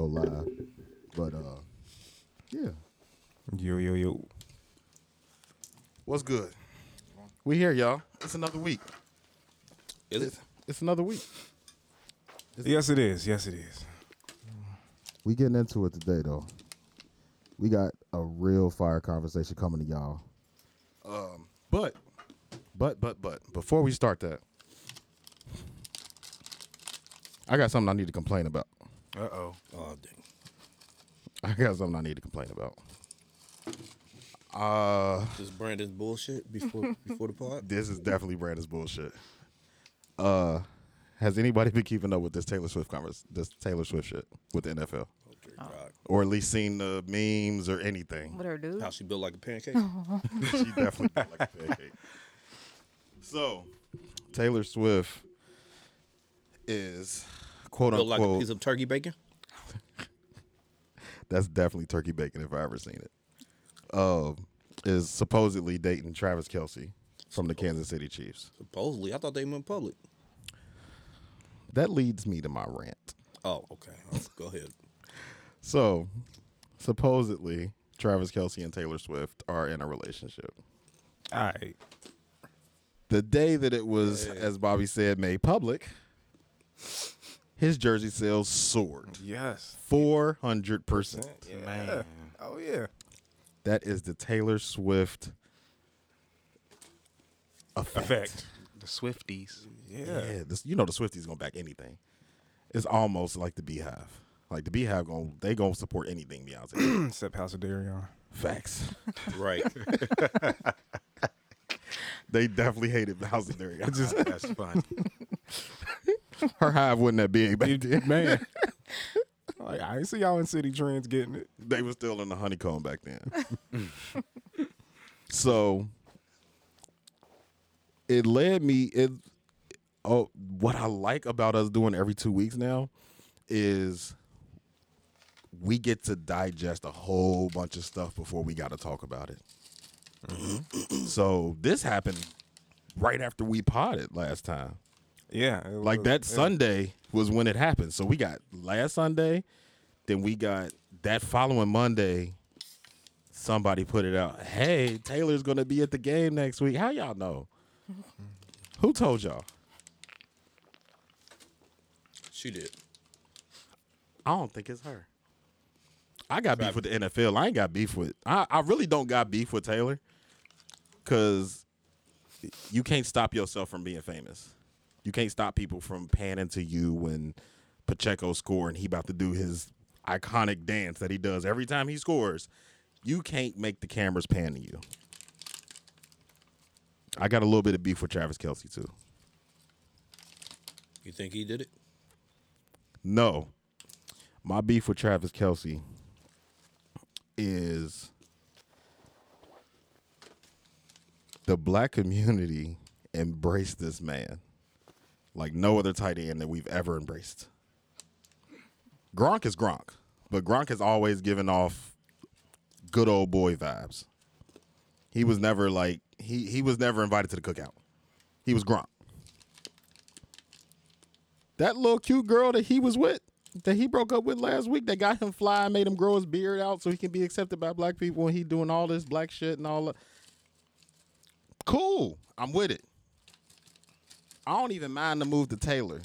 go live. But uh, yeah, Yo, yo, yo. what's good? We here, y'all. It's another week. Is it? It's, it's another week. Yes, it is. Yes, it is. We getting into it today, though. We got a real fire conversation coming to y'all. Um, but, but, but, but, before we start that, I got something I need to complain about. Uh oh. Dang. I got something I need to complain about. Uh, This is Brandon's bullshit before before the pod. this is definitely Brandon's bullshit. Uh, has anybody been keeping up with this Taylor Swift converse, this Taylor Swift shit with the NFL, Oh, or at least seen the memes or anything? With her dude. How she built like a pancake. she definitely built like a pancake. So, Taylor Swift is quote built like a unquote. piece of turkey bacon. That's definitely turkey bacon if I ever seen it. Um, is supposedly dating Travis Kelce from the Kansas City Chiefs. Supposedly, I thought they went public. That leads me to my rant. Oh, okay. Go ahead. So, supposedly, Travis Kelce and Taylor Swift are in a relationship. All right. The day that it was, as Bobby said, made public, his jersey sales soared Yes. 400%. Man. Oh yeah. That is the Taylor Swift effect. Effect. The Swifties. Yeah. Yeah, this, you know the Swifties gonna back anything. It's almost like the BeyHive. Like the BeyHive going they gonna support anything Beyonce. Except House of Deréon. Facts. Right. They definitely hated House of Darius. Just that's fun. Her hive wasn't that big back then. Man. like I ain't see y'all in Citi Trends getting it. They were still in the honeycomb back then. so it led me it oh what I like about us doing every two weeks now is we get to digest a whole bunch of stuff before we got to talk about it. Mm-hmm. so this happened right after we potted last time. Yeah. it Like was- that yeah. Sunday was when it happened. So we got last Sunday, then we got that following Monday. Somebody put it out. Hey, Taylor's gonna be at the game next week. How y'all know? Who told y'all? she did. I don't think it's her. I got beef with the NFL. I ain't got beef with. I, I really don't got beef with Taylor, because you can't stop yourself from being famous. You can't stop people from panning to you when Pacheco score and he about to do his iconic dance that he does every time he scores. You can't make the cameras pan to you. I got a little bit of beef with Travis Kelce too. You think he did it? No. My beef with Travis Kelce is the black community embraced this man like no other tight end that we've ever embraced. Gronk is Gronk, but Gronk has always given off good old boy vibes. He was never like he he was never invited to the cookout. He was Gronk. That little cute girl that he was with, that he broke up with last week, that got him fly, made him grow his beard out so he can be accepted by black people and he doing all this black shit and all that. Cool. I'm with it. I don't even mind the move to Taylor.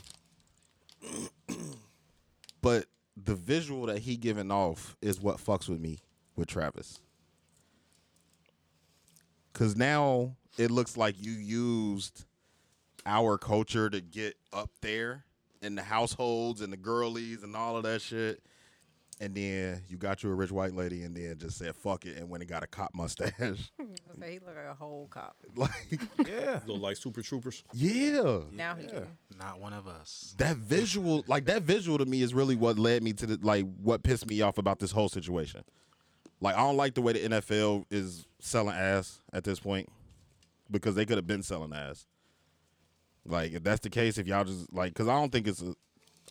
but the visual that he giving off is what fucks with me with Travis. Cause now it looks like you used our culture to get up there in the households and the girlies and all of that shit. And then you got you a rich white lady and then just said fuck it and went and got a cop mustache. So he look like a whole cop. like, Yeah. Look like Super Troopers. yeah. Now he do. Not one of us. That visual, like that visual to me is really what led me to the, like what pissed me off about this whole situation. Like I don't like the way the NFL is selling ass at this point because they could have been selling ass. Like if that's the case, if y'all just like, because I don't think it's a,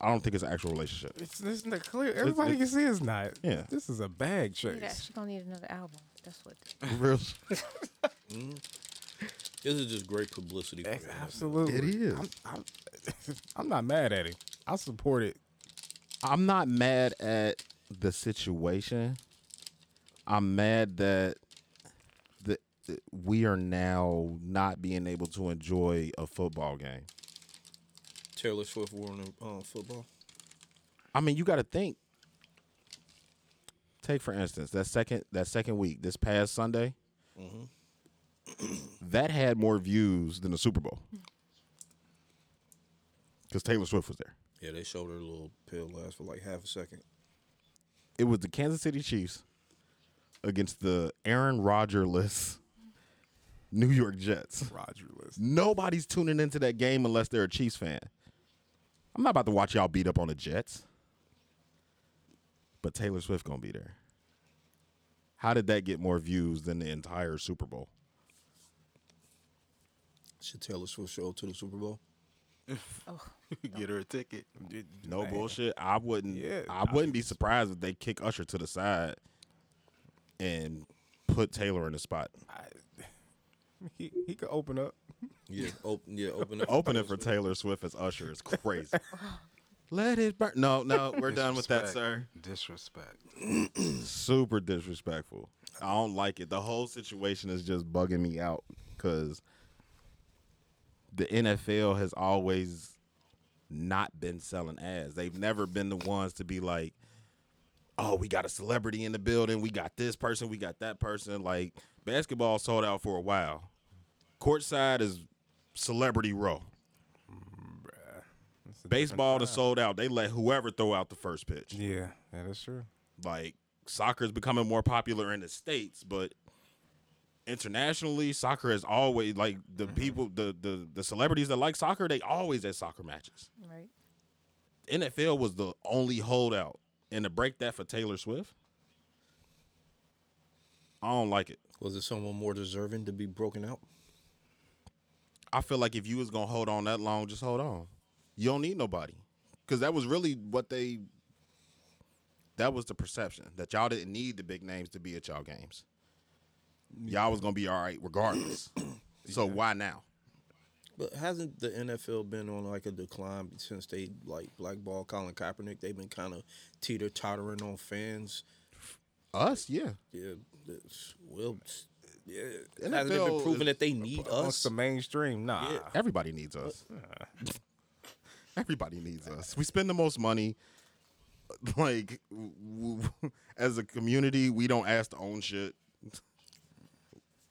I don't think it's an actual relationship. It's, it's not clear. Everybody it's- can see it's not. Yeah. This is a bag He's chase. actually gonna need another album. That's what. Real, mm-hmm. This is just great publicity. For Ex- him. Absolutely. It is. I'm, I'm, I'm not mad at him. I support it I'm not mad at the situation. I'm mad that the that we are now not being able to enjoy a football game. Taylor Swift won uh, football. I mean, you got to think. Take for instance that second that second week this past Sunday. that had more views than the Super Bowl because Taylor Swift was there. Yeah, they showed her a little pill last for like half a second. It was the Kansas City Chiefs against the Aaron Rodgers-less New York Jets. Roger list. Nobody's tuning into that game unless they're a Chiefs fan. I'm not about to watch y'all beat up on the Jets. But Taylor Swift gonna be there. How did that get more views than the entire Super Bowl? Should Taylor Swift show up to the Super Bowl? Oh, get her a ticket. No Man. bullshit. I wouldn't. Yeah. I wouldn't be surprised if they kick Usher to the side and put Taylor in the spot. He he could open up. Yeah, open. Yeah, open it. Opening for Taylor Swift as Usher is crazy. Let it burn. No, no, we're done with that, sir. Disrespect. super disrespectful. I don't like it. The whole situation is just bugging me out because the NFL has always not been selling ads. They've never been the ones to be like, oh, we got a celebrity in the building. We got this person. We got that person. Like basketball sold out for a while. Courtside is celebrity row. Baseball is sold out. They let whoever throw out the first pitch. Yeah, that is true. like soccer is becoming more popular in the states, but internationally, soccer is always like the mm-hmm. people, the the the celebrities that like soccer, they always at soccer matches. Right. NFL was the only holdout, and to break that for Taylor Swift, I don't like it. Was it someone more deserving to be broken out? I feel like if you was gonna hold on that long, just hold on. You don't need nobody, because that was really what they. That was the perception that y'all didn't need the big names to be at y'all games. Y'all was gonna be all right regardless. So why now? But hasn't the NFL been on like a decline since they like blackball Colin Kaepernick? They've been kind of teeter tottering on fans. Us, yeah. Yeah, well, it's- yeah. NFL Hasn't it been proven that they need Amongst us? the mainstream, nah. Yeah. Everybody needs us. Uh, Everybody needs us. We spend the most money. Like, w- w- as a community, we don't ask to own shit.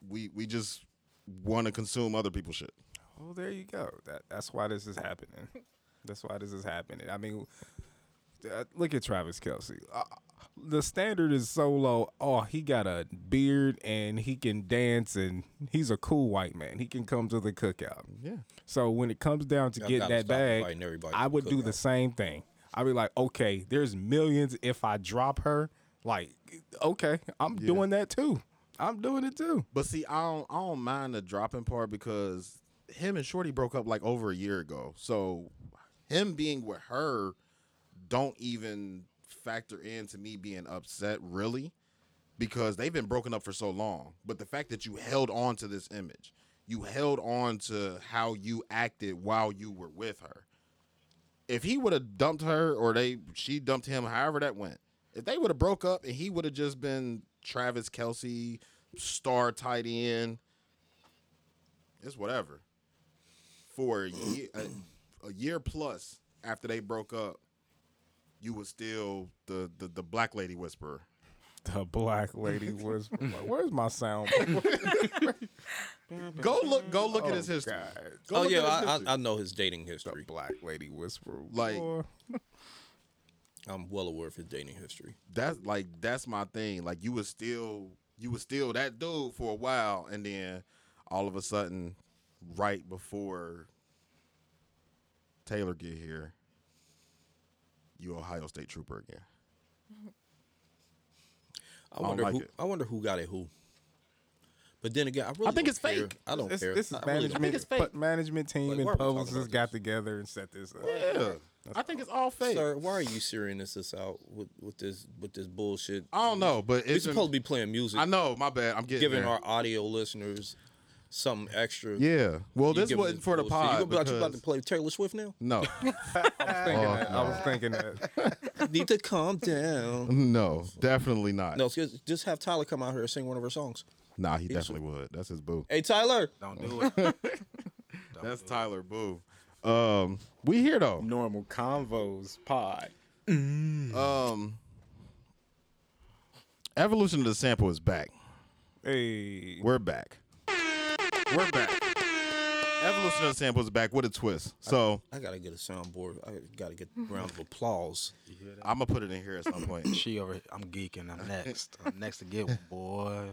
We we just want to consume other people's shit. Well, there you go. That that's why this is happening. that's why this is happening. I mean, uh, look at Travis Kelce. Uh, the standard is so low. Oh, he got a beard and he can dance and he's a cool white man. He can come to the cookout. Yeah. So when it comes down to Y'all getting that bag, I would do the same thing. I'd be like, okay, there's millions. If I drop her, like, okay, I'm doing that too. I'm doing it too. But see, I don't I don't mind the dropping part because him and Shorty broke up like over a year ago. So him being with her don't even factor into me being upset really because they've been broken up for so long. But the fact that you held on to this image, you held on to how you acted while you were with her. If he would have dumped her or they she dumped him, however that went, if they would have broke up and he would have just been Travis Kelce, star tight end, it's whatever. For a year, a, a year plus after they broke up, you were still the the, the black lady whisperer. The black lady was. Where's my sound? Go look, go look at oh, his Oh, history. Go Oh yeah, I, history. I, I know his dating history. The history. black lady whisperer. Like- I'm well aware of his dating history. that's like that's my thing. Like you were still you were still that dude for a while, and then all of a sudden, right before Taylor get here, you Ohio State trooper again. I don't wonder like who. it. I wonder who got it who. But then again, I really think don't it's care. fake. I don't This, care. this is I really don't management. it's fake. but management team Like, and why are we talking publicists got this? together and set this up. Yeah, I think it's all fake. Sir, why are you serious this out with, with this with this bullshit? I don't know, but We're it's supposed to be playing music, I know, my bad. I'm getting giving there. our audio listeners something extra. Yeah. Well, this wasn't for the bullshit. pod. You gonna be like you about to play Taylor Swift now? No, thinking Oh, that. I was thinking that. Need to calm down. no, definitely not. No, just, just have Tyler come out here and sing one of her songs. Nah, he definitely would. That's his boo. Hey Tyler, Don't do it. Don't That's do it. Tyler Boo. Um, we here though. Normal convos pod. Um, evolution of the sample is back. Hey, We're back. We're back. Evolution of the sample is back with a twist. So I gotta get a soundboard. I gotta get a round of applause. I'm gonna put it in here at some point. She over. I'm geeking. I'm next. I'm next to get one, boy.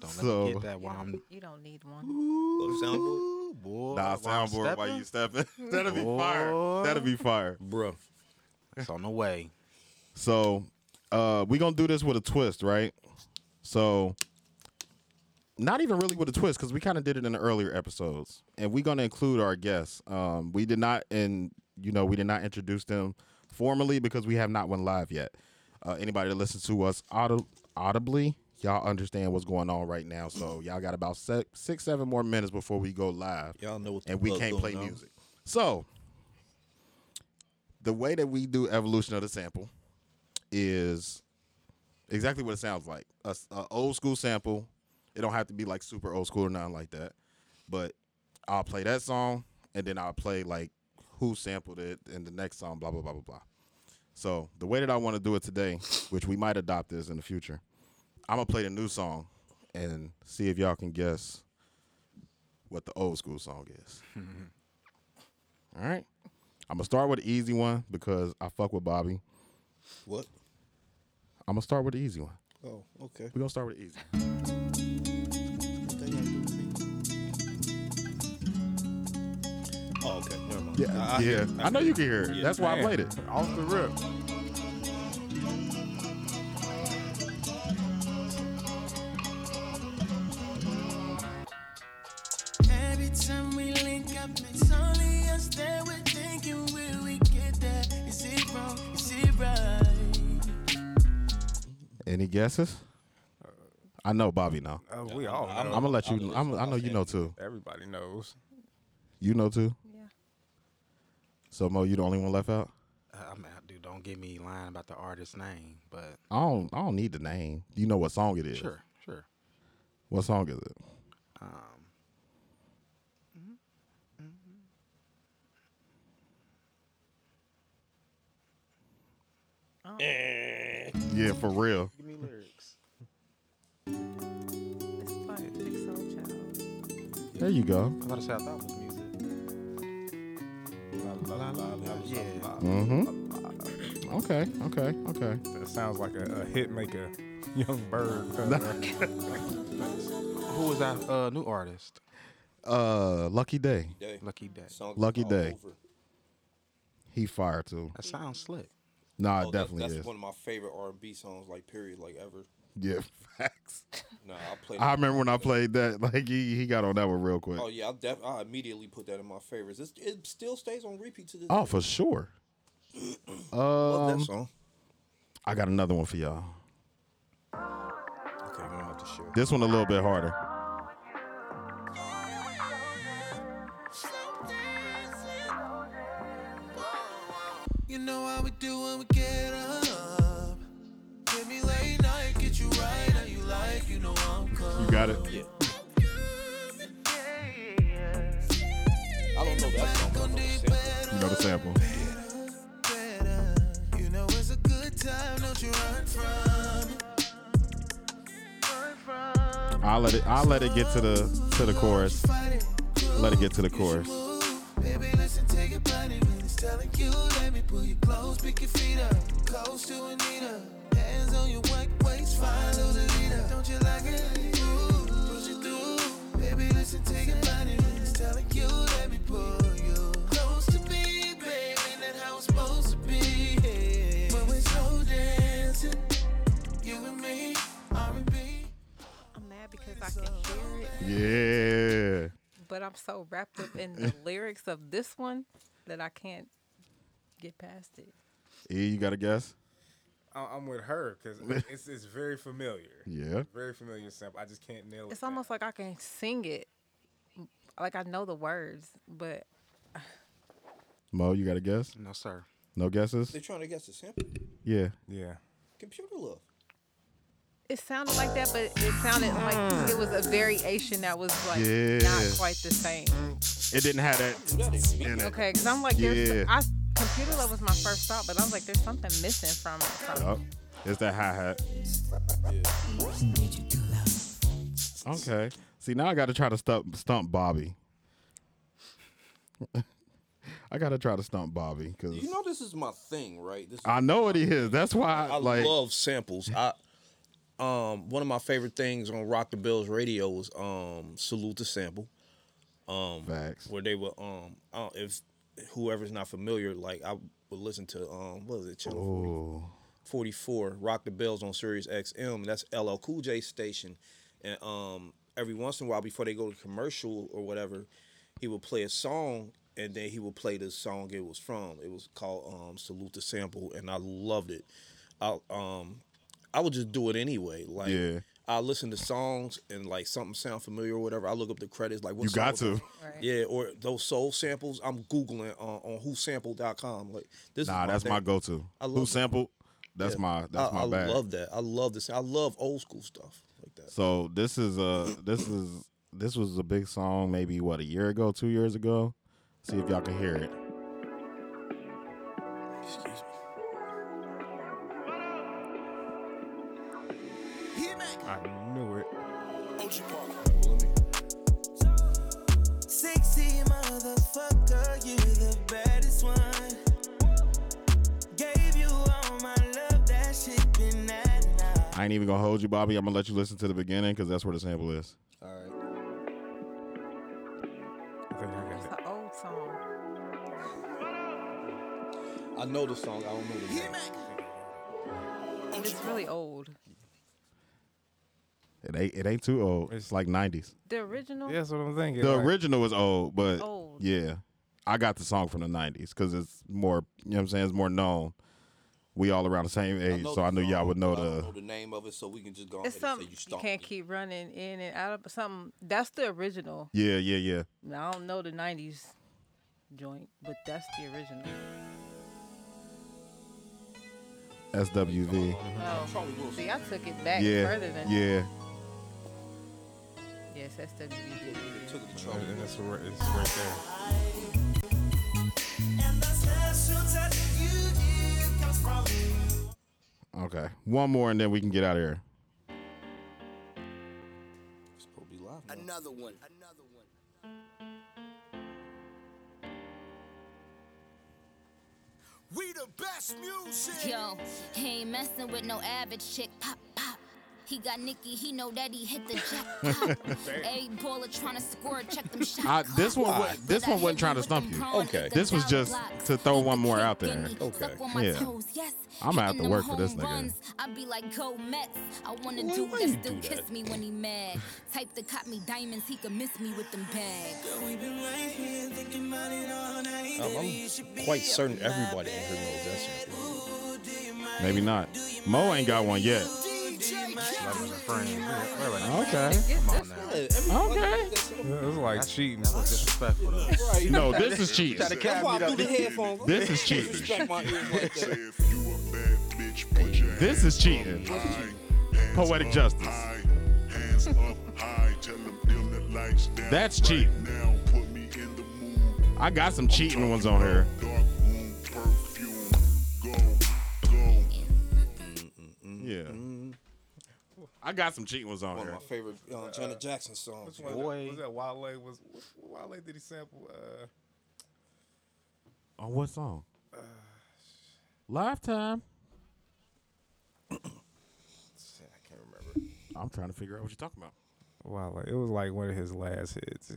Don't let So- me get that while I'm. You don't need one. Little soundboard, Ooh, boy. Nah, while I'm soundboard while you stepping. That'll be fire. Boy. That'll be fire. bro. It's on the way. So, uh, we gonna do this with a twist, right? So, not even really with a twist because we kind of did it in the earlier episodes, and we're gonna include our guests. Um, we did not, and you know, we did not introduce them formally because we have not went live yet. Uh, anybody that listens to us audi- audibly, y'all understand what's going on right now. So y'all got about six, seven more minutes before we go live Y'all know what and we can't play on. music. So, the way that we do evolution of the sample is exactly what it sounds like. a old school sample. It don't have to be like super old school or nothing like that. But I'll play that song and then I'll play like who sampled it in the next song, blah blah blah blah blah. So the way that I want to do it today, which we might adopt this in the future, I'm gonna play the new song and see if y'all can guess what the old school song is. All right. I'm gonna start with the easy one because I fuck with Bobby. What? I'm gonna start with the easy one. Oh, okay. We're gonna start with the easy. What that got to do with me? Oh, okay. Never mind. Yeah, I- I yeah. it. I know you can hear it. Yeah. That's why I played it. off the rip. Every time we link up, it's only us that we're thinking, will we get there? Is it wrong? Is it right? Any guesses? I know Bobby now. Uh, we all know. I'm gonna let you. I'm, I know you know too. Everybody knows. You know too. Yeah. So Mo, you the only one left out. Uh, I mean, dude, don't get me lying about the artist's name, but I don't. I don't need the name. You know what song it is. sure, sure. What song is it? Um, Yeah, for real. Give me lyrics. It's like Big Soul Child. There you go. I'm about to say I thought it was music. La, la, la, la, la, Yeah. la, la, Mhm. la, la. Okay. Okay. Okay. That sounds like a, a hit maker, young bird. Who was that uh, new artist? Uh, Lucky Daye. Day. Lucky Daye. Song Lucky all Day. over. He fired too. That sounds slick. Nah, Oh, it that- definitely that's is. one of my favorite R&B songs, like period, like ever. Yeah, facts. No, I played. I remember when I played that. Like he, he got on that one real quick. Oh yeah, I def- I immediately put that in my favorites. It's, it still stays on repeat to this. Oh, day. for sure. Love Um, that song. I got another one for y'all. Okay, we're gonna have to share. This one a little bit harder. You know how we do when we get you know You got it. Yeah. I don't know that song, but I know the sample. You know the sample. better. You know it's a good time, don't you run from it. Run from I'll let it. I'll let it get to the to the chorus. Let it get to the chorus. Baby, listen, take a body minutes telling you, let me pull you close, pick your feet up, close to Anita. Hands on your white waist, follow the leader. Don't you like it? Ooh, push it through. Baby, listen, take a body minutes telling you, let me pull you close to me, baby. That's how it's supposed to be. When we're slow dancing, you and me, R&B. I'm mad because I can hear it, Yeah. but I'm so wrapped up in the lyrics of this one that I can't get past it. E, you got a guess? I- I'm with her because it's it's very familiar. Yeah. Very familiar sample. I just can't nail it. It's down. almost like I can sing it, like I know the words, but Mo, you got a guess? No, sir. No guesses? They're trying to guess the sample. Yeah. Yeah. Computer love. it sounded like that. But it sounded like it was a variation that was like Yeah. not quite the same. It didn't have that That is me. in it. Okay, because I'm like, Yeah. I, computer love was my first thought, but I was like, there's something missing from it. From Yup. It's that hi hat. Okay. See, now I got to try to stump, stump Bobby. I got to try to stump Bobby because You know this is my thing, right? This is, I know what he is. That's why, I like, love samples. I um one of my favorite things on Rock the Bells radio was um Salute the Sample. Um facts. where they were um I don't, if whoever's not familiar, like I would listen to um what was it, channel 40, Oh, 44, Rock the Bells on Sirius XM. That's LL Cool J station. And um every once in a while before they go to commercial or whatever, he would play a song and then he would play the song it was from. It was called um Salute the Sample and I loved it. I um I would just do it anyway. Like Yeah. I listen to songs and like something sound familiar or whatever. I look up the credits like what you got to. Right. Yeah, or those soul samples. I'm googling on, on whosample.com. Like this. Nah, is that's thing. my go-to. I love it. sampled? That's Yeah. my that's I, my I bag. love that. I love this. I love old school stuff like that. So this is uh this is this was a big song maybe what a year ago, two years ago. See if y'all can hear it. I ain't even gonna hold you, Bobby. I'm gonna let you listen to the beginning because that's where the sample is. All right. I think I It's got it. an old song. I know the song. I don't know the name. It's really old. It ain't it ain't too old. It's like 90s. The original. Yeah, that's what I'm thinking. The like, original is old, but Old. yeah, I got the song from the 90s because it's more. You know what I'm saying? It's more known. We all around the same age, know so I knew y'all would know but I don't the. know the name of it, so we can just go It's ahead and something say you you, can't me. keep running in and out of something. That's the original. Yeah, yeah, yeah. I don't know the '90s joint, but that's the original. SWV. Oh, see, I took it back Yeah, further than yeah. Yes, that's They took it to Charlie. And it's right, it's right there. Okay, one more and then we can get out of here. It's supposed to be live. Another one. Another one. We the best music. Yo, he ain't messing with no average chick. Pop, pop. He got Nicky, he know that he hit the jackpot. A baller trying to score, check them shot I- this one clock. this one wasn't trying to stump you. Okay. This was just to throw one more out there. Okay. suck on my Yeah. I'ma have to work for this home nigga. runs. I be like, go Mets. I wanna Why- do why that, you do kiss that? me when he mad. Type to cop me diamonds, he could miss me with them bags. We been right here thinking about it all night. I'm, Baby, you should I'm quite certain everybody in here knows that sample. Ooh, do you mind? Maybe not. Mo ain't got one yet. DJ Loving and wait, wait. Okay. Come on now. Okay. knows that sample. Like cheating. That was disrespectful. though. Right. No, this is cheating. That's why I threw the headphones. This is cheating. Disrespect my ears like Say if you a bad bitch, put your This is cheating. hands high, Poetic hands justice. High, hands up high, tell them dim the lights down. That's right cheating. Now put me in the mood. I got some cheating ones on here. Dark room perfume. Go, go. Yeah. I got some cheating ones on One of my favorite uh, Janet Jackson songs. Which one Boy. was that? Wale was. What, what Wale did he sample? Uh, On what song? Lifetime. shit, I can't remember. I'm trying to figure out what you're talking about. Wale. It was like one of his last hits.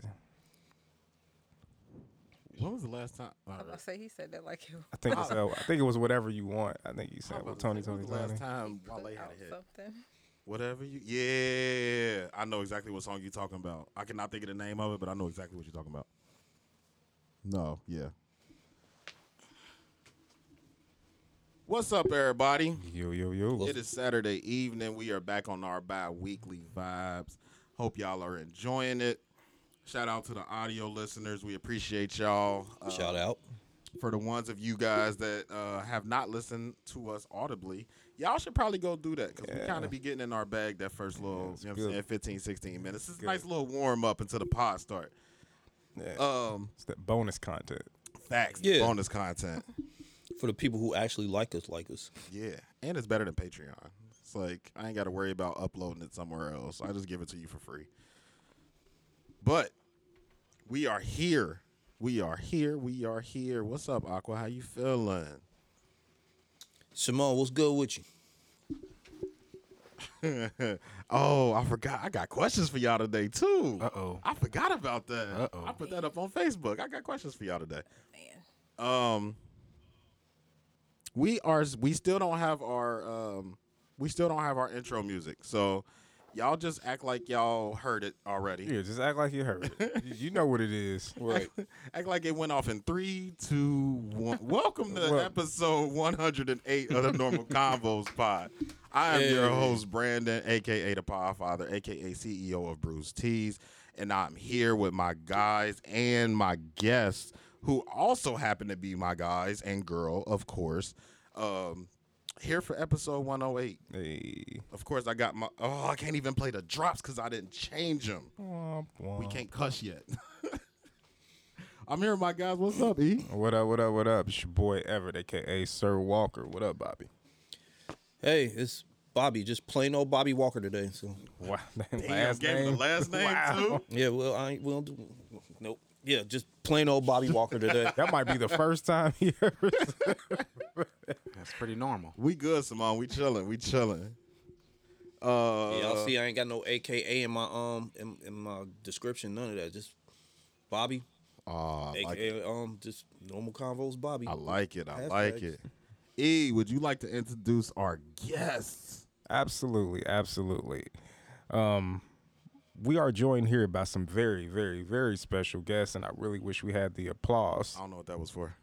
When was the last time? I was gonna say he said that like it I think it's. Uh, I think it was whatever you want. I think you said was with Tony Tony the last Tony. time Wale had a hit? something. Whatever you. Yeah, I know exactly what song you're talking about. I cannot think of the name of it, but I know exactly what you're talking about. No, yeah. What's up, everybody? Yo yo yo. It is Saturday evening. We are back on our bi-weekly vibes. Hope y'all are enjoying it. Shout out to the audio listeners. We appreciate y'all. Uh, Shout out. for the ones of you guys that uh, have not listened to us audibly, y'all should probably go do that because we Yeah. kind of be getting in our bag that first little, it's you know what. I'm saying, 15, 16 minutes. It's a nice little warm up until the pod start. Yeah. Um, it's that bonus content. facts, Yeah. bonus content. For the people who actually like us, like us. Yeah, and it's better than Patreon. It's like I ain't got to worry about uploading it somewhere else. I just give it to you for free. But we are here. We are here. We are here. What's up, Aqua? How you feeling? Simone, what's good with you? oh, I forgot. I got questions for y'all today too. Uh-oh. I forgot about that. Uh-oh. I put that up on Facebook. I got questions for y'all today. Man. Um, we are. We still don't have our. Um, we still don't have our intro music. So, y'all just act like y'all heard it already. Yeah, just act like you heard it. You- know what it is. Right. Act like it went off in three, two, one. Welcome to Well- episode 108 of the Normal Convos Pod. I am your host, Brandon, aka the Podfather, aka CEO of Bruce Tees, and I'm here with my guys and my guests, who also happen to be my guys and girl, of course. Um, here for episode 108. Hey. Of course, I got my. Oh, I can't even play the drops because I didn't change them. We can't cuss yet. I'm here my guys. What's up, E? What up, what up, what up? It's your boy Everett, aka Sir Walker. What up, Bobby? Hey, it's Bobby, just plain old Bobby Walker today. So Wow. Damn, last gave him name. the last name Wow. too. yeah, well, I ain't. We don't do. Nope. Yeah, just plain old Bobby Walker today. That might be the first time he ever. That's pretty normal. We good, Simone. We chilling. We chilling. Uh, Yeah, y'all see, I ain't got no AKA in my um in, in my description. None of that. Just Bobby, uh, I like AKA um just normal convos. Bobby. I like it. I like it. E, would you like to introduce our guests? absolutely, absolutely. Um, we are joined here by some very, very, very special guests, and I really wish we had the applause. I don't know what that was for.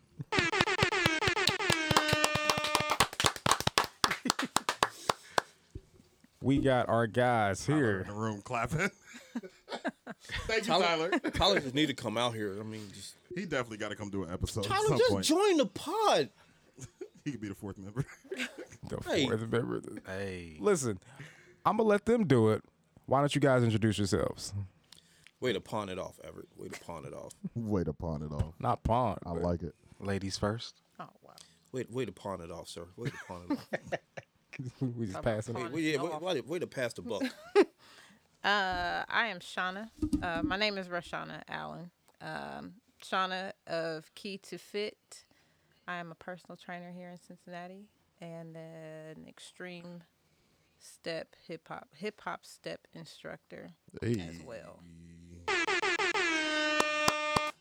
We got our guys Tyler here. in the room clapping. Thank you, Tyler, Tyler. Tyler just need to come out here. I mean, just He definitely got to come do an episode at Tyler, some just point. join the pod. he could be the fourth member. The Hey. fourth member Hey. Listen, I'm gonna let them do it. Why don't you guys introduce yourselves? Way to pawn it off, Everett. Way to pawn it off. Way to pawn it off. Not pawn. I but- like it. Ladies first. Oh wow. Way, way to pawn it off, sir. Way to pawn it off. we just Talk passing pawn it. way, yeah, way, way, way to pass the buck. Uh, I am Shauna. Uh, my name is Rashonna Allen. Um, Shauna of Key to Fit. I am a personal trainer here in Cincinnati and an extreme step hip hop hip hop step instructor as well.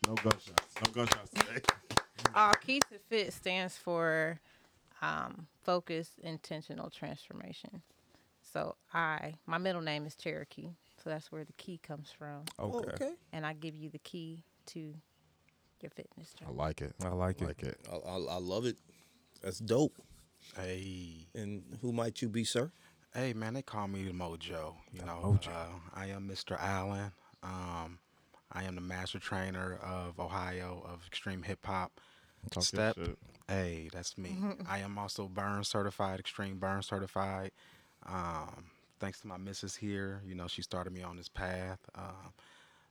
No gunshots. No gunshots today. Uh, Key to Fit stands for um, focused intentional transformation. So I, my middle name is Cherokee, so that's where the key comes from, Okay. okay. and I give you the key to your fitness journey. I like it. I like it. like it. I, I, I love it. That's dope. Hey. And who might you be, sir? Hey man, they call me the Mojo. You know, Mojo. Uh, I am Mr. Allen. Um, I am the master trainer of Ohio of extreme hip hop. Talk your Step. shit. Hey, that's me. I am also burn certified, extreme burn certified. Um, thanks to my missus here, you know, she started me on this path. Um,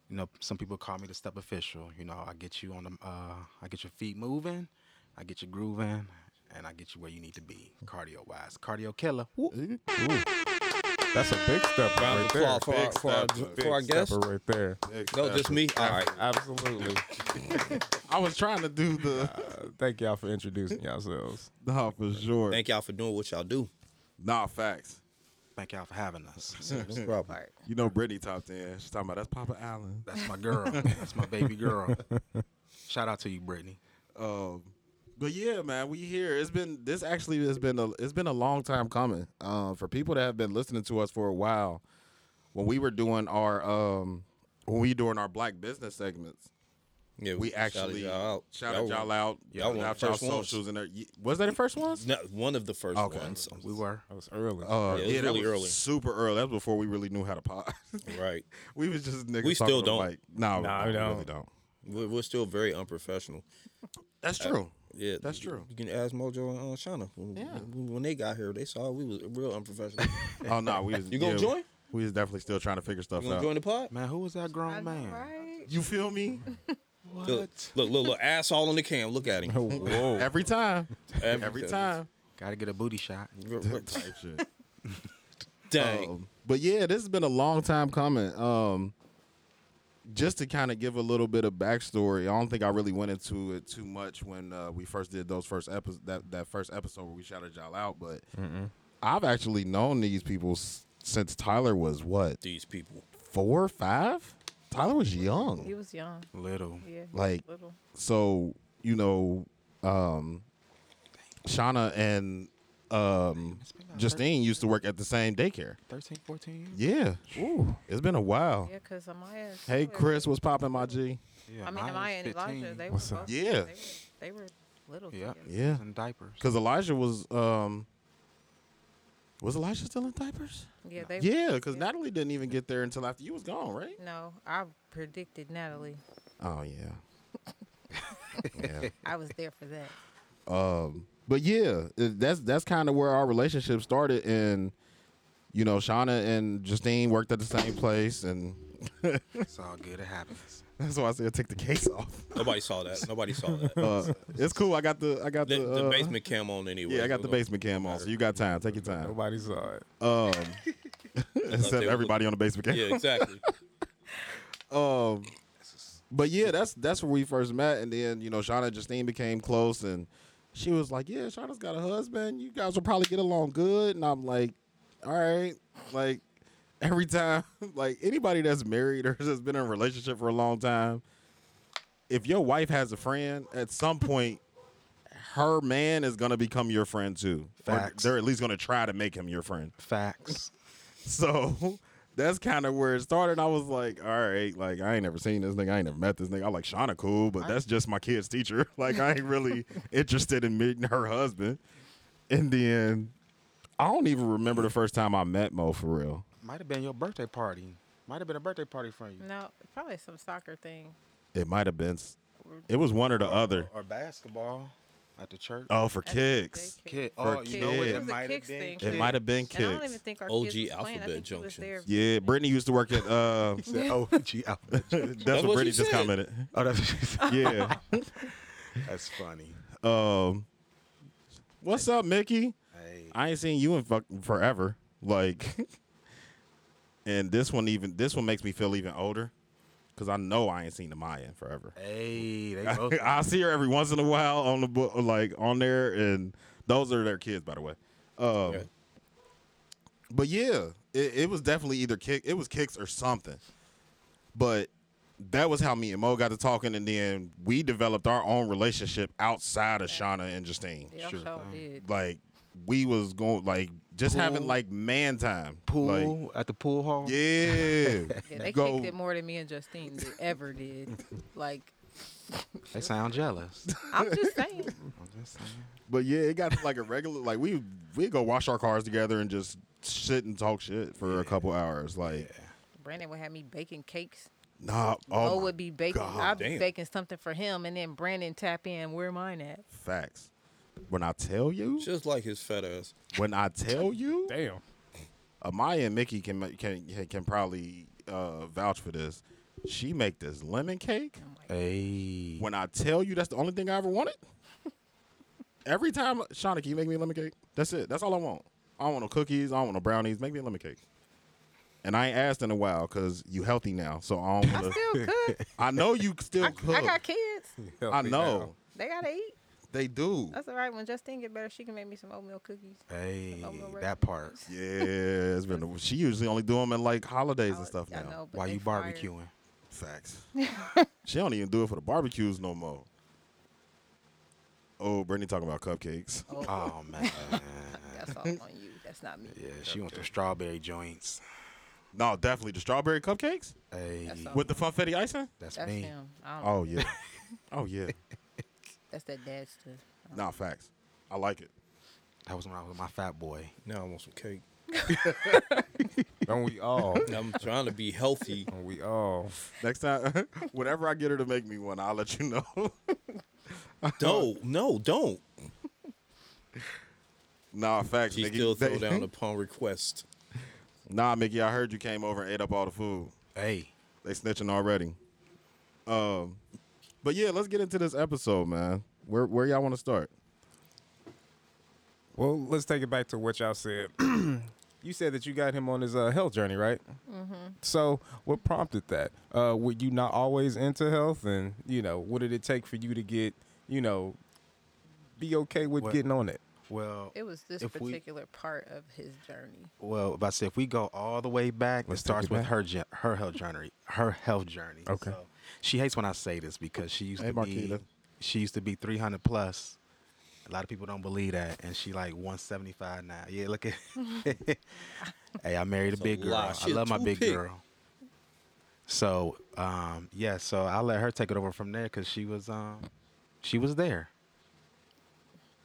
you know, some people call me the step official. You know, I get you on the, uh, I get your feet moving, I get you grooving, and I get you where you need to be, cardio wise. Cardio killer. Whoop. That's a big step Round right there. for Big for step. Big for our guest. right there. Big No, step. just me. All right. Absolutely. I was trying to do the Uh, thank y'all for introducing yourselves. nah for sure. Thank y'all for doing what y'all do. Nah, facts. Thank y'all for having us. No problem. Part. You know Brittany topped in. She's talking about that's Papa Allen. That's my girl. That's my baby girl. Shout out to you, Brittany. Um, but yeah, man, we here. It's been this actually has been a it's been a long time coming. Um, for people that have been listening to us for a while, when we were doing our um when we doing our black business segments, Yeah, we shouted actually y'all out. shouted Y'all y'all out. y'all were out the y'all first ones. socials and there. Was that the first ones? No, one of the first Okay. ones. We were. That was early. Uh, Yeah, it was yeah, that really was early. super early. That was before we really knew how to pod. Right. we was just niggas. We talking still don't. Mike. No, Nah, we we don't. really don't. We're, we're still very unprofessional. That's true. Yeah, That's true. You can ask Mojo and uh, Shauna. When, Yeah. when, when they got here, they saw we was real unprofessional. Oh no, we was. You gonna yeah, join? We was definitely still trying to figure stuff you gonna out. join the pod? Man, who was that grown I man? right? You feel me? What? Look, look, look, look, ass all on the cam. Look at him. Whoa. Every time. Every time. Got to get a booty shot. Type shit. Dang. Um, but yeah, this has been a long time coming. Um, just to kind of give a little bit of backstory, I don't think I really went into it too much when uh, we first did those first episodes. That that first episode where we shouted y'all out, but I've actually known these people s- since Tyler was what These people. four, five. Tyler was young, He was young. Little. Yeah. he Like- little. so you know, um, Shauna and um, Justine used to work at the same daycare. 13, 14 years? Yeah, Ooh, it's been a while. Yeah, because Amaya. Hey, Chris, what's popping, my G? Yeah, I mean, mine was Amaya and 15. Elijah, they What's were up? both. Yeah. They were, they were little. Yeah. together. Yeah, In diapers. because Elijah was um, was Elijah still in diapers? Yeah, they. Yeah, because Natalie didn't even get there until after you was gone, right? No, I predicted Natalie. Oh yeah, yeah. I was there for that. Um, but yeah, that's that's kind of where our relationship started, and you know, Shauna and Justine worked at the same place, and It's all good. It happens. that's why I said take the case off. Nobody saw that. Nobody saw that. Uh, it's cool. I got the I got the, the, the uh, basement cam on anyway. Yeah, I got the basement cam on, so you got time. Take your time. Nobody saw it. Um, except with- everybody on the basement cam. Yeah, exactly. Um, but yeah, that's that's where we first met, and then you know, Shauna and Justine became close, and she was like, "Yeah, Shauna's got a husband. You guys will probably get along good." And I'm like, "All right." Like every time, like anybody that's married or has been in a relationship for a long time, if your wife has a friend, at some point, her man is gonna become your friend too. Or Facts. they're at least gonna try to make him your friend. Facts. So that's kind of where it started. I was like, all right, like I ain't never seen this nigga. I ain't never met this nigga. I like Shauna cool, but that's just my kid's teacher. Like I ain't really interested in meeting her husband. And then I don't even remember the first time I met Mo for real. Might have been your birthday party. Might have been a birthday party for you. No, probably some soccer thing. It might have been. It was one or the other. Or basketball at the church. Oh, for At kicks. daycare. Kid. For Oh, you know what? kids. It It was a might have kicks been. thing, It might have been And I don't even kicks. think our OG kids was playing. I Alphabet think he was Junction. there. Yeah, Brittany used to work at. Uh, Oh, gee, that's, what what Brittany she just said. commented. oh, that's what she said. Yeah. That's funny. Um, what's up, Mickey? Hey, I ain't seen you in fucking forever. Like, and this one even this one makes me feel even older because I know I ain't seen the Maya in forever. hey, they both. I see her every once in a while on the book, like on there, and those are their kids, by the way. Um, Okay. But yeah, it, it was definitely either kick, it was kicks or something. But that was how me and Mo got to talking, and then we developed our own relationship outside of Shauna and Justine. Yeah, Sure sure did. Like we was going like just having like man time. pool Like, at the pool hall. yeah. Yeah, they Go- kicked it more than me and Justine did, ever did. Like, They sound jealous. I'm just saying. I'm just saying. But yeah, it got like a regular like we we go wash our cars together and just sit and talk shit for a couple hours. Like Brandon would have me baking cakes. nah, Oh, my would be baking. God, I'd be baking something for him, and then Brandon tap in. Where mine at? facts. When I tell you, Just like his fat ass. when I tell you, Damn. Amaya and Mickey can can can probably uh, vouch for this. She make this lemon cake. Hey. When I tell you, that's the only thing I ever wanted. Every time, Shauna, can you make me a lemon cake? That's it. That's all I want. I don't want no cookies. I don't want no brownies. Make me a lemon cake. And I ain't asked in a while because you healthy now, so I don't want to. still cook. I know you still I, cook. I got kids. I know They gotta eat. They do. That's all right. When Justine get better, she can make me some oatmeal cookies. Hey, Oh, no, that part. Yeah, it's been. She usually only do them in like holidays and oh, stuff I now. know, Why you fire. barbecuing? Facts. she don't even do it for the barbecues no more. Oh, Brittany talking about cupcakes. Oh, Oh man. that's all on you. That's not me. yeah, she wants the strawberry joints. No, definitely the strawberry cupcakes Hey, with the funfetti icing. that's, That's me. him. I don't Oh yeah. oh yeah. That's that dad stuff. Nah, facts. I like it. That was when I was my fat boy. Now I want some cake. Don't we all? I'm trying to be healthy. Don't we all? Next time, whenever I get her to make me one, I'll let you know. Don't, no, don't. nah, facts. She Mickey. still throw They- down upon request. Nah, Mickey, I heard you came over and ate up all the food. Hey, They snitching already. Um, but yeah, let's get into this episode, man. Where where y'all want to start? Well, let's take it back to what y'all said. you said that you got him on his uh, health journey, right? Mm-hmm. So, what prompted that? Uh, were you not always into health, and you know, what did it take for you to get, you know, be okay with What- getting on it? well, It was this If we- particular part of his journey. well, if I say if we go all the way back, Let's it starts it with her her health journey. Her health journey. Okay. So, she hates when I say this because she used Hey, to be she used to be 300 plus. A lot of people don't believe that, and she like 175 now. Yeah, look at. hey, I married a It's a big girl. lie. I She a love my big toothpick. girl. So, um, yeah, so I let her take it over from there because she was, um, she was there,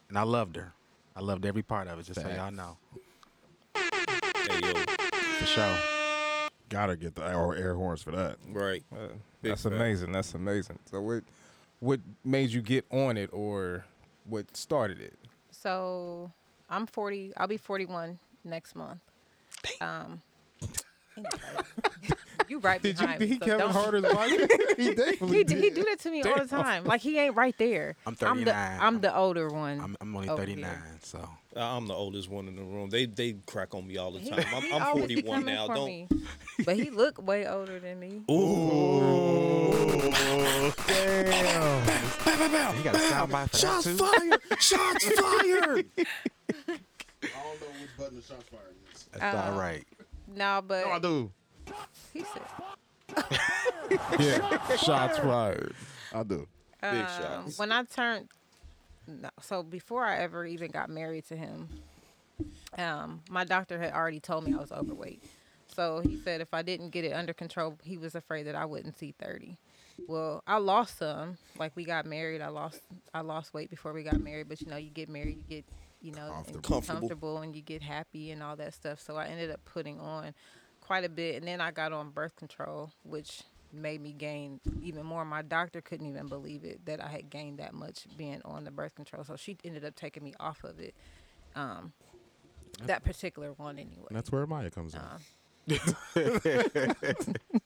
and I loved her. I loved every part of it. Just so y'all Facts. know, Hey, yo, for sure. Gotta get the air, air horns for that. right. Uh, that's fact. amazing. That's amazing. So, what, what made you get on it, or what started it? So I'm 40. I'll be 41 next month. Um, you right Did you? behind Did me. he so Kevin don't- Harder's wife? he definitely He, did. he do that to me all the time. Like he ain't right there. I'm I'm the 39. I'm the older one. I'm, I'm only over 39, so I'm the oldest one in the room. They they crack on me all the He- time. I'm, he I'm always be 41 coming now. for Don't. me. But he look way older than me. Ooh. Damn. you got a soundbite for that Shots too. fired! Shots fired! I don't know which button the shots fired is. That's uh, all right. No, but No, I do. He said yeah. Shots fired. I do. Big um, shots. when I turned. No, so before I ever even got married to him, um, my doctor had already told me I was overweight. So he said if I didn't get it under control, he was afraid that I wouldn't see 30. Well, I lost some. Like we got married, I lost I lost weight before we got married, but you know, you get married, you get, you know, and Comfortable. Comfortable. comfortable and you get happy and all that stuff. So I ended up putting on quite a bit and then I got on birth control, which made me gain even more. My doctor couldn't even believe it that I had gained that much being on the birth control. So she ended up taking me off of it. Um that particular one anyway. And that's where Maya comes in.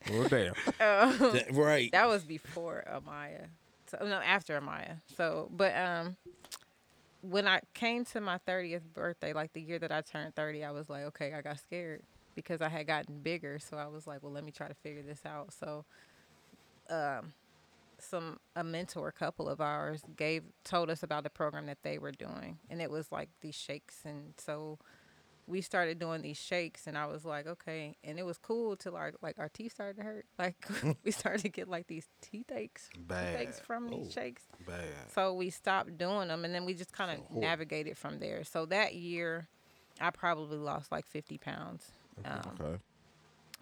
Well, damn. That- right. That was before Amaya. So no, after Amaya. So, but um, when I came to my thirtieth birthday, like the year that I turned thirty, I was like, okay, I got scared because I had gotten bigger. So I was like, well, let me try to figure this out. So, um, some a mentor couple of ours gave told us about the program that they were doing, and it was like these shakes, and so we started doing these shakes and I was like, okay. And it was cool till our like our teeth started to hurt. Like we started to get like these teeth aches, Bad. aches from these shakes. Bad. So we stopped doing them and then we just kind of navigated from there. So that year I probably lost like 50 pounds. Um, Okay.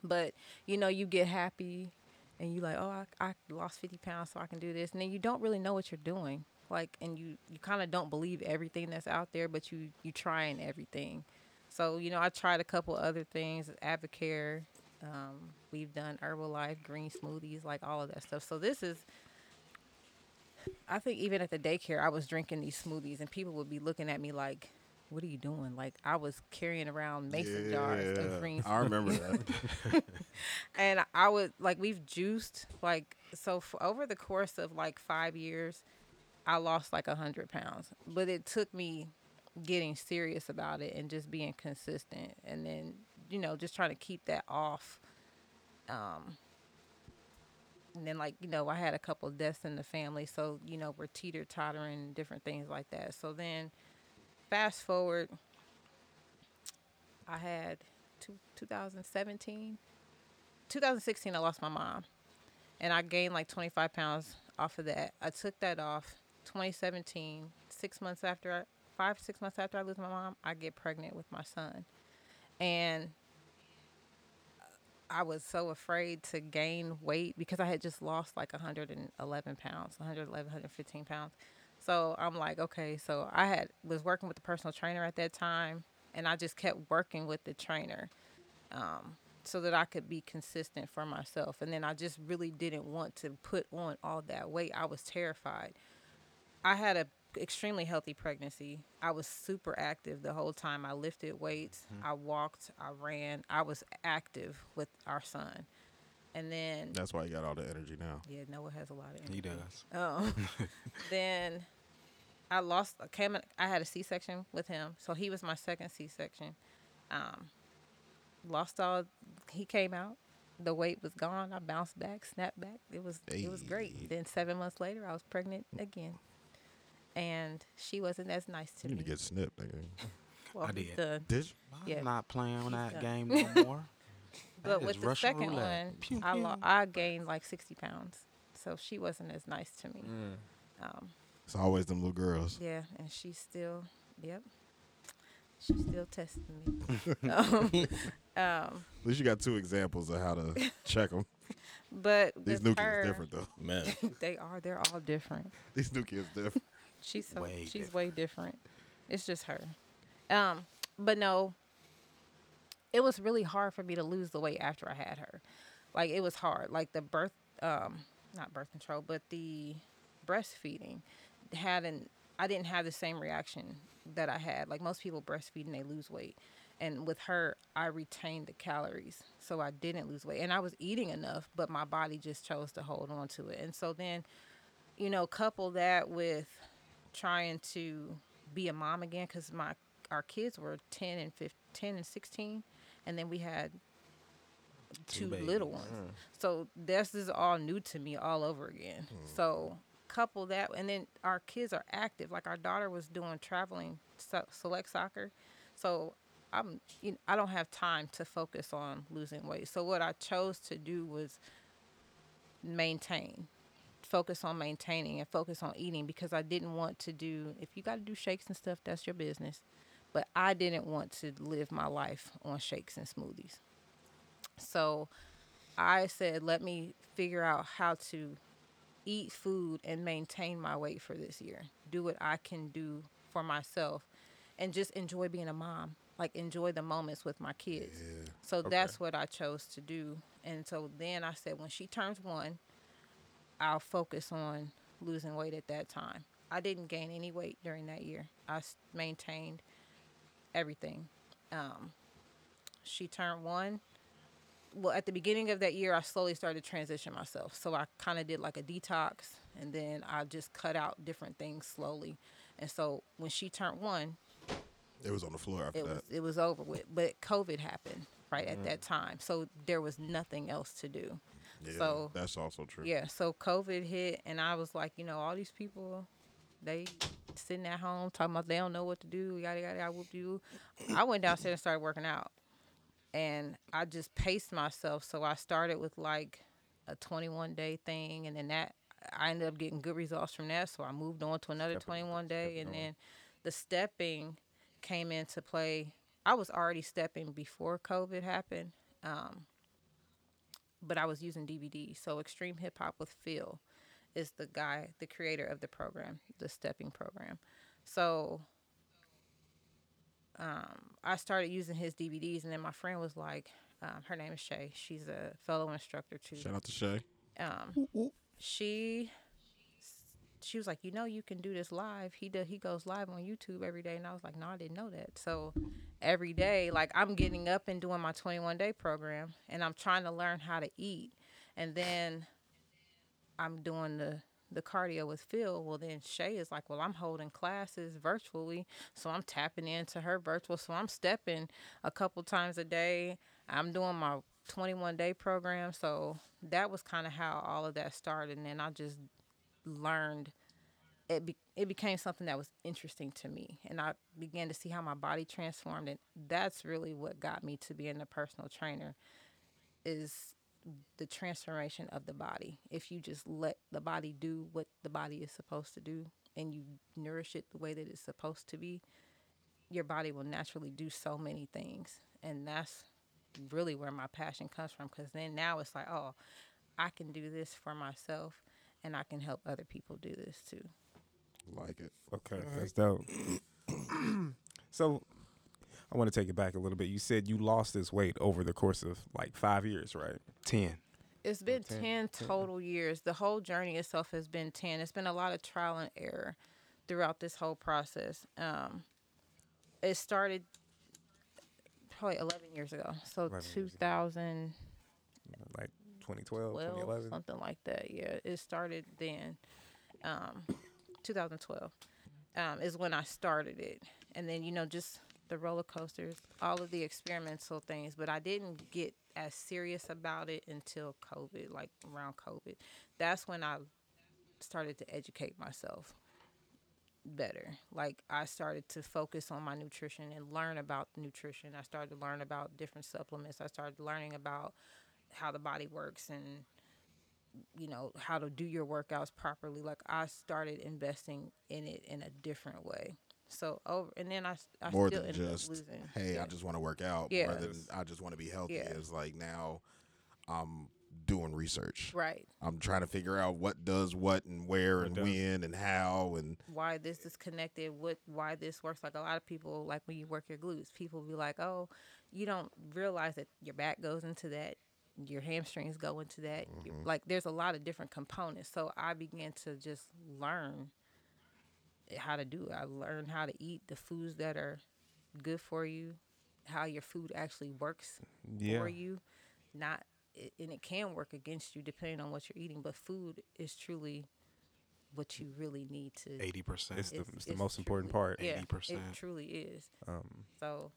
but you know, you get happy and you like, oh, I, I lost 50 pounds so I can do this. And then you don't really know what you're doing. Like, and you, you kind of don't believe everything that's out there, but you, you trying everything. So, you know, I tried a couple other things, AdvoCare. Um, we've done Herbalife, green smoothies, like all of that stuff. So this is, I think even at the daycare, I was drinking these smoothies and people would be looking at me like, what are you doing? Like I was carrying around mason jars of green I remember that. and I would like we've juiced like so for over the course of like five years, I lost like a hundred pounds. But it took me getting serious about it and just being consistent, and then you know just trying to keep that off. Um, and then like you know I had a couple of deaths in the family, so you know we're teeter tottering different things like that. So then, fast forward, I had two, 2017. 2016, I lost my mom, and I gained like 25 pounds off of that. I took that off. 2017, six months after I, five six months after I lose my mom, I get pregnant with my son, and I was so afraid to gain weight because I had just lost like 111 pounds, 111, 115 pounds. So I'm like, okay, so I had was working with the personal trainer at that time, and I just kept working with the trainer, um, so that I could be consistent for myself. And then I just really didn't want to put on all that weight. I was terrified. I had a extremely healthy pregnancy. I was super active the whole time. I lifted weights, I walked, I ran. I was active with our son. And then That's why you got all the energy now. yeah, Noah has a lot of energy. He does. Um, then I lost. I Came. in- I had a C section with him, so he was my second C section. Um, lost all. He came out. The weight was gone. I bounced back, snapped back. It was it was great. Then seven months later, I was pregnant again, and she wasn't as nice to You me. need to get snipped. Nigga. well, I did. done. Did you? I'm Yeah. not playing on that done. game no more. But with the Russian second roulette. one, Pew, I lo- I gained like sixty pounds, so she wasn't as nice to me. Um, It's always them little girls. Yeah, and she's still, yep, she's still testing me. um, um, At least you got two examples of how to check them. but These with new kids her, different though. Man, they are. They're all different. These new kids different. She's so, Way she's way different. It's just her. Um, but no, it was really hard for me to lose the weight after I had her. Like it was hard. Like the birth, um, not birth control, but the breastfeeding had an. I didn't have the same reaction that I had. Like most people breastfeed and they lose weight. And with her, I retained the calories. So I didn't lose weight. And I was eating enough, but my body just chose to hold on to it. And so then, you know, couple that with trying to be a mom again because my our kids were 10 and 15, 10 and 16 and then we had two little babies. ones mm. so this is all new to me all over again mm. so couple that and then our kids are active like our daughter was doing traveling so- select soccer so i'm you know, i don't have time to focus on losing weight. So what i chose to do was maintain focus on maintaining and focus on eating because I didn't want to do if you got to do shakes and stuff that's your business but I didn't want to live my life on shakes and smoothies. So I said let me figure out how to eat food and maintain my weight for this year do what I can do for myself and just enjoy being a mom like enjoy the moments with my kids so that's what I chose to do and so then I said when she turns 1 I'll focus on losing weight at that time. I didn't gain any weight during that year. I maintained everything. Um, she turned one. Well, at the beginning of that year, I slowly started to transition myself. So I kind of did like a detox, and then I just cut out different things slowly. And so when she turned one, It was on the floor after it was that. it was over with. But COVID happened right at that mm. time, so there was nothing else to do. Yeah, so that's also true. yeah, so COVID hit, and I was like, you know, all these people, they sitting at home talking about they don't know what to do, yada yada. I whoop you. I went downstairs and started working out, and I just paced myself. So I started with like a 21 day thing, and then that I ended up getting good results from that. So I moved on to another 21 day, and then the stepping came into play. I was already stepping before COVID happened. Um, but I was using DVD. So Extreme Hip Hop with Phil is the guy, the creator of the program, the stepping program. So um, I started using his DVDs, and then my friend was like, um, her name is Shay. She's a fellow instructor too. Shout out to Shay. Um, she she was like, you know, you can do this live. He does. He goes live on YouTube every day, and I was like, no, I didn't know that. So every day, like I'm getting up and doing my 21 day program, and I'm trying to learn how to eat, and then I'm doing the the cardio with Phil. Well, then Shay is like, well, I'm holding classes virtually, so I'm tapping into her virtual. So I'm stepping a couple times a day. I'm doing my 21 day program. So that was kind of how all of that started, and then I just learned it be, it became something that was interesting to me and I began to see how my body transformed and that's really what got me to being a personal trainer is the transformation of the body if you just let the body do what the body is supposed to do and you nourish it the way that it's supposed to be your body will naturally do so many things and that's really where my passion comes from. Because then now it's like, oh, I can do this for myself, and I can help other people do this too. Like it. Okay, that's dope. so, I want to take it back a little bit. You said you lost this weight over the course of like five years, right? 10. It's been 10, 10, total years. The whole journey itself has been 10. It's been a lot of trial and error throughout this whole process. Um, it started probably 11 years ago. So 11 years ago. Like 2012, 2011. something like that. Yeah, it started then. Um, 2012 um, is when I started it. And then, you know, just the roller coasters, all of the experimental things. But I didn't get as serious about it until COVID, like around COVID. That's when I started to educate myself better. Like I started to focus on my nutrition and learn about nutrition. I started to learn about different supplements. I started learning about how the body works and you know how to do your workouts properly. Like I started investing in it in a different way. So over and then I, s- I More still than just, losing. hey, yeah. I just want to work out. Yeah. More than I just want to be healthy. Yeah. It's like now I'm doing research. right. I'm trying to figure out what does what and where What and does. when and how and why this is connected, what why this works. Like a lot of people, like when you work your glutes, people be like, "Oh, you don't realize that your back goes into that, your hamstrings go into that." You- Like there's a lot of different components. So I began to just learn how to do it. I learned how to eat the foods that are good for you, how your food actually works Yeah. for you, not and it can work against you depending on what you're eating. But food is truly what you really need to 80%. It's the, it's- it's the it's most important truly- part. Yeah, 80%. it truly is. Um, So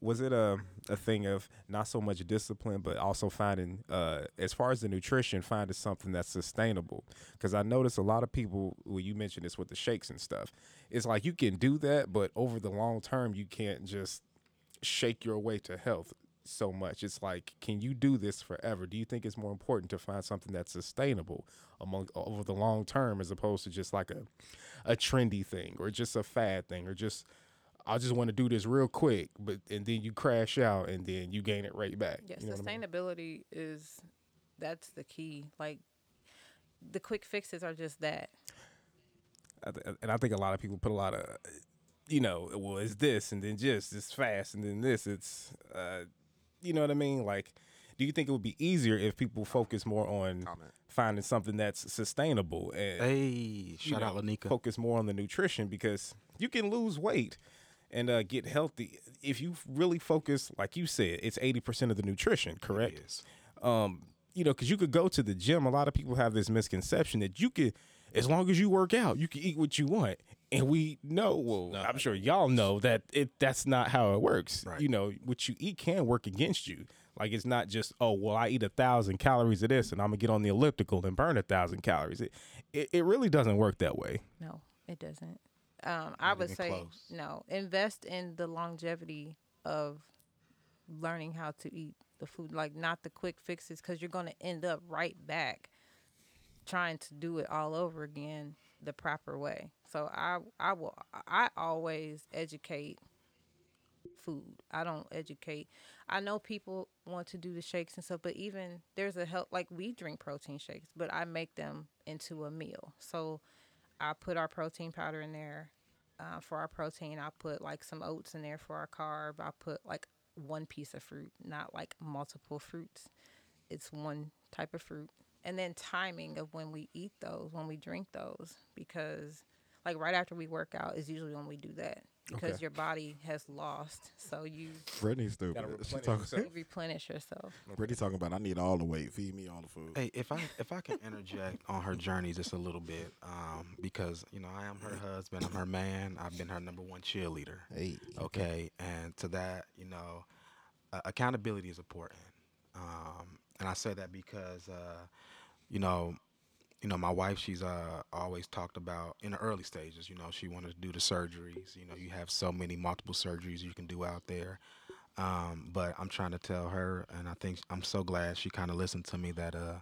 was it a a thing of not so much discipline, but also finding, uh, as far as the nutrition, finding something that's sustainable? Because I notice a lot of people, well, you mentioned this with the shakes and stuff. It's like you can do that, but over the long term, you can't just shake your way to health so much. It's like, can you do this forever? Do you think it's more important to find something that's sustainable among over the long term as opposed to just like a a trendy thing or just a fad thing or just I just want to do this real quick, but and then you crash out and then you gain it right back. yeah, You know what I mean? sustainability is that's the key. Like the quick fixes are just that. I th- and I think a lot of people put a lot of, you know, well, it's this and then just it's fast and then this. It's, uh, you know what I mean? Like, do you think it would be easier if people focus more on comment. finding something that's sustainable and Hey, you shout out know, Lanika. Focus more on the nutrition because you can lose weight and uh, get healthy if you really focus. Like you said, it's eighty percent of the nutrition, correct? Yes. um, you know, because you could go to the gym. A lot of people have this misconception that you could, as long as you work out, you can eat what you want. And we know, well, I'm sure y'all know that it that's not how it works. Right. You know, what you eat can work against you. Like it's not just, oh, well, I eat a thousand calories of this and I'm gonna get on the elliptical and burn a thousand calories. It, it it really doesn't work that way. No, it doesn't. Um, I would say close. no. Invest in the longevity of learning how to eat the food, like not the quick fixes, because you're going to end up right back trying to do it all over again the proper way. So I I will I always educate food. I don't educate. I know people want to do the shakes and stuff, but even there's a help like we drink protein shakes, but I make them into a meal. So I put our protein powder in there uh, for our protein. I put like some oats in there for our carb. I put like one piece of fruit, not like multiple fruits. It's one type of fruit. And then timing of when we eat those, when we drink those, because like right after we work out is usually when we do that because Okay. your body has lost. So you Brittany's stupid. Gotta She talking, yourself. you replenish yourself. Brittany talking about I need all the weight. Feed me all the food. Hey, if I if I can interject on her journey just a little bit, um, because you know I am her husband, I'm her man, I've been her number one cheerleader. Hey. Okay, and to that, you know, uh, accountability is important, um, and I say that because, uh, you know, you know, my wife, she's uh, always talked about in the early stages. You know, she wanted to do the surgeries. You know, you have so many multiple surgeries you can do out there. Um, but I'm trying to tell her, and I think I'm so glad she kind of listened to me that uh,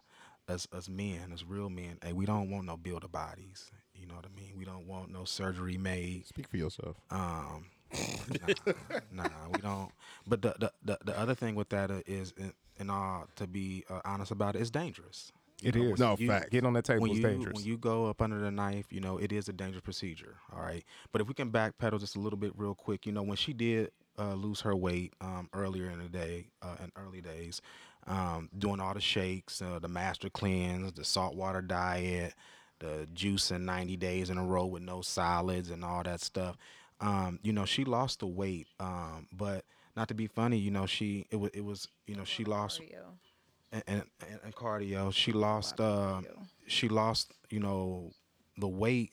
as as men, as real men, hey, we don't want no builder bodies. You know what I mean? We don't want no surgery made Speak for yourself. um, nah, we don't. But the the, the, the other thing with that is, uh, in all to be uh, honest about it, it's dangerous. You It know, is. No, you- facts. Getting on that table when is you dangerous. when you go up under the knife, you know it is a dangerous procedure. All right, but if we can backpedal just a little bit real quick, you know when she did uh, lose her weight um, earlier in the day, uh, in early days, um, doing all the shakes, uh, the master cleanse, the saltwater diet, the juice in 90 days in a row with no solids and all that stuff. Um, you know she lost the weight, um, but not to be funny, you know she it was it was you know she lost Cardio. And, and, and- cardio. She lost. Uh, she lost. You know, the weight,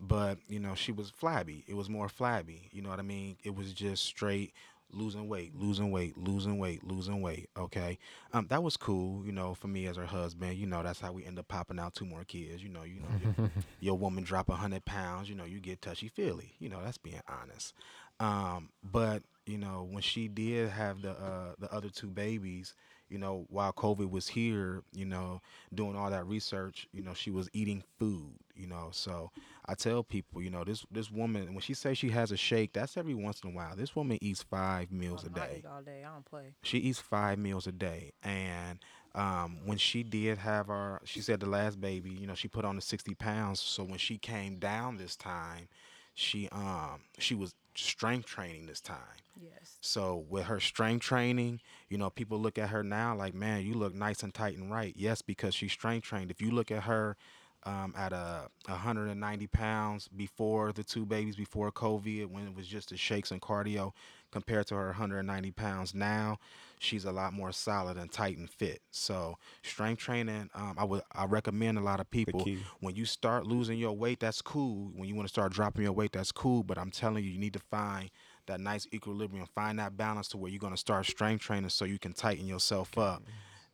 but you know she was flabby. It was more flabby. You know what I mean? It was just straight losing weight, losing weight, losing weight, losing weight. Okay, um, that was cool. You know, for me as her husband. You know, that's how we end up popping out two more kids. You know, you know, your, your woman drop a hundred pounds. You know, you get touchy feely. You know, that's being honest. Um, but you know, when she did have the uh, the other two babies, you know, while COVID was here, you know, doing all that research, you know, she was eating food, you know. So I tell people, you know, this this woman when she says she has a shake, that's every once in a while. This woman eats five meals a day eat all day. I don't play. she eats five meals a day and um, when she did have our she said the last baby you know she put on the 60 pounds so when she came down this time she um she was strength training this time Yes. so with her strength training, you know, people look at her now like, man, you look nice and tight and right. Yes, because she's strength trained. If you look at her um, at a 190 pounds before the two babies, before COVID, when it was just the shakes and cardio, compared to her 190 pounds now, she's a lot more solid and tight and fit. So strength training, um, I would I recommend a lot of people key. when you start losing your weight, that's cool. When you want to start dropping your weight, that's cool. But I'm telling you, you need to find that nice equilibrium, find that balance to where you're going to start strength training so you can tighten yourself up.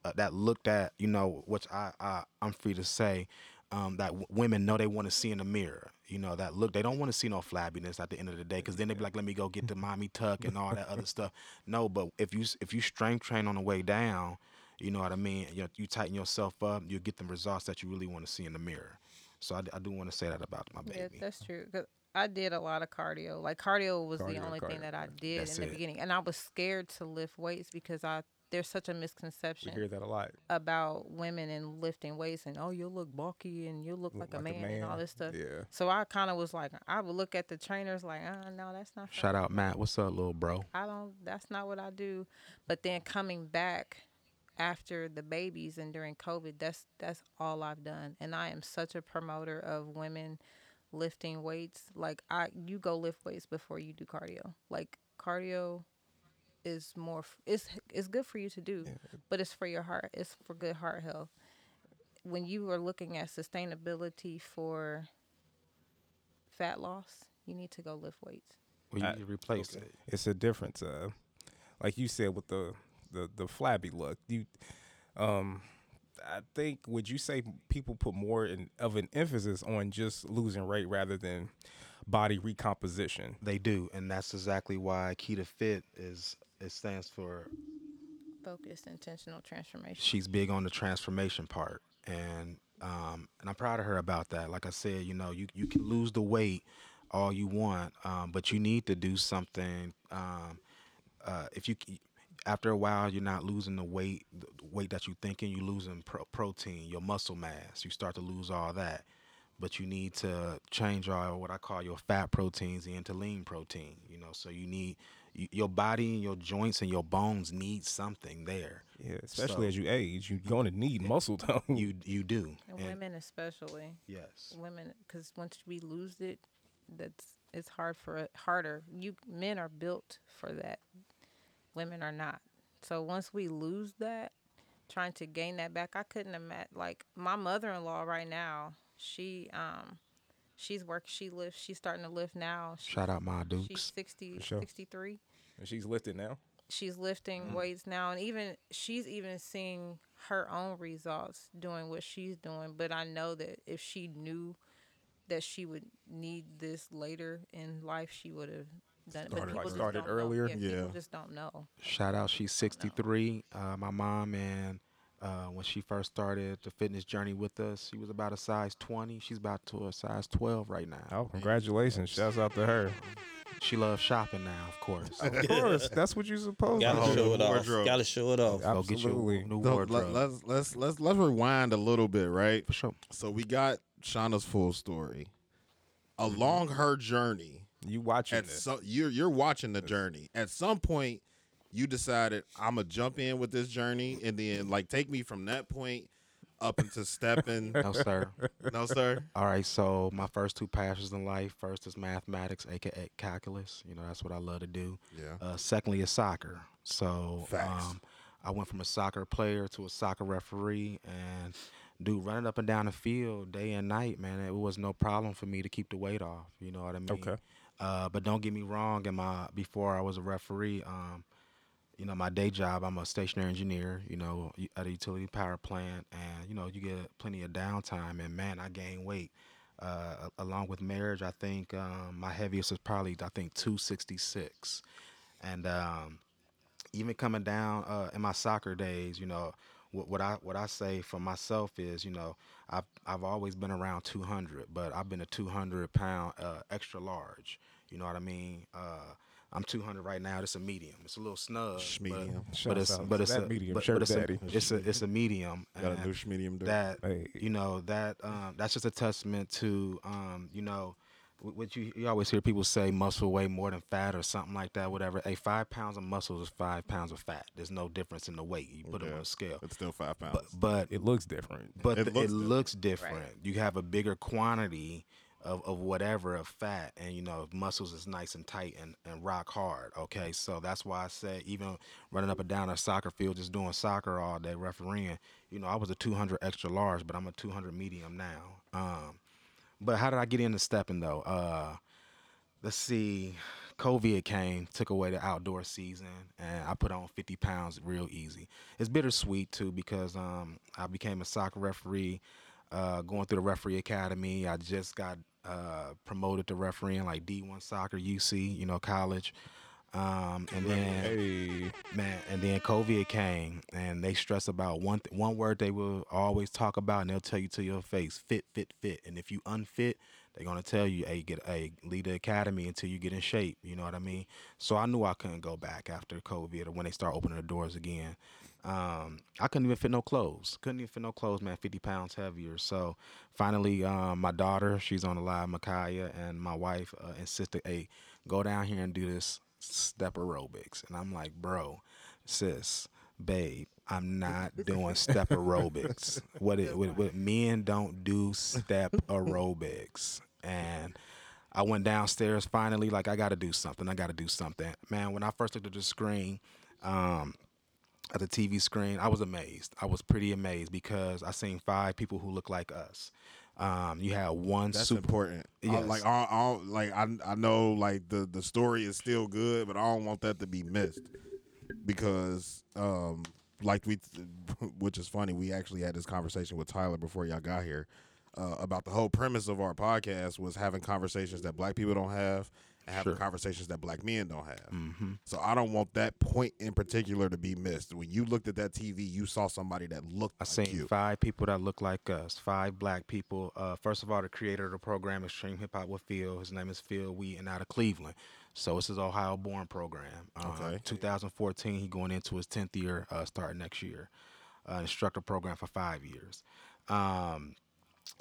Uh, that looked at, you know, which I, I I'm free to say, um, that w- women know they want to see in the mirror. You know, that look, they don't want to see no flabbiness at the end of the day, because then they be like, let me go get the mommy tuck and all that other stuff. No, but if you if you strength train on the way down, you know what I mean. You know, you tighten yourself up, you get the results that you really want to see in the mirror. So I, I do want to say that about my baby. Yeah, that's true. I did a lot of cardio. Like cardio was the only cardio, thing that I did That's in the it. beginning, and I was scared to lift weights because I there's such a We misconception hear that a lot. about women and lifting weights and oh you'll look bulky and you'll look, like, a, man and all this stuff. Yeah. So I kind of was like, I would look at the trainers like, uh, no, that's not. for Shout out Matt, what's up, little bro? I don't. That's not what I do. But then coming back after the babies and during COVID, that's that's all I've done. And I am such a promoter of women lifting weights. Like I, you go lift weights before you do cardio. Like cardio is more. It's it's good for you to do, but it's for your heart. It's for good heart health. When you are looking at sustainability for fat loss, you need to go lift weights. Well, you I- need to replace it. It's a difference. Uh, like you said with the the the flabby look. You, um, I think would you say people put more in, of an emphasis on just losing weight rather than body recomposition? They do, and that's exactly why Keto Fit is. It stands for Focused intentional transformation. she's big on the transformation part and um and I'm proud of her about that like I said you know you you can lose the weight all you want um but you need to do something um uh if you c- after a while you're not losing the weight the weight that you're thinking you're losing pro- protein your muscle mass you start to lose all that but you need to change all what I call your fat proteins into lean protein you know so you need you, your body and your joints and your bones need something there Yeah, especially So- as you age, you're going to need muscle tone. you you do. And And- women especially. yes. Women, because once we lose it, that's it's hard for it harder. You men are built for that. Women are not. So once we lose that, trying to gain that back, I couldn't imagine. Like my mother-in-law right now, she um, she's work. She lifts. She's starting to lift now. She, Shout out my She's Dukes. 60, sure. 63. and she's lifting now. she's lifting weights now and even she's even seeing her own results doing what she's doing but i know that if she knew that she would need this later in life she would have done it but Started- people just started don't know. earlier? yeah, Yeah. people just don't know Shout out, she's 63. Uh, my mom and uh, when she first started the fitness journey with us, she was about a size 20. She's about to a size 12 right now. Oh, congratulations! Shouts out to her. she loves shopping now, of course. Of course, that's what you're supposed Gotta to do. show it off. Gotta show it off. Go get you Absolutely. new So, wardrobe. let, us let's let's let's let's rewind a little bit, right? For sure. So we got Shauna's full story. Along her journey, You watching at this? so you're you're watching the journey. At some point, you decided I'm gonna jump in with this journey, and then like take me from that point up into stepping. No, sir. no, sir. All right, so my first two passions in life, first is mathematics, aka calculus. You know, that's what I love to do. Yeah. Uh, secondly is soccer. So Facts. um, I went from a soccer player to a soccer referee, and dude, running up and down the field day and night, man, it was no problem for me to keep the weight off. You know what I mean? Okay. Uh, but don't get me wrong. In my before I was a referee, um, you know, my day job, I'm a stationary engineer, you know, at a utility power plant, and you know, you get plenty of downtime. And man, I gained weight. Uh, along with marriage, I think um, my heaviest is probably I think 266, and um, even coming down uh, in my soccer days, you know, what, what I what I say for myself is, you know, I've I've always been around 200, but I've been a 200 pound uh, extra large. You know what I mean? Uh, I'm 200 right now. It's a medium. It's a little snug, Schmedium. but, but it's but it's a medium but, but it's, a, daddy. it's a it's a medium. Got a and new medium. that Hey. you know that um, that's just a testament to um, you know what you you always hear people say muscle weigh more than fat or something like that whatever hey five pounds of muscle is five pounds of fat there's no difference in the weight you put them on a scale It's still five pounds. but but It looks different. but It th- looks it different. looks different. You have a bigger quantity of, of whatever of fat, and you know muscles is nice and tight and, and rock hard. Okay, so that's why I say even running up and down a soccer field, just doing soccer all day, refereeing. You know, I was a 200 extra large, but I'm a 200 medium now. Um, but how did I get into stepping though? Uh, let's see. COVID came, took away the outdoor season, and I put on 50 pounds real easy. It's bittersweet too because um, I became a soccer referee, uh, going through the referee academy. I just got uh, promoted to refereeing like D1 soccer, UC, you know, college. Um, and then Hey, man, and then COVID came, and they stress about one th- one word they will always talk about, and they'll tell you to your face, fit, fit, fit. And if you unfit, they're gonna tell you, hey, get a lead the academy until you get in shape. You know what I mean? So I knew I couldn't go back after COVID or when they start opening the doors again. Um, I couldn't even fit no clothes. Couldn't even fit no clothes, man. Fifty pounds heavier. So finally, um, my daughter, she's on the live, Micaiah, and my wife uh, insisted, hey, go down here and do this step aerobics. And I'm like, bro, sis, babe, I'm not doing step aerobics. What it what, what men don't do step aerobics. And I went downstairs finally, like I gotta do something. I gotta do something. Man, when I first looked at the screen, um, at the TV screen, I was amazed. I was pretty amazed because I seen five people who look like us. Um, you had one That's super important. I- like I, I, like I, I know like the the story is still good, but I don't want that to be missed because um like we, which is funny. We actually had this conversation with Tyler before y'all got here uh, about the whole premise of our podcast was having conversations that Black people don't have and having Sure. conversations that Black men don't have. hmm So I don't want that point in particular to be missed. When you looked at that TV, you saw somebody that looked I like seen you. five people that look like us. Five black people. Uh, first of all, the creator of the program, Extreme Hip Hop with Phil. His name is Phil Wheaton out of Cleveland. So this is Ohio born program. Uh, Okay. 2014, he going into his 10th year, uh, starting next year. Uh, instructor program for five years. Um,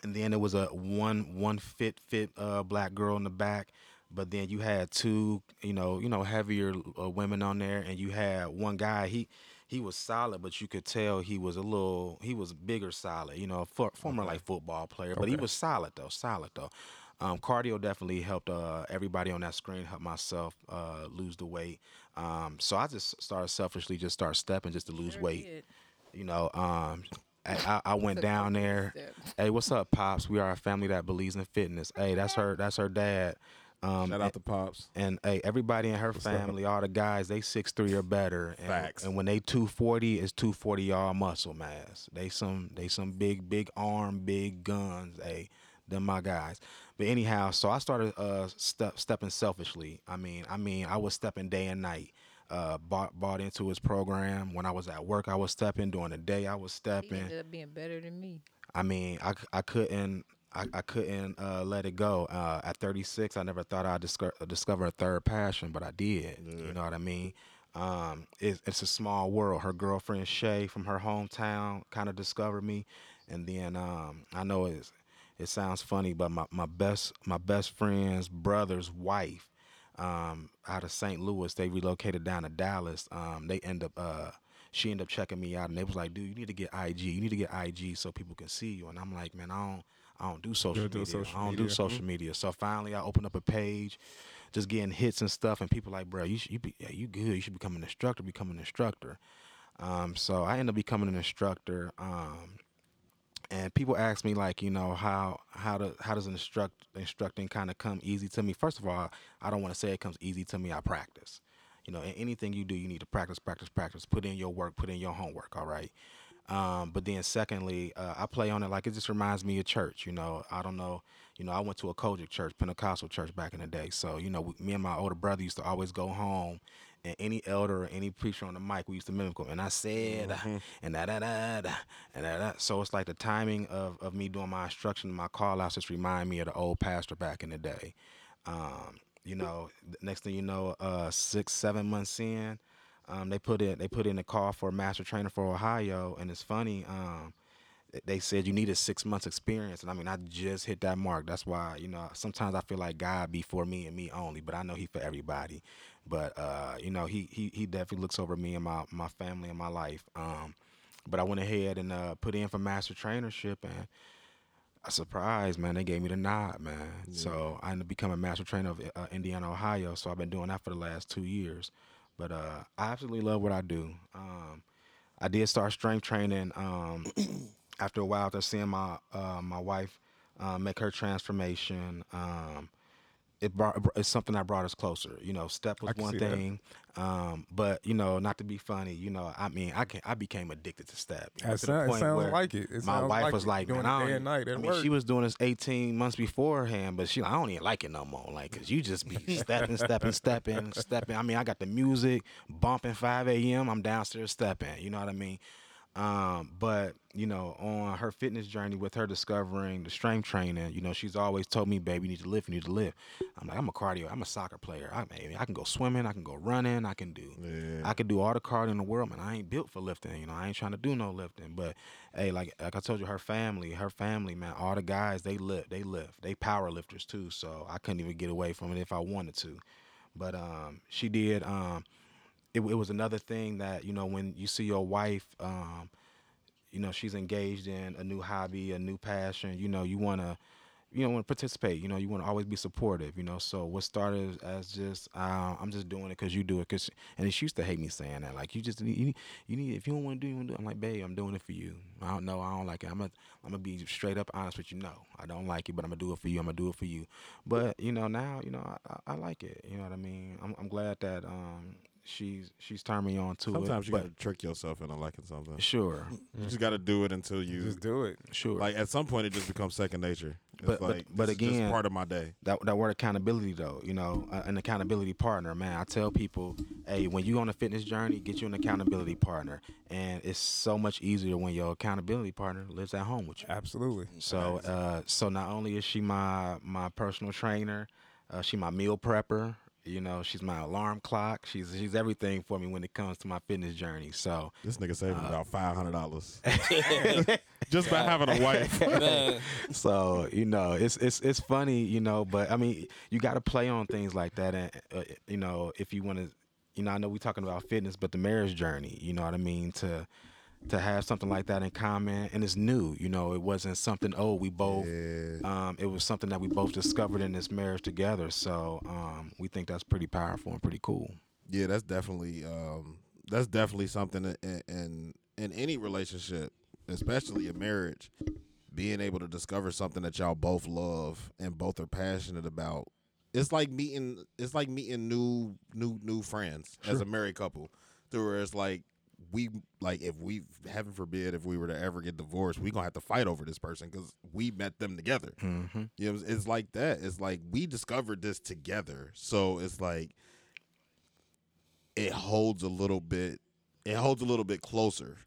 and then there was a one one fit fit uh, black girl in the back but then you had two you know you know heavier uh, women on there and you had one guy he he was solid but you could tell he was a little he was bigger solid you know for, former like football player but he was solid though solid though um, cardio definitely helped uh, everybody on that screen helped myself uh, lose the weight um, so i just started selfishly just start stepping just to lose Sure weight did. you know um, I, I I went down there step. Hey, what's up, pops? We are a family that believes in fitness. Hey, that's her. That's her dad. Um, Shout and, out to pops. and hey, everybody in her up? family, all the guys, they six three or better. And, Facts. And when they two forty, it's two forty y'all muscle mass. They some they some big big arm, big guns. Hey, them my guys. But anyhow, so I started uh step, stepping selfishly. I mean, I mean, I was stepping day and night. Uh, bought bought into his program. When I was at work, I was stepping. During the day, I was He stepping. ended up being better than me. I mean, I, I couldn't I, I couldn't uh, let it go. Uh, at 36, I never thought I'd discover, discover a third passion, but I did. You know what I mean? Um, it's, it's a small world. Her girlfriend Shay from her hometown kind of discovered me, and then um, I know it's it sounds funny, but my, my best my best friend's brother's wife um, out of St. Louis, they relocated down to Dallas. Um, they end up uh, she ended up checking me out, and they was like, "Dude, you need to get IG. You need to get IG so people can see you." And I'm like, "Man, I don't I don't do social media. social I don't media. do social media." So finally, I opened up a page. Just getting hits and stuff, and people like, bro, you should, you be, yeah, you good. You should become an instructor. Become an instructor. Um, so I ended up becoming an instructor. Um, and people ask me like you know how how to how does instruct instructing kind of come easy to me first of all i don't want to say it comes easy to me i practice you know in anything you do you need to practice practice practice put in your work put in your homework all right um, but then secondly uh, i play on it like it just reminds me of church you know i don't know you know i went to a COGIC church pentecostal church back in the day so you know we, me and my older brother used to always go home and any elder or any preacher on the mic, we used to mimic him. And I said, and da da da da, and da da. So it's like the timing of, of me doing my instruction, my call outs just remind me of the old pastor back in the day. Um, you know, next thing you know, uh, six, seven months in, um, they put it, they put in a call for a master trainer for Ohio, and it's funny. Um, they said you needed six months experience, and I mean, I just hit that mark. That's why, you know, sometimes I feel like God be for me and me only, but I know He for everybody. But uh, you know, He He He definitely looks over me and my my family and my life. Um, but I went ahead and uh, put in for master trainership, and a surprise, man. They gave me the nod, man. So I ended up becoming master trainer of uh, Indiana, Ohio. So I've been doing that for the last two years. But uh, I absolutely love what I do. Um, I did start strength training um, after a while after seeing my uh, my wife uh, make her transformation. Um, it brought it's something that brought us closer. You know, step was one thing, um, but you know, not to be funny. You know, I mean, I can I became addicted to step. You know, to the sound- it point where like it. It my wife like was it. like, man, it I, don't, I mean, she was doing this 18 months beforehand, but she I don't even like it no more. Like, cause you just be stepping, stepping, stepping, stepping. I mean, I got the music bumping 5 a.m. I'm downstairs stepping. You know what I mean? Um, but you know, on her fitness journey with her discovering the strength training, you know, she's always told me, "Baby, you need to lift, you need to lift." I'm like, I'm a cardio, I'm a soccer player. I, I, I can go swimming, I can go running, I can do, I can do all the cardio in the world, man. I ain't built for lifting, you know. I ain't trying to do no lifting, but hey, like like I told you, her family, her family, man, all the guys they lift, they lift, they power lifters too. So I couldn't even get away from it if I wanted to. But um, she did. Um, it, it was another thing that you know when you see your wife um, you know she's engaged in a new hobby a new passion you know you want to you know want to participate you know you want to always be supportive you know. So what started as just uh, i'm just doing it because you do it because and she used to hate me saying that like you just need you need, you need if you don't want to do you want to do i'm like babe i'm doing it for you. I don't know i don't like it. I'm gonna i'm gonna be straight up honest with you. No i don't like it but i'm gonna do it for you i'm gonna do it for you. But you know now you know i, I, I like it you know what i mean? I'm, I'm glad that um she's she's turned me on to it Sometimes you but gotta trick yourself into liking something. sure You just gotta do it until you Just do it. sure like. At some point, it just becomes second nature. It's But- but- like, but this is just again- part of my day. that that word accountability though you know uh, an accountability partner man i tell people hey when you on a fitness journey get you an accountability partner and it's so much easier when your accountability partner lives at home with you Absolutely. so uh so not only is she my my personal trainer uh, she my meal prepper you know she's my alarm clock. She's she's everything for me when it comes to my fitness journey. So This nigga saving Uh, about five hundred dollars. Just by having a wife. So you know it's it's it's funny you know but i mean you got to play on things like that and uh, you know if you want to you know i know we're talking about fitness but the marriage journey you know what i mean to to have something like that in common and it's new you know it wasn't something old we both um, it was something that we both discovered in this marriage together so um, we think that's pretty powerful and pretty cool Yeah, that's definitely um, that's definitely something in, in in any relationship, especially a marriage, being able to discover something that y'all both love and both are passionate about. It's like meeting it's like meeting new new new friends as a married couple. through where it's like we like if we heaven forbid if we were to ever get divorced, we gonna have to fight over this person because we met them together. mm-hmm. You know, it's like that. It's like we discovered this together. So it's like it holds a little bit it holds a little bit closer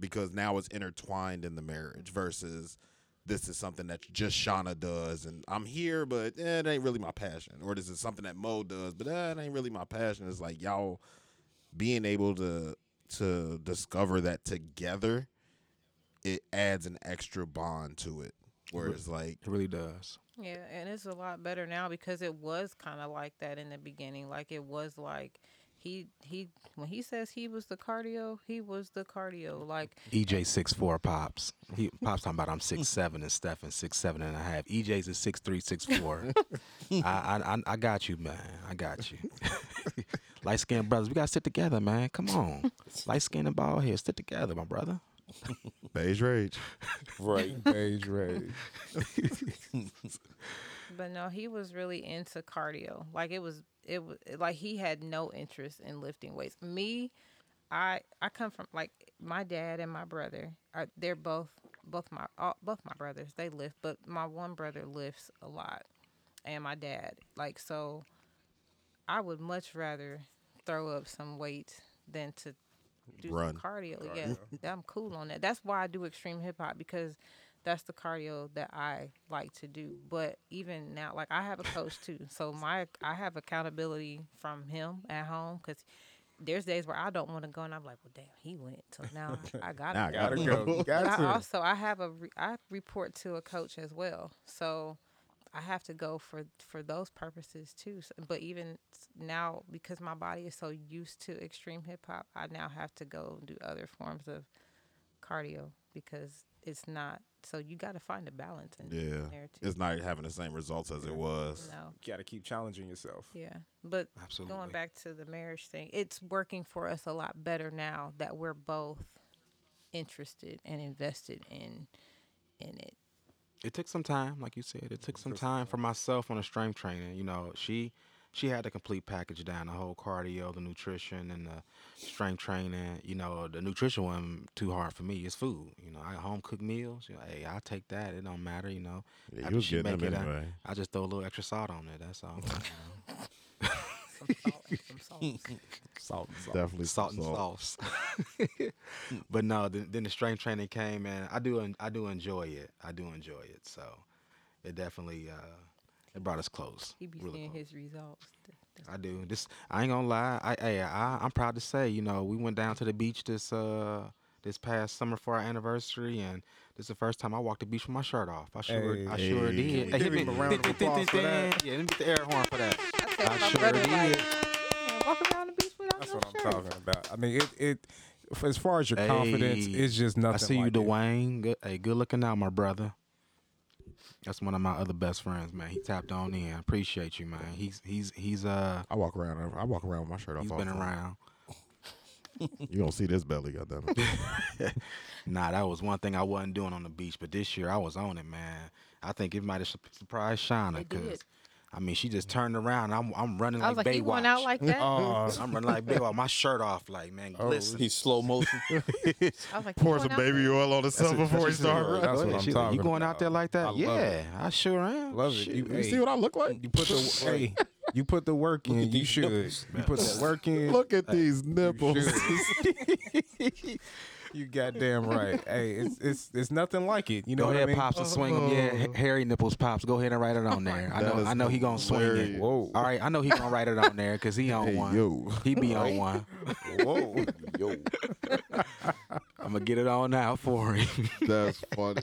because now it's intertwined in the marriage versus this is something that just Shauna does, and I'm here, but eh, it ain't really my passion. Or this is something that Mo does, but eh, it ain't really my passion. It's like y'all being able to to discover that together, it adds an extra bond to it. Whereas like It really does. Yeah, and it's a lot better now because it was kind of like that in the beginning. Like it was like he he when he says he was the cardio, he was the cardio. Like EJ six four pops. He pops talking about I'm six seven and Stephen six seven and a half. EJ's is six three six four. I, I I I got you, man. I got you. Light skinned brothers, we gotta sit together, man. Come on. Light skinned and bald head, sit together, my brother. beige rage. Right. Beige rage. But no, he was really into cardio. Like it was, it was like he had no interest in lifting weights. Me, I I come from like my dad and my brother are they're both both my all, both my brothers they lift, but my one brother lifts a lot, and my dad like so. I would much rather throw up some weight than to do Run. some cardio. Yeah, I'm cool on that. That's why I do extreme hip hop because that's the cardio that I like to do. But even now, like I have a coach too, so my I have accountability from him at home because there's days where I don't want to go, and I'm like, well, damn, he went, so now I gotta Now I go. gotta Gotta go. Got I also I have a re- I report to a coach as well, so I have to go for for those purposes too. So, but even now, because my body is so used to extreme hip hop, I now have to go do other forms of cardio because it's not. So you got to find a balance in Yeah, there too. it's not having the same results as it was. No. you Got to keep challenging yourself. Yeah, but Absolutely. going back to the marriage thing, it's working for us a lot better now that we're both interested and invested in in it. It took some time, like you said. It took mm-hmm, some time for myself on the strength training. You know, she she had the complete package down, the whole cardio, the nutrition, and the strength training. You know, the nutrition wasn't too hard for me. It's food. You know, I home cooked meals. You know, hey, I take that. It don't matter. You know, Yeah, After you was she getting them make it, I- anyway. I just throw a little extra salt on it. That's all. you know. Some salt, some salt. Salt, salt. Definitely salt and some sauce. but no, then, then the strength training came, and I do en- I do enjoy it. I do enjoy it. So it definitely uh, it brought us close. He be really seeing close. his results. Th- th- I do. This I ain't gonna lie. I, I, I I'm proud to say, you know, we went down to the beach this uh this past summer for our anniversary, and this is the first time I walked the beach with my shirt off. I sure I sure Hey. did. Give hit him me- a round of applause for that. Yeah, let me get the air horn for that. I tell sure brother like, did. Walk around the beach without That's no what I'm shirt." talking about. I mean, it it as far as your confidence, it's just nothing. I see like you. Dwayne. Good, hey, good looking out, my brother. That's one of my other best friends, man. He tapped on in. Appreciate you, man. He's he's he's uh I walk around. I walk around with my shirt off. he's all been time. around. You don't see this belly, goddamn it. Nah, that was one thing I wasn't doing on the beach, but this year I was on it, man. I think it might have surprised Shauna because did. I mean she just turned around. I'm I'm running I was like like, you Baywatch. going out like that? Oh, I'm running like Baywatch. My shirt off, like man, Oh. He's slow motion. I was like, you Pour some baby there? oil on himself before he that's start That's what. I'm She like, talking You going out there like that? I yeah, it. I sure am. Love it. Shit. You- You see what I look like? You put the hey, you put the work in. You should. nipples. You put the work in. Look at these nipples. Should. you goddamn right. Hey, it's it's it's nothing like it. You know Go what ahead, I mean? pops, and swing him. Yeah, Ha- hairy nipples, pops. Go ahead and write it on there. I know, is I know he gonna swing it. Whoa. All right, I know he gonna write it on there because he on Hey, one. yo. He be on one. Whoa. Yo. I'm gonna get it on now for him. That's funny.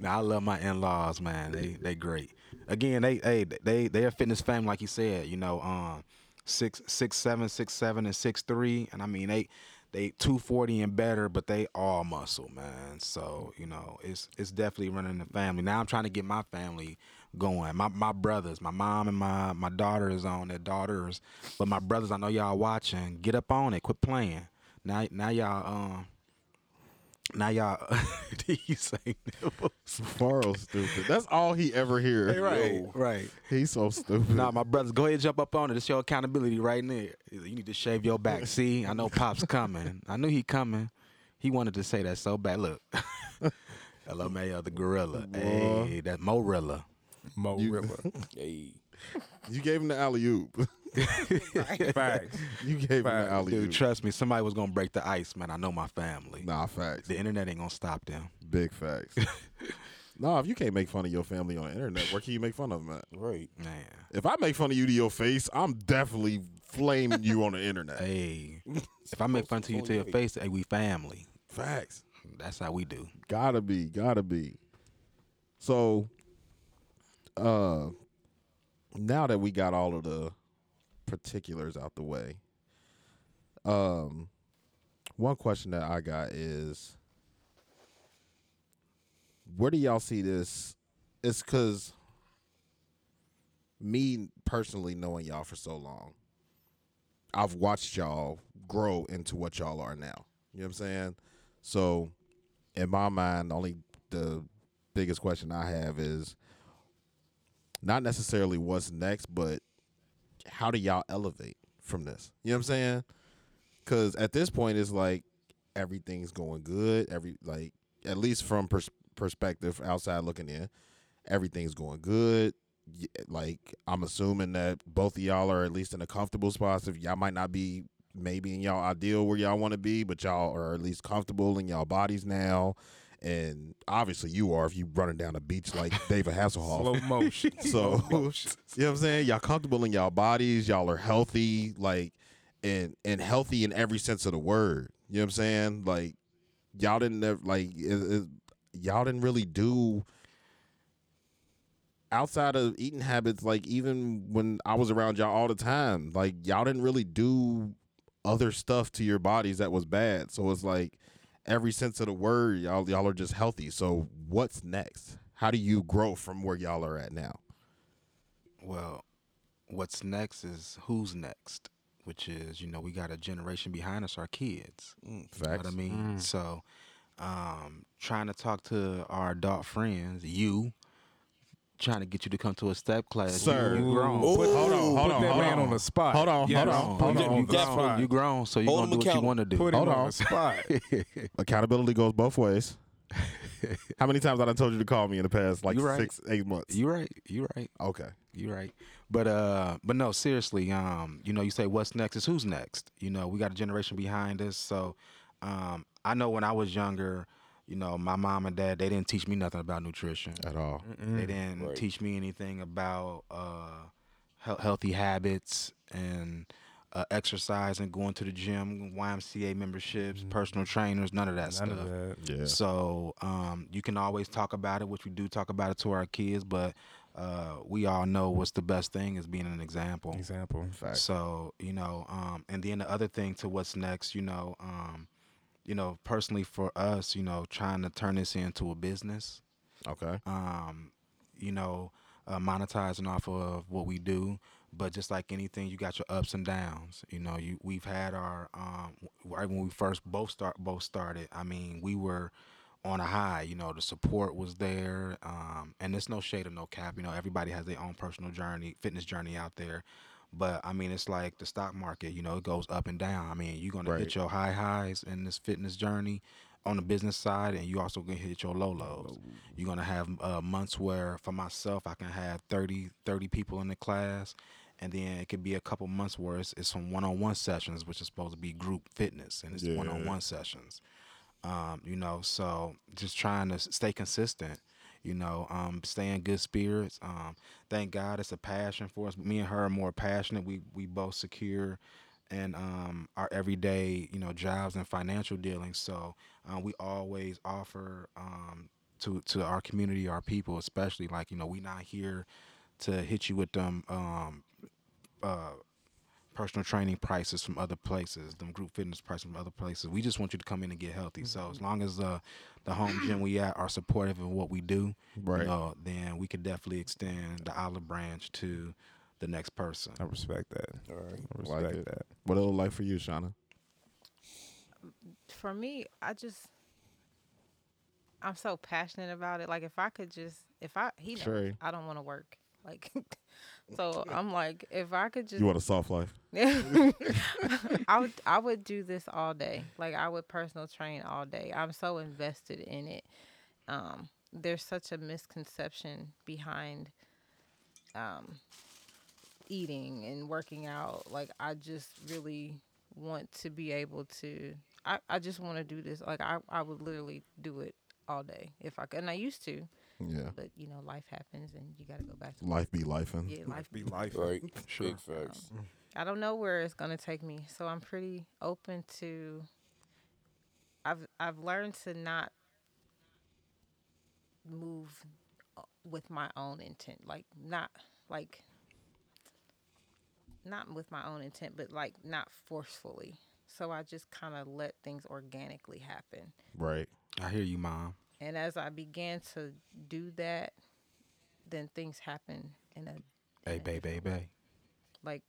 now I love my in-laws, man. They they great. Again, they hey they they a fitness family, like you said. You know, um, six six seven, six seven, and six three, and I mean they they two forty and better, but they all muscle, man. So you know, it's it's definitely running the family. Now I'm trying to get my family going. My my brothers, my mom and my my daughter is on their daughters, but my brothers, I know y'all watching. Get up on it. Quit playing. Now now y'all um. Now y'all, you say nipples. Stupid. That's all he ever hears. right, right. He's so stupid. Nah, my brothers, go ahead, jump up on it. It's your accountability right there. You need to shave your back. See, I know Pop's coming. I knew he coming. He wanted to say that so bad. Look, LMAO the gorilla. Hey, that Morilla. Mo You- Ripper. Hey. You gave him the alley oop. Facts. You gave him the alley Dude, oop. trust me, somebody was gonna break the ice, man. I know my family. Nah, facts. The internet ain't gonna stop them. Big facts. No, if you can't make fun of your family on the internet, where can you make fun of them at? Right. Man, If I make fun of you to your face, I'm definitely flaming you on the internet. hey, if I make fun to you to your face, hey, we family. Facts. That's how we do. Gotta be, gotta be. So, uh, now that we got all of the particulars out the way, um, one question that I got is, where do y'all see this? It's because me personally knowing y'all for so long, I've watched y'all grow into what y'all are now. You know what I'm saying? So, in my mind, only the biggest question I have is not necessarily what's next, but how do y'all elevate from this? You know what I'm saying? Because at this point, it's like everything's going good. Every like at least from pers- perspective outside looking in, everything's going good. Like I'm assuming that both of y'all are at least in a comfortable spot. If y'all might not be maybe in y'all ideal where y'all want to be, but y'all are at least comfortable in y'all bodies now. And obviously you are if you running down a beach like David Hasselhoff. Slow motion. So you know what I'm saying? Y'all comfortable in y'all bodies, y'all are healthy, like and and healthy in every sense of the word. You know what I'm saying? Like y'all didn't never like it, it, y'all didn't really do outside of eating habits like even when I was around y'all all the time, like y'all didn't really do other stuff to your bodies that was bad. So it's like every sense of the word, y'all y'all are just healthy. So what's next? How do you grow from where y'all are at now? Well, what's next is who's next, which is you know we got a generation behind us, our kids. You know what I Facts. mean? So, um, trying to talk to our adult friends, you trying to get you to come to a step class. Sir. you, you grown. Put, Hold on, hold put on, that hold man on. on the spot. Hold on, Yes, hold on, hold him on. on the Definitely. spot. You grown, so you Hold gonna them do what you want to do. Put him Hold on on. the spot. Accountability goes both ways. How many times have I done told you to call me in the past like right. six, eight months? You right. You right. okay. You right. But uh but no, seriously, um, you know, you say what's next is who's next. You know, we got a generation behind us. So um I know when I was younger, you know, my mom and dad, they didn't teach me nothing about nutrition. At all. They didn't Right. teach me anything about uh he- healthy habits and uh, exercise and going to the gym, YMCA memberships, personal trainers, none of that None stuff. of that. Yeah. So um, you can always talk about it, which we do talk about it to our kids, but uh, we all know what's the best thing is being an example. Example. Facts. So you know, um, and then the other thing to what's next, you know, um, you know, personally for us, you know, trying to turn this into a business, Okay. um, you know, uh, monetizing off of what we do. But just like anything, you got your ups and downs. You know, you we've had our um, right when we first both start both started. I mean, we were on a high. You know, the support was there, um, and it's no shade of no cap. You know, everybody has their own personal journey, fitness journey out there. But I mean, it's like the stock market. You know, it goes up and down. I mean, you're gonna Right. hit your high highs in this fitness journey on the business side, and you also gonna hit your low lows. You're gonna have uh, months where, for myself, I can have 30, 30 people in the class, and then it could be a couple months where it's, it's some one-on-one sessions, which is supposed to be group fitness, and it's Yeah. one-on-one sessions. Um, you know, so just trying to stay consistent. You know, um, stay in good spirits. Um, thank God it's a passion for us. Me and her are more passionate. We we both secure and um, our everyday, you know, jobs and financial dealings. So uh, we always offer um, to to our community, our people, especially like you know, we not here to hit you with them um, uh, personal training prices from other places, them group fitness prices from other places. We just want you to come in and get healthy. So as long as uh, the home gym we at are supportive of what we do, Right. you know, then we could definitely extend the olive branch to the next person. I respect that. All right. I Like respect it. that. What it look like for you, Shauna? for me, I just I'm so passionate about it. Like if I could just if I he knows Sure. I don't want to work. Like so I'm like if I could just You want a soft life? I would I would do this all day. Like I would personal train all day. I'm so invested in it. Um, there's such a misconception behind um, eating and working out. Like I just really want to be able to. I, I just want to do this. Like I, I would literally do it all day if I could. And I used to. Yeah. But you know, life happens, and you got to go back to Life be life and Yeah, life Be life. Right. Sure. Big facts. I don't know where it's gonna take me, so I'm pretty open to. I've I've learned to not move uh, with my own intent, like not like not with my own intent, but like not forcefully. So I just kind of let things organically happen. right. I hear you, mom. And as I began to do that, then things happen in a Hey, baby, baby. like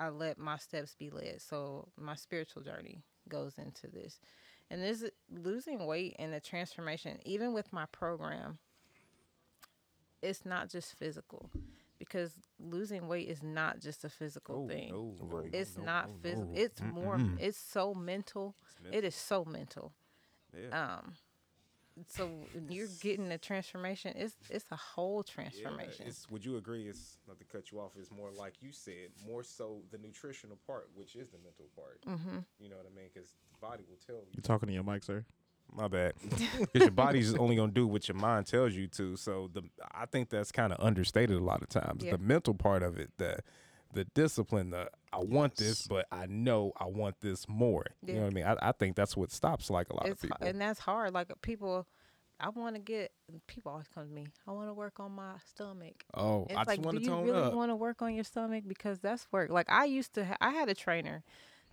I let my steps be led. So my spiritual journey goes into this. And this losing weight and the transformation, even with my program, it's not just physical. Because losing weight is not just a physical Oh, thing. no. Right. It's no, not no, physical. no. It's more it's so mental. It is so mental. Yeah. Um so you're getting a transformation, it's it's a whole Yeah, transformation. it's, would you agree? It's not to cut you off. It's more like you said, more so the nutritional part, which is the mental part. Mm-hmm. You know what I mean? Because the body will tell you. You're talking to your mic, sir? My bad. Because your body's only gonna do what your mind tells you to. So the I think that's kind of understated a lot of times. Yeah. The mental part of it, the the discipline, the I want this, but I know I want this more. You know what I mean? I, I think that's what stops like a lot it's of people. and that's hard. Like people, I want to get. People always come to me. I want to work on my stomach. oh, It's I just like, do you really want to work on your stomach because that's work. Like I used to. Ha- I had a trainer.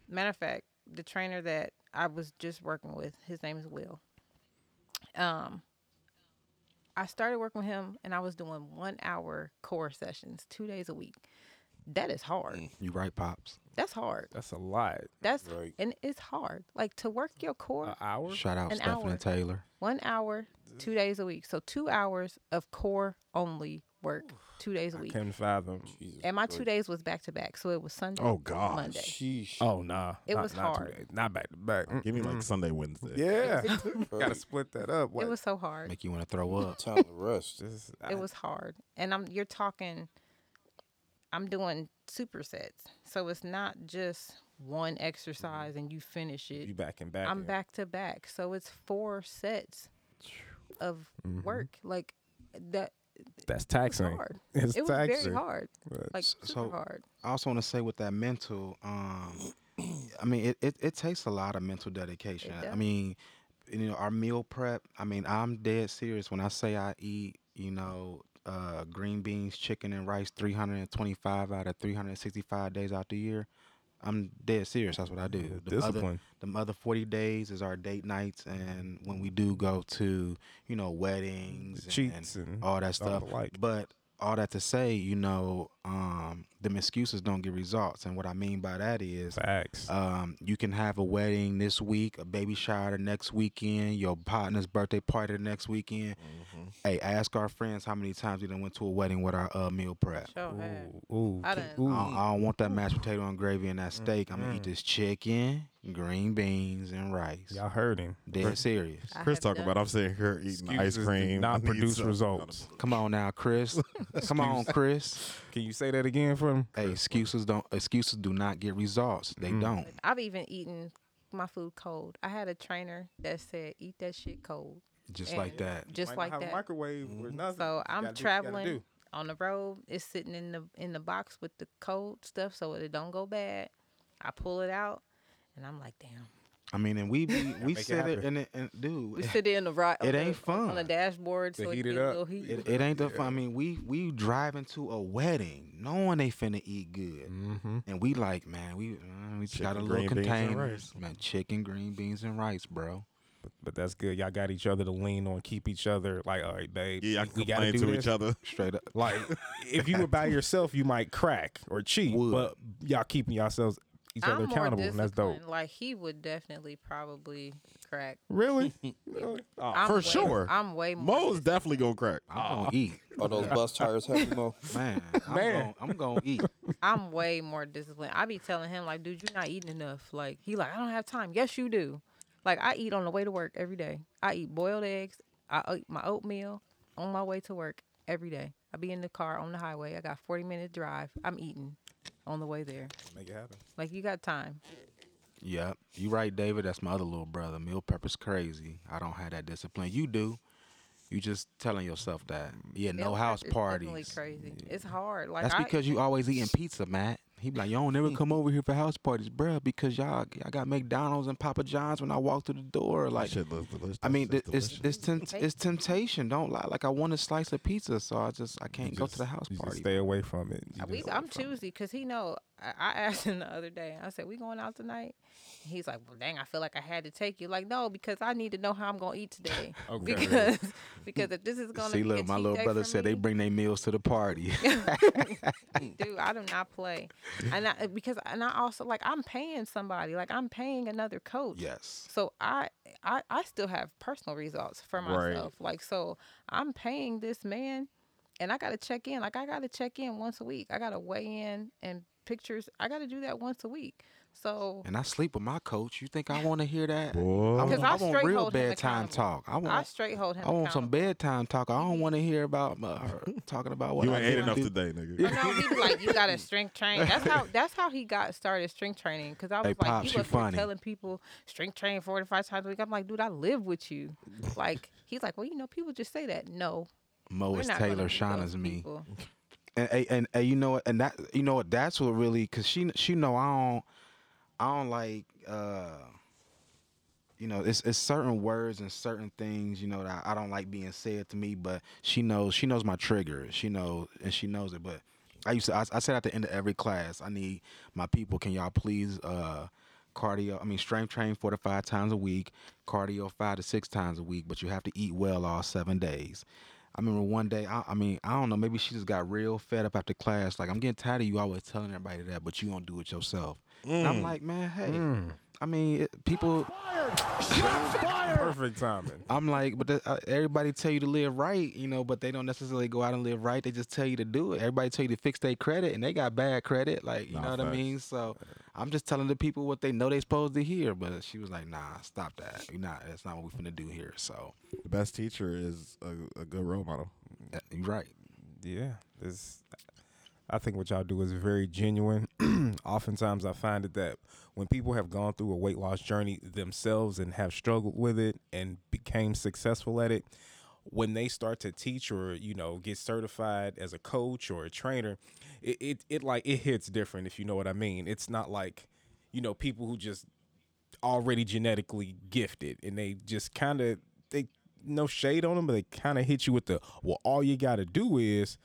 Matter of fact, the trainer that I was just working with, his name is Will. Um. I started working with him, and I was doing one hour core sessions, two days a week. That is hard. Mm, you right, pops. That's hard. That's a lot. That's Right. and it's hard. Like to work your core. An hour. Shout out An Stephanie hour. Taylor. One hour, two days a week. So two hours of core only work, two days a week. couldn't fathom. Jesus And my Christ. two days was back to back. So it was Sunday, Oh, God. Monday. Sheesh. Oh nah. It not, was not two hard. days. Not back to back. Mm, give me like Sunday, Wednesday. Yeah. Gotta split that up. It was so hard. Make you want to throw up. Time to rest. Just- It was hard. And I'm you're talking I'm doing supersets. So it's not just one exercise and you finish it. you back and back. I'm in. back to back. So it's four sets of Mm-hmm. work. Like that That's it was taxing. hard. It's it was taxing. very hard. But- Like super so- hard. I also want to say with that mental, um, I mean, it, it, it takes a lot of mental dedication. I mean, you know, our meal prep. I mean, I'm dead serious when I say I eat, you know, uh, green beans, chicken, and rice 325 out of 365 days out the year. I'm dead serious. That's what I do. The other, discipline. the other 40 days is our date nights, and when we do go to, you know, weddings, and- cheats and and all that stuff. like. But all that to say, you know, um, them excuses don't get results, and what I mean by that is, Facts. um, you can have a wedding this week, a baby shower the next weekend, your partner's birthday party the next weekend. Hey, ask our friends how many times we done went to a wedding with our uh, meal prep. Sure had. ooh, ooh, I done- ooh. I don't, I don't want that mashed potato and gravy and that steak. I'm gonna eat this chicken, green beans, and rice. Y'all heard him. Dead serious. I Chris have talking about I'm sitting here eating ice Excuses do cream. I Not need produce results. Come on now, Chris. Come on, Chris. Can you say that again for him? Hey, excuses don't excuses do not get results. They mm. don't. I've even eaten my food cold. I had a trainer that said, "Eat that shit cold." Just like And that. Just Might not like have a that. microwave or mm-hmm. nothing. So You I'm gotta do what you gotta traveling do. on the road. It's sitting in the in the box with the cold stuff, so it don't go bad. I pull it out, and I'm like, damn. I mean, and we be we make it sit it happen. and, it- and dude, We sit in the right. It on the- ain't fun. on the dashboard, To so heat it it up. heat. it, it ain't the fun. I mean, we we driving to a wedding, knowing they finna eat good, Mm-hmm. and we like, man, we uh, we just got a little green beans, and container, man, chicken, green beans, and rice, bro. But that's good. Y'all got each other to lean on, keep each other like, all right, babe. Yeah, I we can gotta do to this. each other. Straight up. Like, if you were by yourself, you might crack or cheat. Would. But y'all keeping yourselves each I'm more accountable, and that's dope. disciplined. Like he would definitely probably crack. Really? really? Oh, I'm for way- sure. I'm way more. Mo's dis- definitely gonna crack. I'm gonna oh. eat, Are those bus tires heavy, Mo? man. I'm Man. Gonna, I'm gonna eat. I'm way more disciplined. I be telling him like, dude, you're not eating enough. Like he like, I don't have time. Yes, you do. Like I eat on the way to work every day. I eat boiled eggs. I eat my oatmeal on my way to work every day. I be in the car on the highway. I got 40 minute drive. I'm eating on the way there. Make it happen. Like you got time. Yep, you right, David. That's my other little brother. Meal prep is crazy. I don't have that discipline. You do. You just telling yourself that. Yeah, no Ill house It's definitely parties. crazy. It's hard. Like That's I, because you always eating pizza, Matt. He be like, y'all don't never come over here for house parties, bruh, because y'all I got McDonald's and Papa John's when I walk through the door. Like, shit looks delicious. I mean, th- it's it's tempt- it's temptation. Don't lie. Like, I want a slice of pizza, so I just I can't go to the house You just party. stay away from it. You Uh, we, I'm choosy because he know. I, asked him the other day. I said, "We going out tonight?" He's like, "Well, dang, I feel like I had to take you." Like, no, because I need to know how I'm gonna eat today. Okay. Because because if this is gonna See, be look, my little brother said they bring their meals to the party. dude, I do not play. And I, because and I also like I'm paying somebody. Like I'm paying another coach. yes. So I, I I still have personal results for Right. myself. Like so I'm paying this man and I gotta check in. Like I gotta check in once a week. I gotta weigh in and pictures. I gotta do that once a week. So And I sleep with my coach. You think I want to hear that? Boy. I because I, I want real hold him bedtime talk. I want I straight hold him. I want some bedtime talk. I don't want to hear about uh, her talking about what you I ain't ate enough do. today, nigga. I know he be like, you got to strength train. That's how that's how he got started strength training. Because I was Hey, like, Pops, he you was funny. telling people strength train forty five times a week. I'm like, dude, I live with you. Like he's like, well, you know, people just say that. No, Mo is Taylor, be Shauna's those me. And, and and you know what? And that you know what? That's what really because she she know I don't I don't like uh you know it's it's certain words and certain things you know that I don't like being said to me. But she knows she knows my triggers. She knows and she knows it. But I used to I, I said at the end of every class I need my people. Can y'all please uh cardio? I mean strength train four to five times a week, cardio five to six times a week. But you have to eat well all seven days. I remember one day, I, I mean, I don't know, maybe she just got real fed up after class. Like, I'm getting tired of you always telling everybody that, but you don't do it yourself. And I'm mm. like, man, hey, mm. I mean, it, people, perfect timing. I'm like, but the, uh, everybody tell you to live right, you know, but they don't necessarily go out and live right. They just tell you to do it. Everybody tell you to fix their credit, and they got bad credit. Like, you Nah, know what I facts. mean? So I'm just telling the people what they know they supposed to hear. But she was like, nah, stop that. You're not. That's not what we're finna do here. So, The best teacher is a, a good role model. uh, you're right. Yeah, this. I think what y'all do is very genuine. Oftentimes, I find it that when people have gone through a weight loss journey themselves and have struggled with it and became successful at it, when they start to teach or you know get certified as a coach or a trainer, it it, it like it hits different if you know what I mean. It's not like you know people who just already genetically gifted and they just kind of they no shade on them, but they kind of hit you with the well. All you got to do is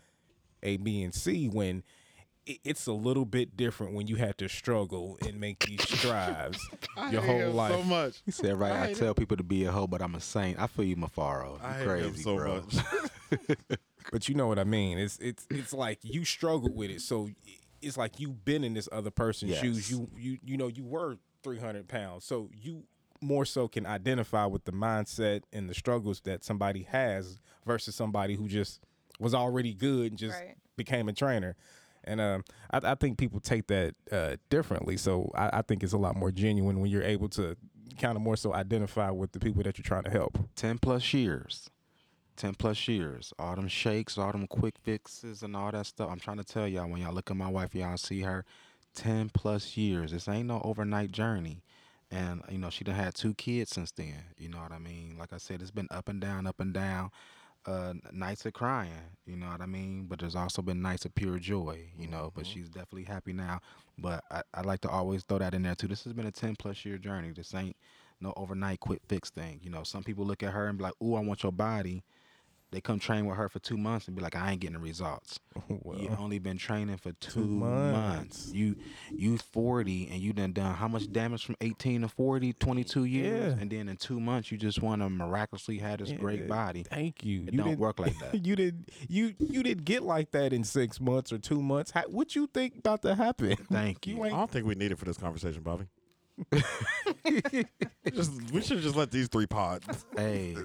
A, B, and C. When it's a little bit different when you had to struggle and make these strives your whole life. so much. He said, right, I, hate tell people to be a hoe, but I'm a saint. I feel you, Mafaro. You I hate crazy, him so bro. much. But you know what I mean. It's it's it's like you struggled with it, so it's like you've been in this other person's shoes. You you you know you were 300 pounds, so you more so can identify with the mindset and the struggles that somebody has versus somebody who just was already good and just Right. became a trainer. And um, I, I think people take that uh, differently. So I, I think it's a lot more genuine when you're able to kind of more so identify with the people that you're trying to help. 10 plus years. 10 plus years. All them shakes, all them quick fixes, and all that stuff. I'm trying to tell y'all, when y'all look at my wife, y'all see her 10 plus years. This ain't no overnight journey. And, you know, she done had two kids since then. You know what I mean? Like I said, it's been up and down, up and down. Uh, nights of crying, you know what I mean? But there's also been nights of pure joy, you know. But she's definitely happy now. But I, I like to always throw that in there too. This has been a 10 plus year journey. This ain't no overnight quick fix thing. You know, some people look at her and be like, "Ooh, I want your body." They come train with her for two months and be like, "I ain't getting the results." you only been training for two, months. months. You you 40 and you done done how much damage from 18 to 40, 22 years, Yeah. and then in two months you just want to miraculously have this great body. Thank you. It you don't work like that. you did you you didn't get like that in six months or two months. How, what you think about to happen? Thank you. You I don't think we need it for this conversation, Bobby. just, we should just let these three pods. Hey,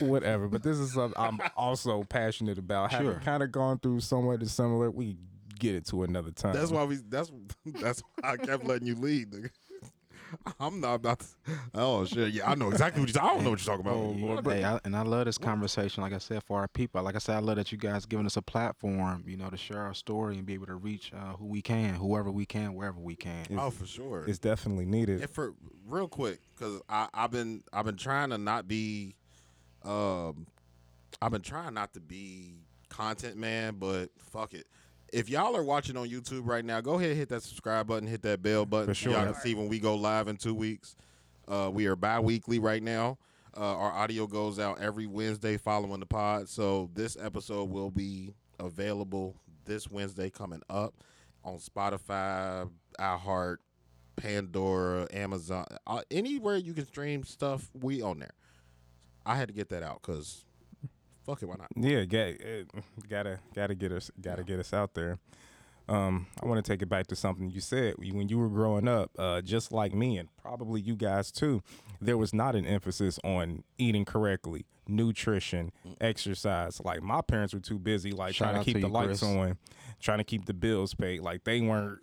whatever. But this is something I'm also passionate about. Having Sure. kind of gone through somewhat similar. We get it to another time. That's why we. That's that's why I kept letting you lead. Nigga. I'm not about. To, oh shit! Yeah, I know exactly what you. I don't know what you're talking about. Oh, Lord. hey, I, and I love this conversation. Like I said, for our people, like I said, I love that you guys giving us a platform, you know, to share our story and be able to reach uh, who we can, whoever we can, wherever we can. oh, for sure. It's definitely needed. And for real quick, because I've been I've been trying to not be Um, I've been trying not to be content man, but fuck it. If y'all are watching on YouTube right now, go ahead hit that subscribe button, hit that bell button. For sure. Y'all can see when we go live in two weeks. Uh, we are bi-weekly right now. Uh, our audio goes out every Wednesday following the pod. So this episode will be available this Wednesday coming up on Spotify, iHeart, Pandora, Amazon, uh, anywhere you can stream stuff. We on there. I had to get that out because fuck it, why not? Yeah, got, uh, gotta gotta get us gotta get us out there. Um, I want to take it back to something you said when you were growing up, uh, just like me, and probably you guys too. There was not an emphasis on eating correctly, nutrition, exercise. Like my parents were too busy, like Shout trying to keep to the you, lights Chris. on, trying to keep the bills paid. Like they weren't,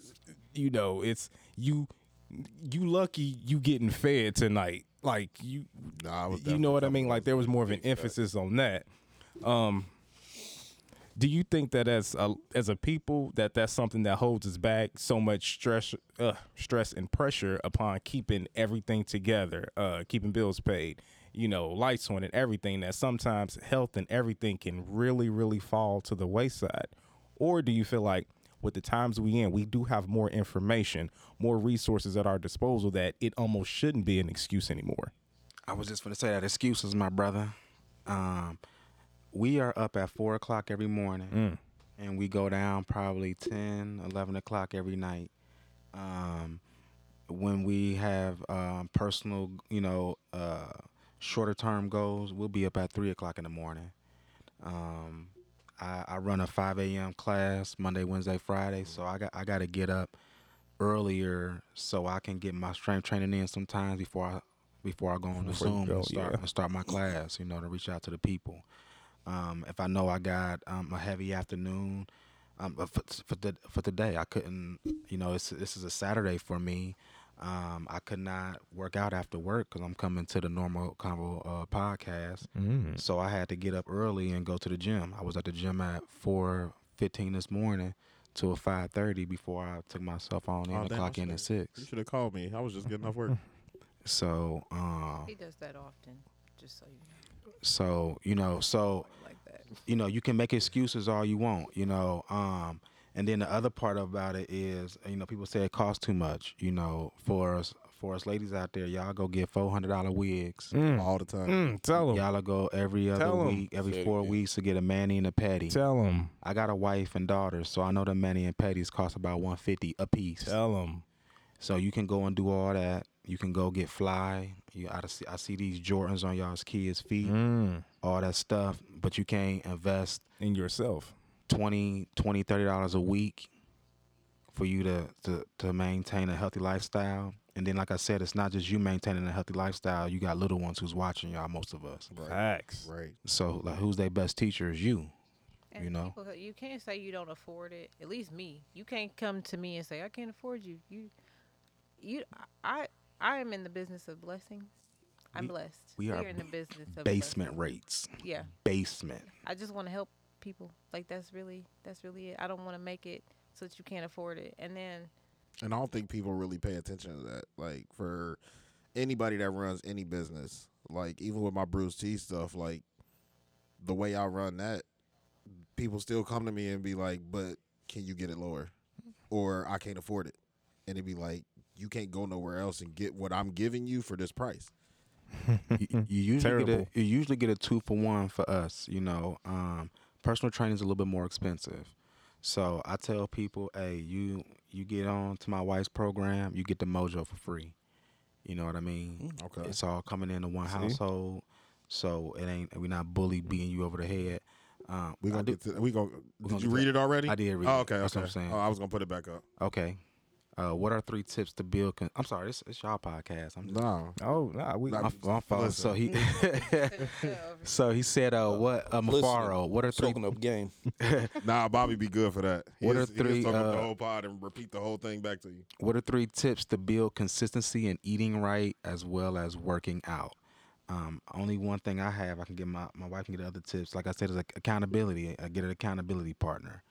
you know, it's you. You lucky you getting fed tonight. Like you, Nah, you know what I mean? Like there was more of an emphasis on that. Um, do you think that as a as a people that that's something that holds us back so much stress, uh, stress and pressure upon keeping everything together, uh, keeping bills paid, you know, lights on and everything that sometimes health and everything can really really fall to the wayside, or do you feel like with the times we in, we do have more information, more resources at our disposal that it almost shouldn't be an excuse anymore. I was just gonna say that excuses, my brother. Um, we are up at four o'clock every morning, and we go down probably 10, 11 o'clock every night. Um, when we have um, personal, you know, uh, shorter term goals, we'll be up at three o'clock in the morning. Um, I, I run a 5 a.m. class Monday, Wednesday, Friday, so I got I got to get up earlier so I can get my strength training in sometimes before I before I go on the Zoom go, and start yeah. and start my class. You know, to reach out to the people. Um, if I know I got um, a heavy afternoon, um, for for the for today I couldn't. You know, it's, this is a Saturday for me. Um, I could not work out after work because I'm coming to the normal convo uh, podcast. So I had to get up early and go to the gym. I was at the gym at four fifteen this morning till five thirty before I took myself on in Oh, the clock in at should've- You should have called me. I was just getting off work. So um, He does that often, just so you know. so you know so Like that. you know, you can make excuses all you want, you know. Um, and then the other part about it is, you know, people say it costs too much. You know, for us, for us ladies out there, y'all go get four hundred dollar wigs. all the time. Mm, tell them Y'all go every other Tell 'em. week, every Say four again. weeks to get a mani and a petty. Tell them I got a wife and daughters, so I know the mani and petties cost about one fifty a piece. Tell them. So you can go and do all that. You can go get fly. You, I see, I see these Jordans on y'all's kids' feet, Mm. all that stuff, but you can't invest In yourself. 20 20 30 dollars a week for you to, to to maintain a healthy lifestyle and then like i said it's not just you maintaining a healthy lifestyle you got little ones who's watching y'all most of us Facts. Right. so like who's their best teacher is you And You know? people, you can't say you don't afford it. At least me. You can't come to me and say I can't afford you. You, you. I, I am in the business of blessings. I'm We- blessed. we are are in the business of basement blessings. rates Yeah, basement I just want to help people. Like that's really, that's really it. I don't want to make it so that you can't afford it. And then And I don't think people really pay attention to that. Like for anybody that runs any business, like even with my Bruce T stuff, like the way I run that, people still come to me and be like, "But can you get it lower?" Or I can't afford it, and it'd be like, "You can't go nowhere else and get what I'm giving you for this price." you, you usually get a, you usually get a two for one for us you know um, personal training is a little bit more expensive so i tell people hey you you get on to my wife's program you get the mojo for free you know what i mean Okay. it's all coming into one See? household so it ain't we're not bully beating you over the head um, We gonna do- get to we gonna. we Did gonna you read it already? I did read Oh, it. okay, That's what okay. I'm saying. Oh, I was gonna put it back up. okay uh, what are three tips to build con- i'm sorry it's, it's y'all podcast i'm No, Oh, nah, we. Nah, my, my fault. Listen. So he, so he said, "Uh, what, uh, Mafaro? What are three up game. nah, Bobby be good for that. What He'll- are he'll three, talk uh, the whole pod and repeat the whole thing back to you? What are three tips to build consistency in eating right as well as working out? Um, only one thing I have, I can get my, my wife can get other tips. Like I said, is like accountability. I get an accountability partner.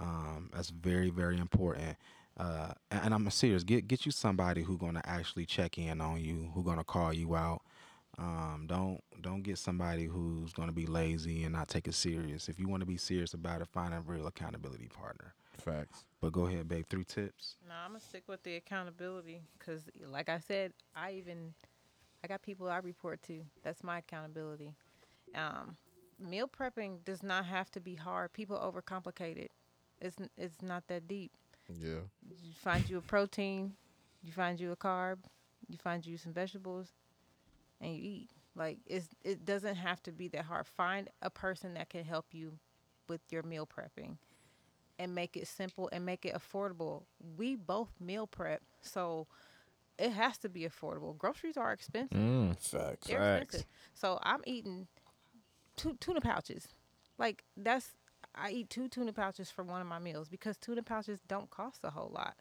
Um, that's very, very important. Uh, and, and I'm serious. Get get you somebody who's gonna actually check in on you, who's gonna call you out. Um, don't don't get somebody who's going to be lazy and not take it serious. If you want to be serious about it, find a real accountability partner. Facts. But go ahead, babe. Three tips. No, I'm gonna stick with the accountability because, like I said, I even I got people I report to. That's my accountability. Um, meal prepping does not have to be hard. People overcomplicate it. It's it's not that deep. Yeah. You find you a protein, you find you a carb, you find you some vegetables, and you eat. Like it's it doesn't have to be that hard. Find a person that can help you with your meal prepping and make it simple and make it affordable. We both meal prep, so it has to be affordable. Groceries are expensive. Mm, facts. They're Facts. expensive. So I'm eating two tuna pouches. Like that's I eat two tuna pouches for one of my meals because tuna pouches don't cost a whole lot.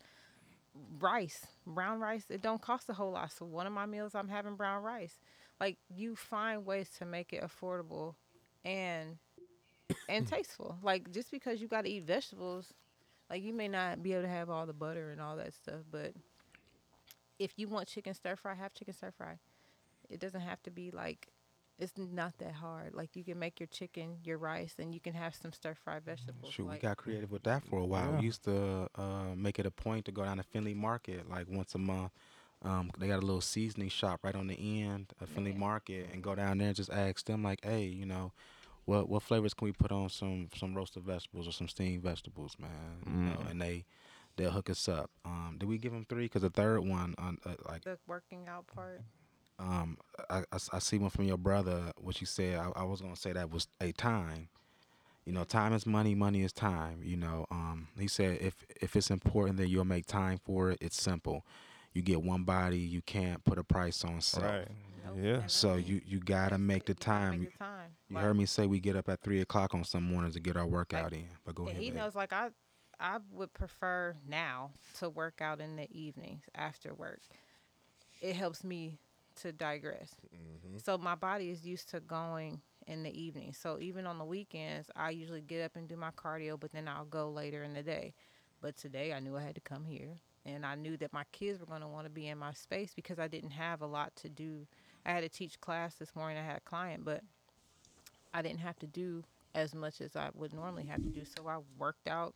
Rice, brown rice, it don't cost a whole lot. So one of my meals I'm having brown rice. Like you find ways to make it affordable and and tasteful. Like just because you got to eat vegetables, like you may not be able to have all the butter and all that stuff, but if you want chicken stir fry, have chicken stir fry. It doesn't have to be like it's not that hard. Like you can make your chicken, your rice, and you can have some stir fry vegetables. Shoot, we got creative with that for a while. Yeah. We used to uh, make it a point to go down to Findlay Market like once a month. Um, they got a little seasoning shop right on the end of Findlay Yeah. Market, and go down there and just ask them like, "Hey, you know, what what flavors can we put on some some roasted vegetables or some steamed vegetables, man?" You know, and they they'll hook us up. Um, did we give them three? Because the third one, on uh, like the working out part. Um, I, I s- I see one from your brother. What you said, I, I was gonna say that was a time. You know, time is money. Money is time. You know, um, he said if if it's important, then you'll make time for it. It's simple. You get one body. You can't put a price on self. Right. Nope. Yeah. So you you gotta make the you time. Make the time. You Like, heard me say we get up at three o'clock on some mornings to get our workout in. But go and ahead. he babe. knows like I I would prefer now to work out in the evenings after work. It helps me to digress. Mm-hmm. So my body is used to going in the evening. So even on the weekends, I usually get up and do my cardio, but then I'll go later in the day. But today I knew I had to come here and I knew that my kids were going to want to be in my space because I didn't have a lot to do. I had to teach class this morning. I had a client, but I didn't have to do as much as I would normally have to do. So I worked out.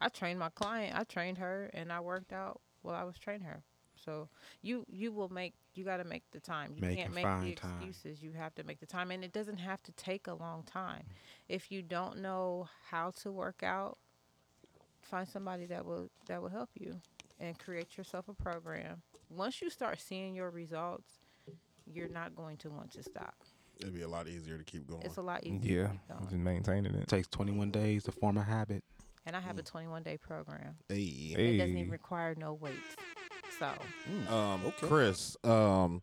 I trained my client. I trained her, and I worked out while I was training her. So you you will make you got to make the time. You Make can't and make the find time. excuses. You have to make the time, and it doesn't have to take a long time. If you don't know how to work out, find somebody that will that will help you, and create yourself a program. Once you start seeing your results, you're not going to want to stop. It'd be a lot easier to keep going. It's a lot easier. Yeah. to keep going. Just maintaining it. it takes 21 days to form a habit. And I have a 21 day program. Hey. It doesn't even require no weights. So Um, Okay. Chris, um,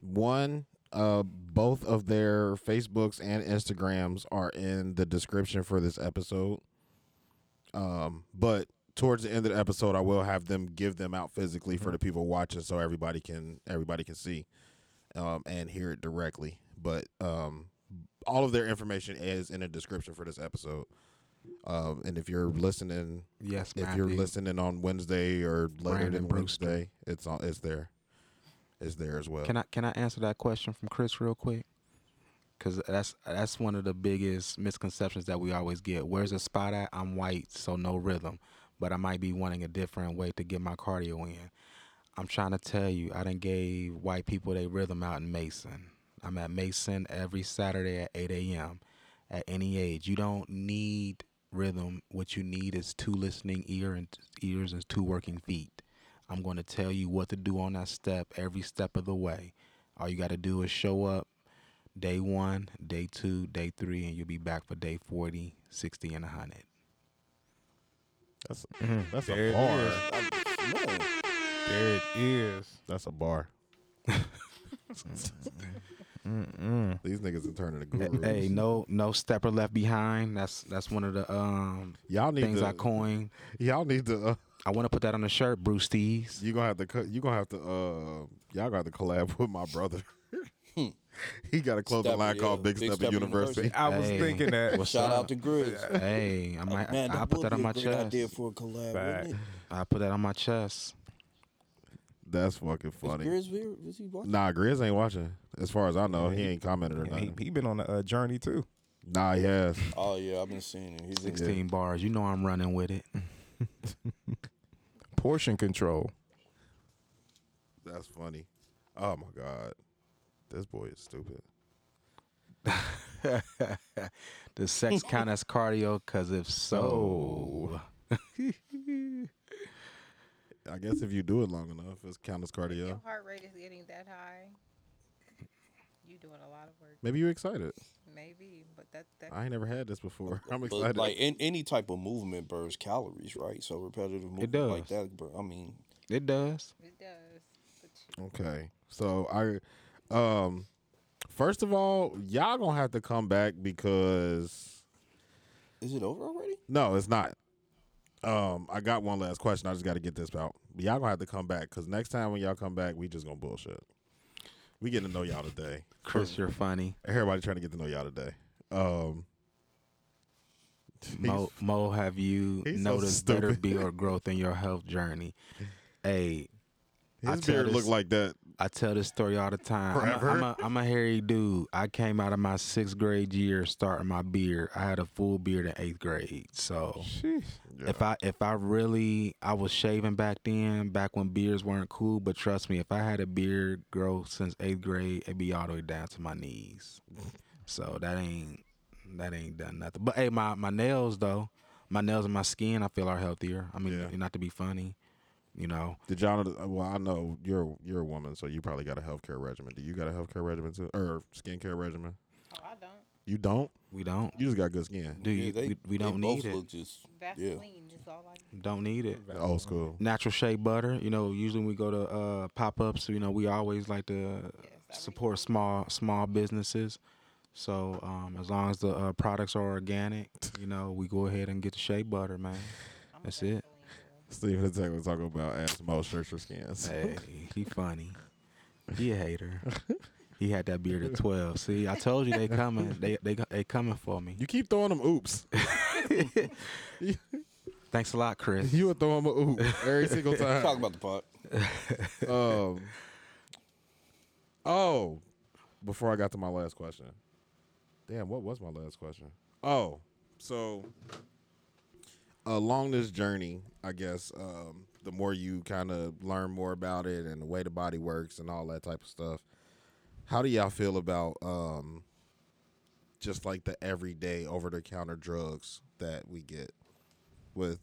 one, uh, both of their Facebooks and Instagrams are in the description for this episode. Um, but towards the end of the episode, I will have them give them out physically for the people watching, so everybody can everybody can see, um, and hear it directly. But um, all of their information is in the description for this episode. Um, and if you're listening Yes, if you're listening on Wednesday or later Brandon than Brewster. Wednesday, it's on. It's there. It's there as well. Can I can I answer that question from Chris real quick? Because that's that's one of the biggest misconceptions that we always get. Where's the spot at? I'm white, so no rhythm, but I might be wanting a different way to get my cardio in. I'm trying to tell you, I done gave white people their rhythm out in Mason. I'm at Mason every Saturday at 8 a.m. At any age, you don't need rhythm. What you need is two listening ear and ears and two working feet. I'm going to tell you what to do on that step every step of the way. All you got to do is show up day one, day two, day three, and you'll be back for day 40, 60, and 100. That's mm-hmm. mm, that's There a bar. is. Man, There it is. That's a bar. Mm-hmm. These niggas are turning to gurus. Hey, no, no stepper left behind. That's that's one of the um y'all need things to. I coined. y'all need to. Uh, I want to put that on the shirt, Bruce Tees. you gonna have to. co- You gonna have to. Uh, y'all got to collab with my brother. he got a clothing Stepper, line yeah. called Big, Big Stepper Stepper University. University. I was thinking that. What's shout up? out to Grizz. Hey, I might. Man, I that put that on my great chest. idea for a collab, Fact. I put that on my chest. That's fucking Is funny. Grizz here? Is he watching? Nah, Grizz ain't watching. As far as I know, he ain't commented or Yeah, he, nothing. he been on a uh, journey too. Nah, he has. Oh yeah, I've been seeing him. He's 16 bars. You know I'm running with it. Portion control. That's funny. Oh my god, this boy is stupid. the sex count as cardio? Because if so, I guess if you do it long enough, it's count as If your cardio. heart rate is getting that high, you doing a lot of work. Maybe you're excited. Maybe, but that that I ain't never had this before. I'm But excited. like in, any type of movement burns calories, right? So repetitive movement like does. that. bur- I mean, it does. it does. Okay. So I um first of all, y'all gonna have to come back because is it over already? no, it's not. Um, I got one last question. I just gotta get this out. But y'all gonna have to come back because next time when y'all come back, we just gonna bullshit. We getting to know y'all today. Chris, you're funny. Everybody trying to get to know y'all today. Um Mo, Mo, have you he's so noticed better beard growth in your health journey? Hey, I his tell beard this- look like that. I tell this story all the time. I'm a- Forever? I'm a, I'm a hairy dude. I came out of my sixth grade year starting my beard. I had a full beard in eighth grade. So if I if I really I was shaving back then, back when beards weren't cool. But trust me, if I had a beard grow since eighth grade, it'd be all the way down to my knees. So that ain't that ain't done nothing. But hey, my my nails though, my nails and my skin, I feel are healthier. I mean, Yeah. not to be funny, you know. Did y'all know? Well, I know you're you're a woman, so you probably got a healthcare regimen. Do you got a healthcare regimen too, or skincare regimen? I don't. You don't. We don't. You just got good skin. Do Yeah, you? they- we, we don't need it. Just Vaseline is all I. Don't need it. Old school. Natural shea butter. You know, usually when we go to uh, pop ups, you know, we always like to support small small businesses. So um, as long as the uh, products are organic, you know, we go ahead and get the shea butter, man. That's it. Stephen and Tech was talking about ass mo shirts or skins. Hey, he funny. He a hater. He had that beard at twelve. See, I told you they coming. They they they coming for me. You keep throwing them oops. Thanks a lot, Chris. you would throw them a oop every single time. talk about the pot. um. Oh, before I got to my last question. Damn, what was my last question? Oh, so along this journey, I guess um, the more you kind of learn more about it and the way the body works and all that type of stuff. How do y'all feel about um, just like the everyday over the counter drugs that we get with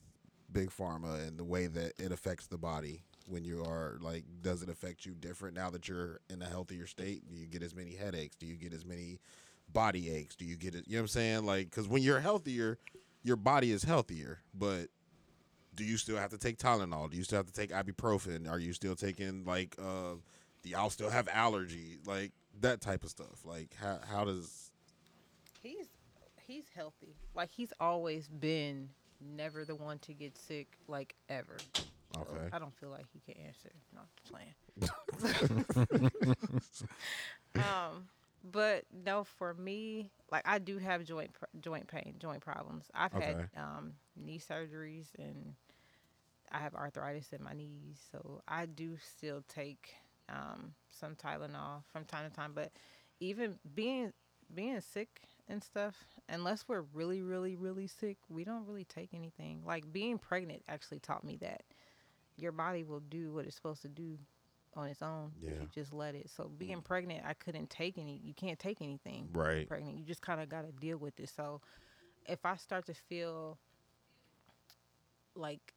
big pharma and the way that it affects the body when you are like does it affect you different now that you're in a healthier state? Do you get as many headaches? Do you get as many body aches? Do you get it you know what i'm saying? Like because when you're healthier your body is healthier but do you still have to take tylenol? Do you still have to take ibuprofen? Are you still taking like uh y'all still have allergies, like that type of stuff like how, how does He's he's healthy. Like he's always been never the one to get sick like ever. So Okay. I don't feel like he can answer. Not playing. um, but no, for me, like I do have joint pr- joint pain, joint problems. I've had um, knee surgeries and I have arthritis in my knees, so I do still take um, some Tylenol from time to time. But even being being sick and stuff, unless we're really, really, really sick, we don't really take anything. Like being pregnant actually taught me that your body will do what it's supposed to do on its own if Yeah. you just let it. So being pregnant, I couldn't take any. You can't take anything. Right. Pregnant, you just kind of got to deal with it. So if I start to feel like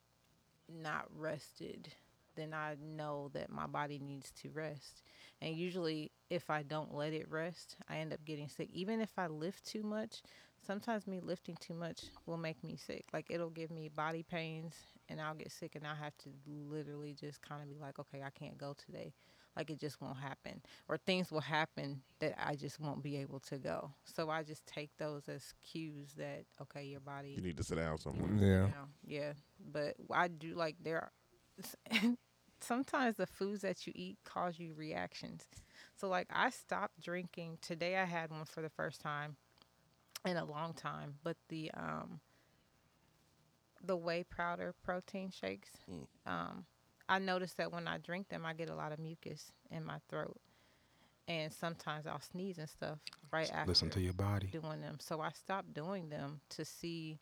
not rested, then I know that my body needs to rest. And usually, if I don't let it rest, I end up getting sick. Even if I lift too much, sometimes me lifting too much will make me sick. Like it'll give me body pains and I'll get sick and I'll have to literally just kind of be like, okay, I can't go today. Like it just won't happen. Or things will happen that I just won't be able to go. So I just take those as cues that, okay, your body you need to sit down somewhere Yeah. you yeah. But I do like there are sometimes the foods that you eat cause you reactions. So like I stopped drinking today I had one for the first time in a long time, but the um the whey powder protein shakes um I noticed that when I drink them, I get a lot of mucus in my throat, and sometimes I'll sneeze and stuff right after Listen to your body. doing them. So I stopped doing them to see,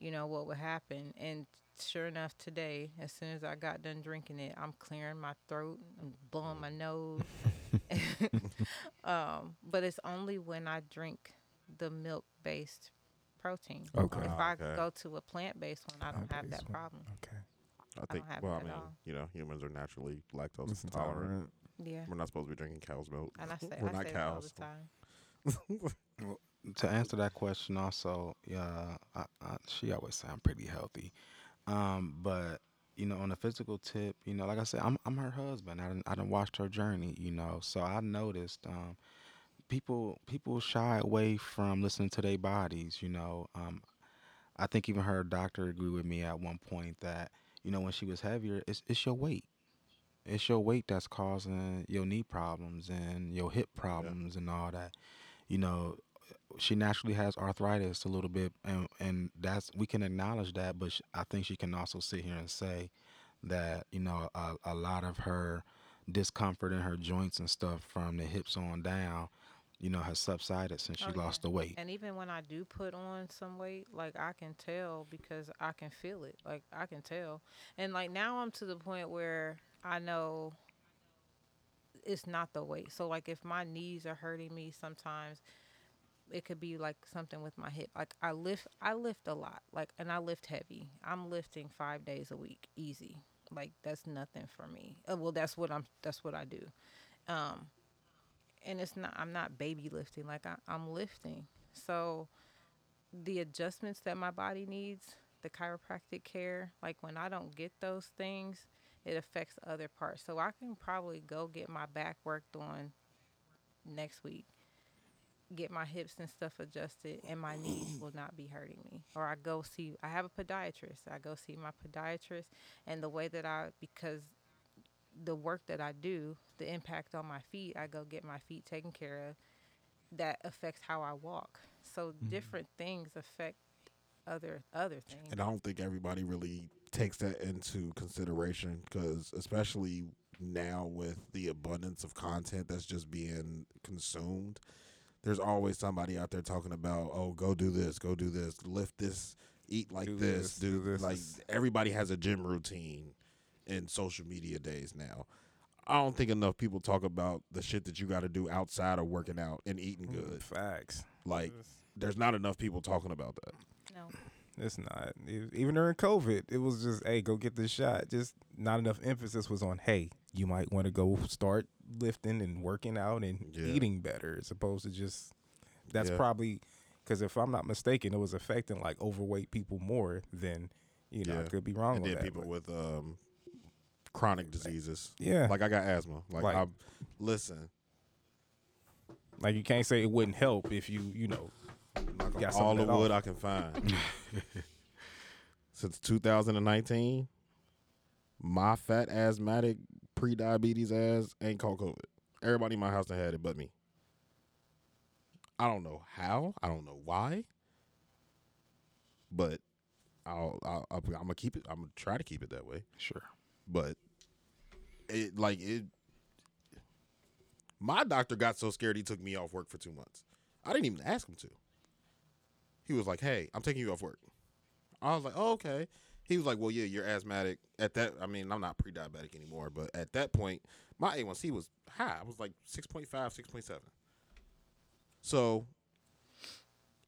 you know, what would happen. And sure enough, today, as soon as I got done drinking it, I'm clearing my throat, I'm blowing my nose. um, but it's only when I drink the milk-based protein. Okay. If Oh, I okay. go to a plant-based one, I don't have that one. problem. Okay. I think. have Well, I mean, all. you know, humans are naturally lactose Listen intolerant. Yeah. We're not supposed to be drinking cow's milk. And I say, We're I not say that all cows. the time. to answer that question also yeah I, I, she always say i'm pretty healthy um but you know on a physical tip you know like i said i'm, I'm her husband. I done, I done watched her journey you know. So i noticed um people people shy away from listening to their bodies you know. Um i think even her doctor agreed with me at one point that you know when she was heavier it's, it's your weight. It's your weight that's causing your knee problems and your hip problems and all that you know she naturally has arthritis a little bit and and that's we can acknowledge that but sh- i think she can also sit here and say that you know a, a lot of her discomfort in her joints and stuff from the hips on down you know has subsided since she Oh, yeah. lost the weight And even when I do put on some weight, like I can tell because I can feel it. Like I can tell. And like now I'm to the point where I know it's not the weight. So like if my knees are hurting me sometimes it could be like something with my hip. Like I lift I lift a lot. Like and I lift heavy. I'm lifting 5 days a week easy. Like that's nothing for me. Uh, well that's what I'm that's what I do. Um and it's not i'm not baby lifting like I, i'm lifting so the adjustments that my body needs the chiropractic care like when i don't get those things it affects other parts so i can probably go get my back worked on next week get my hips and stuff adjusted and my knees will not be hurting me or i go see i have a podiatrist i go see my podiatrist and the way that i because the work that I do, the impact on my feet, I go get my feet taken care of. That affects how I walk. So mm-hmm. different things affect other other things. And I don't think everybody really takes that into consideration because, especially now with the abundance of content that's just being consumed, there's always somebody out there talking about, oh, go do this, go do this, lift this, eat like Do this, this, do do this. Like everybody has a gym routine in social media days now. I don't think enough people talk about the shit that you got to do outside of working out and eating mm, good. Facts. Like, there's not enough people talking about that. No. It's not. Even during COVID, it was just, hey, go get this shot. Just not enough emphasis was on, hey, you might want to go start lifting and working out and Yeah. eating better, as opposed to just. That's Yeah. probably because if I'm not mistaken, it was affecting like overweight people more than, you know, I could be wrong and then that. people but- with um chronic diseases. yeah, Like I got asthma. Like, Like- I listen, like you can't say it wouldn't help if you, you know, knock got all the wood off. I can find. Since 2019, my fat asthmatic pre-diabetes ass ain't caught COVID. Everybody in my house done had it but me. I don't know how. I don't know why. But I'll, I'll, I'll I'm gonna keep it. I'm gonna try to keep it that way. sure but it like it my doctor got so scared he took me off work for two months i didn't even ask him to he was like hey i'm taking you off work i was like oh, okay he was like well yeah you're asthmatic at that i mean i'm not pre-diabetic anymore but at that point my a1c was high i was like 6.5 6.7 so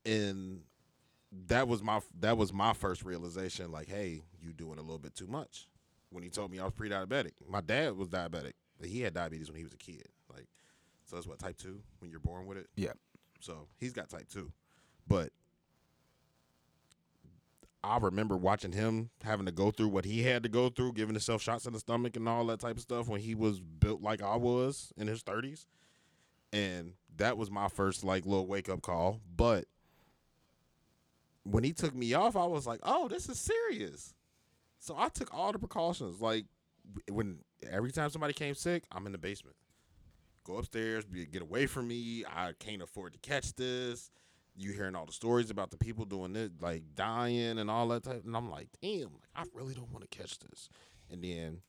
and that was my that was my first realization like hey you doing a little bit too much when he told me I was pre-diabetic. My dad was diabetic. He had diabetes when he was a kid. Like, so that's what type two when you're born with it. yeah So he's got type two, but I remember watching him having to go through what he had to go through, giving himself shots in the stomach and all that type of stuff when he was built like I was in his thirties, and that was my first like little wake up call. But when he took me off, I was like, "Oh, this is serious." So I took all the precautions. Like when every time somebody came sick, I'm in the basement. Go upstairs, be, get away from me. I can't afford to catch this. You hearing all the stories about the people doing this, like dying and all that type. And I'm like, damn, like, I really don't want to catch this. And then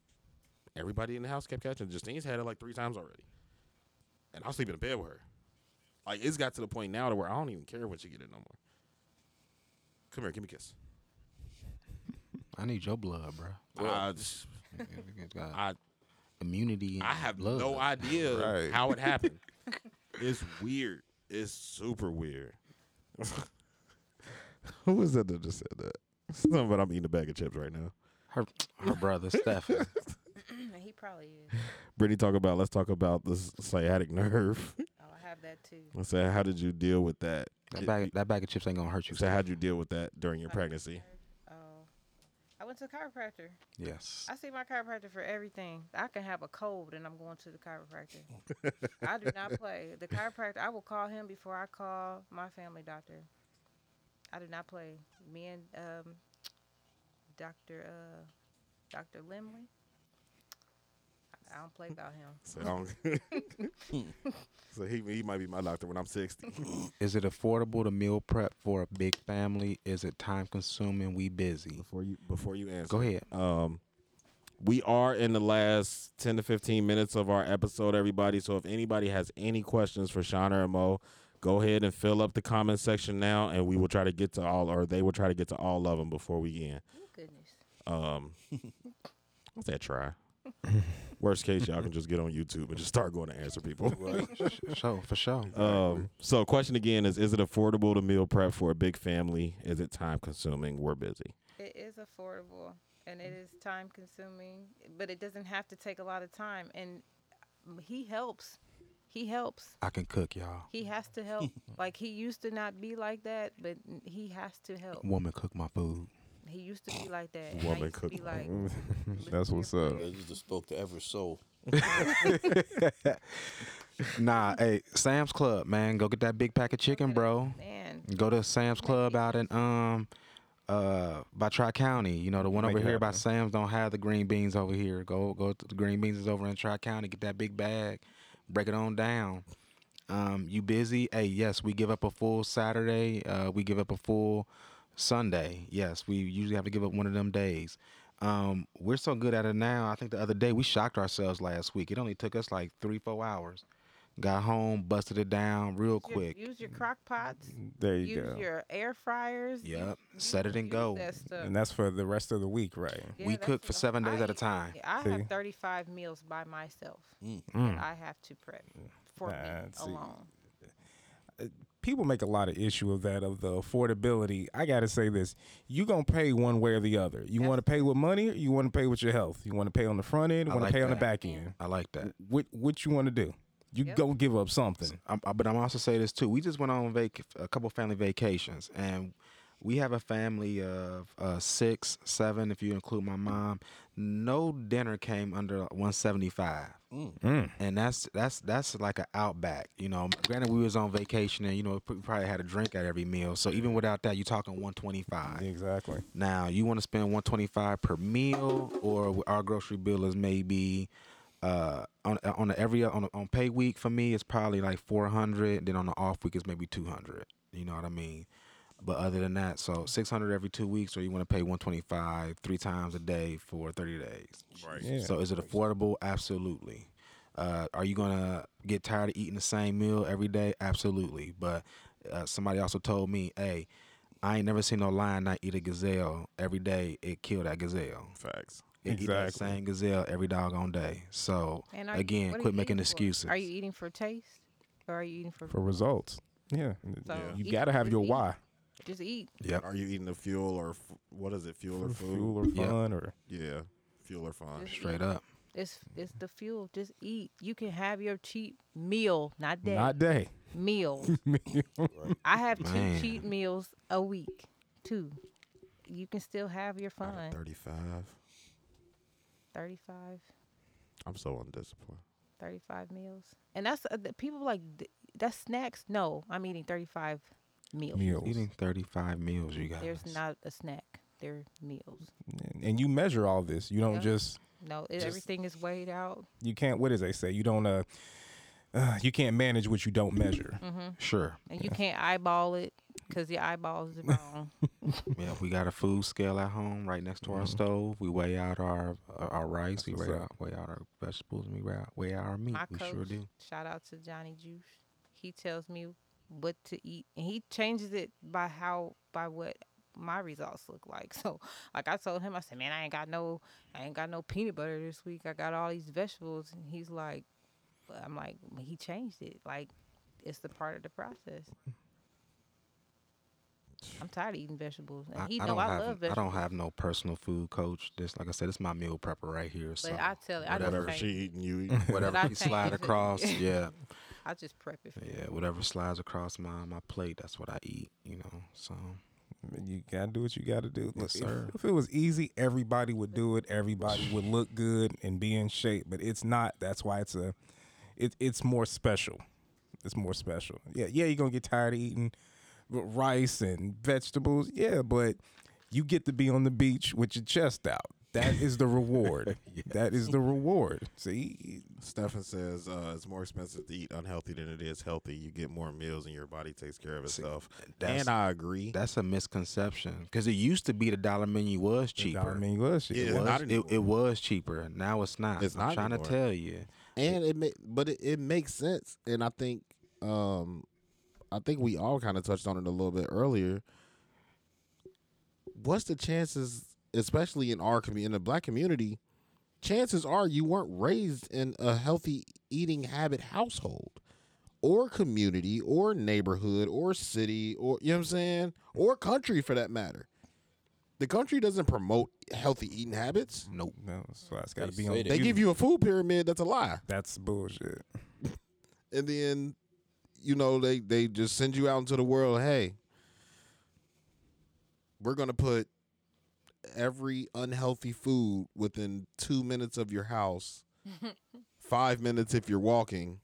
everybody in the house kept catching. Justine's had it like three times already, and I'll sleep in the bed with her. Like it's got to the point now to where I don't even care what she get it no more. Come here, give me a kiss. I need your blood, bro. I, just- I immunity. and I have blood. no idea Right. how it happened. it's weird. It's super weird. Who was that that just said that? Something about I'm eating a bag of chips right now. Her, her brother Stefan. he probably is. Brittany, talk about. Let's talk about the sciatic nerve. Oh, I have that too. Let's say, how did you deal with that? That bag, that bag of chips ain't gonna hurt you. So, how'd you deal with that during your pregnancy? Went to the chiropractor. Yes. I see my chiropractor for everything. I can have a cold and I'm going to the chiropractor. I do not play. The chiropractor, I will call him before I call my family doctor. I do not play. Me and um, Dr. Uh, Dr. Limley. I- I don't play about him. So, I don't- so he he might be my doctor when I'm 60. Is it affordable to meal prep for a big family? Is it time consuming? We busy. Before you before you answer, Go ahead. Um, we are in the last 10 to 15 minutes of our episode, everybody. So if anybody has any questions for Shauna or Mo, go ahead and fill up the comment section now, and we will try to get to all, or they will try to get to all of them before we end. Oh, goodness. Um, what's that try? Worst case, y'all can just get on YouTube and just start going to answer people. For sure, for sure. Um, so question again is: Is it affordable to meal prep for a big family? Is it time consuming? We're busy. It is affordable and it is time consuming, but it doesn't have to take a lot of time. And he helps. He helps. I can cook, y'all. He has to help. like he used to not be like that, but he has to help. Woman cook my food. He used to be like that. and I Woman to cook be like, That's what's up. They just spoke to every soul. Nah, hey, Sam's Club, man. Go get that big pack of chicken, bro. man, Go to Sam's Club out in um uh by Tri County. You know, the one Make over it here by. Sam's don't have the green beans over here. Go go to the green beans is over in Tri County. Get that big bag, break it on down. Um, you busy? Hey, yes, we give up a full Saturday. Uh, we give up a full Sunday. Yes, we usually have to give up one of them days. Um, we're so good at it now. I think the other day we shocked ourselves last week. It only took us like three, four hours. Got home, busted it down real use your- quick. Use your crock pots. There you use go. your air fryers. Yep, use- set it and go. That stuff. And that's for the rest of the week, right? Yeah, we cook for seven days I at a time. I See? have 35 meals by myself Mm. that I have to prep for Nah, me see, alone. People make a lot of issue of that of the affordability. I gotta say this: you gonna pay one way or the other. You want to pay with money, or you want to pay with your health. You want to pay on the front end, or I want like to pay on the back end. I like that. What what you want to do? You Yep. go give up something. I'm, I- but I'm also say this too. We just went on vac- a couple family vacations, and we have a family of uh, six, seven, if you include my mom. No dinner came under 175, Mm. and that's that's that's like an outback. You know, granted we was on vacation, and you know we probably had a drink at every meal. So even without that, you're talking 125. Exactly. Now you want to spend 125 per meal, or our grocery bill is maybe uh, on on a every on a, on pay week for me it's probably like 400. Then on the off week it's maybe 200. You know what I mean? But other than that, so 600 every two weeks, or you want to pay 125 three times a day for 30 days. Right. Yeah. So is it affordable? Absolutely. Uh, are you gonna get tired of eating the same meal every day? Absolutely. But uh, somebody also told me, hey, I ain't never seen no lion not eat a gazelle every day. It killed that gazelle. Facts. It eat that Exactly. same gazelle every doggone day. So And are you- again, quit making eating for? excuses. Are you eating for taste, or are you eating for? For results. Yeah. So You eat- gotta have just your eat. why. Just eat. Yeah. Are you eating the fuel or f- what is it? Fuel or food? fuel or Yeah. fun or Yeah, fuel or fun. Just Straight eat. up. It's it's the fuel. Just eat. You can have your cheat meal, not day. not day. meals. I have two Man. cheat meals a week. Two. You can still have your Out of fun. Thirty-five. 35, I'm so undisciplined. 35 meals. And that's uh, the people like th- that's snacks. No, I'm eating 35 meals. Meals. Eating 35 meals, you guys. There's not a snack. They're meals. And you measure all this. You don't Yeah. just No, it, Just- everything is weighed out. you can't what does they say? You don't uh, uh you can't manage what you don't measure. hmm Sure. And you can't eyeball it. because your eyeballs are wrong. Yeah, we got a food scale at home right next to our stove. We weigh out our our, our rice, we weigh out, weigh out our vegetables, and we weigh out, weigh out our meat. My we coach, sure do. shout out to Johnny Juice. He tells me what to eat, and he changes it by how by what my results look like. So, like I told him, I said, "Man, I ain't got no, I ain't got no peanut butter this week. I got all these vegetables." And he's like, "I'm like, he changed it. Like, it's the part of the process." I'm tired of eating vegetables, and I, he I know don't I, have love I don't have no personal food coach. This, like I said, it's my meal prepper right here. So I tell it, I just Whatever change she eating, you eat. whatever you slide across, yeah, I just prep it for yeah, whatever slides across my my plate, that's what I eat. You know, so You gotta do what you gotta do. Look, Yes, if- sir. If, it was easy, everybody would do it. Everybody would look good and be in shape. But it's not. That's why it's a. It, it's more special. It's more special. Yeah, yeah. You're gonna get tired of eating rice and vegetables. Yeah, but you get to be on the beach with your chest out. That is the reward. That is the reward. See, Stefan says uh, it's more expensive to eat unhealthy than it is healthy. You get more meals and your body takes care of itself. that's- and I agree. that's a misconception because it used to be the dollar menu was I cheaper. mean, was shit. Yeah, It was, it, it was cheaper. Now it's not. It's I'm not trying anymore. to tell you. and it may, but it, it makes sense. And I think, um, I think we all kind of touched on it a little bit earlier. What's the chances, especially in our community, in the black community? Chances are you weren't raised in a healthy eating habit household, or community, or neighborhood, or city, or you know what I'm saying, or country for that matter. The country doesn't promote healthy eating habits. Nope. No, so it's got to be on. that. They give you a food pyramid that's a lie. That's bullshit. and then you know they they just send you out into the world hey we're gonna put every unhealthy food within two minutes of your house five minutes if you're walking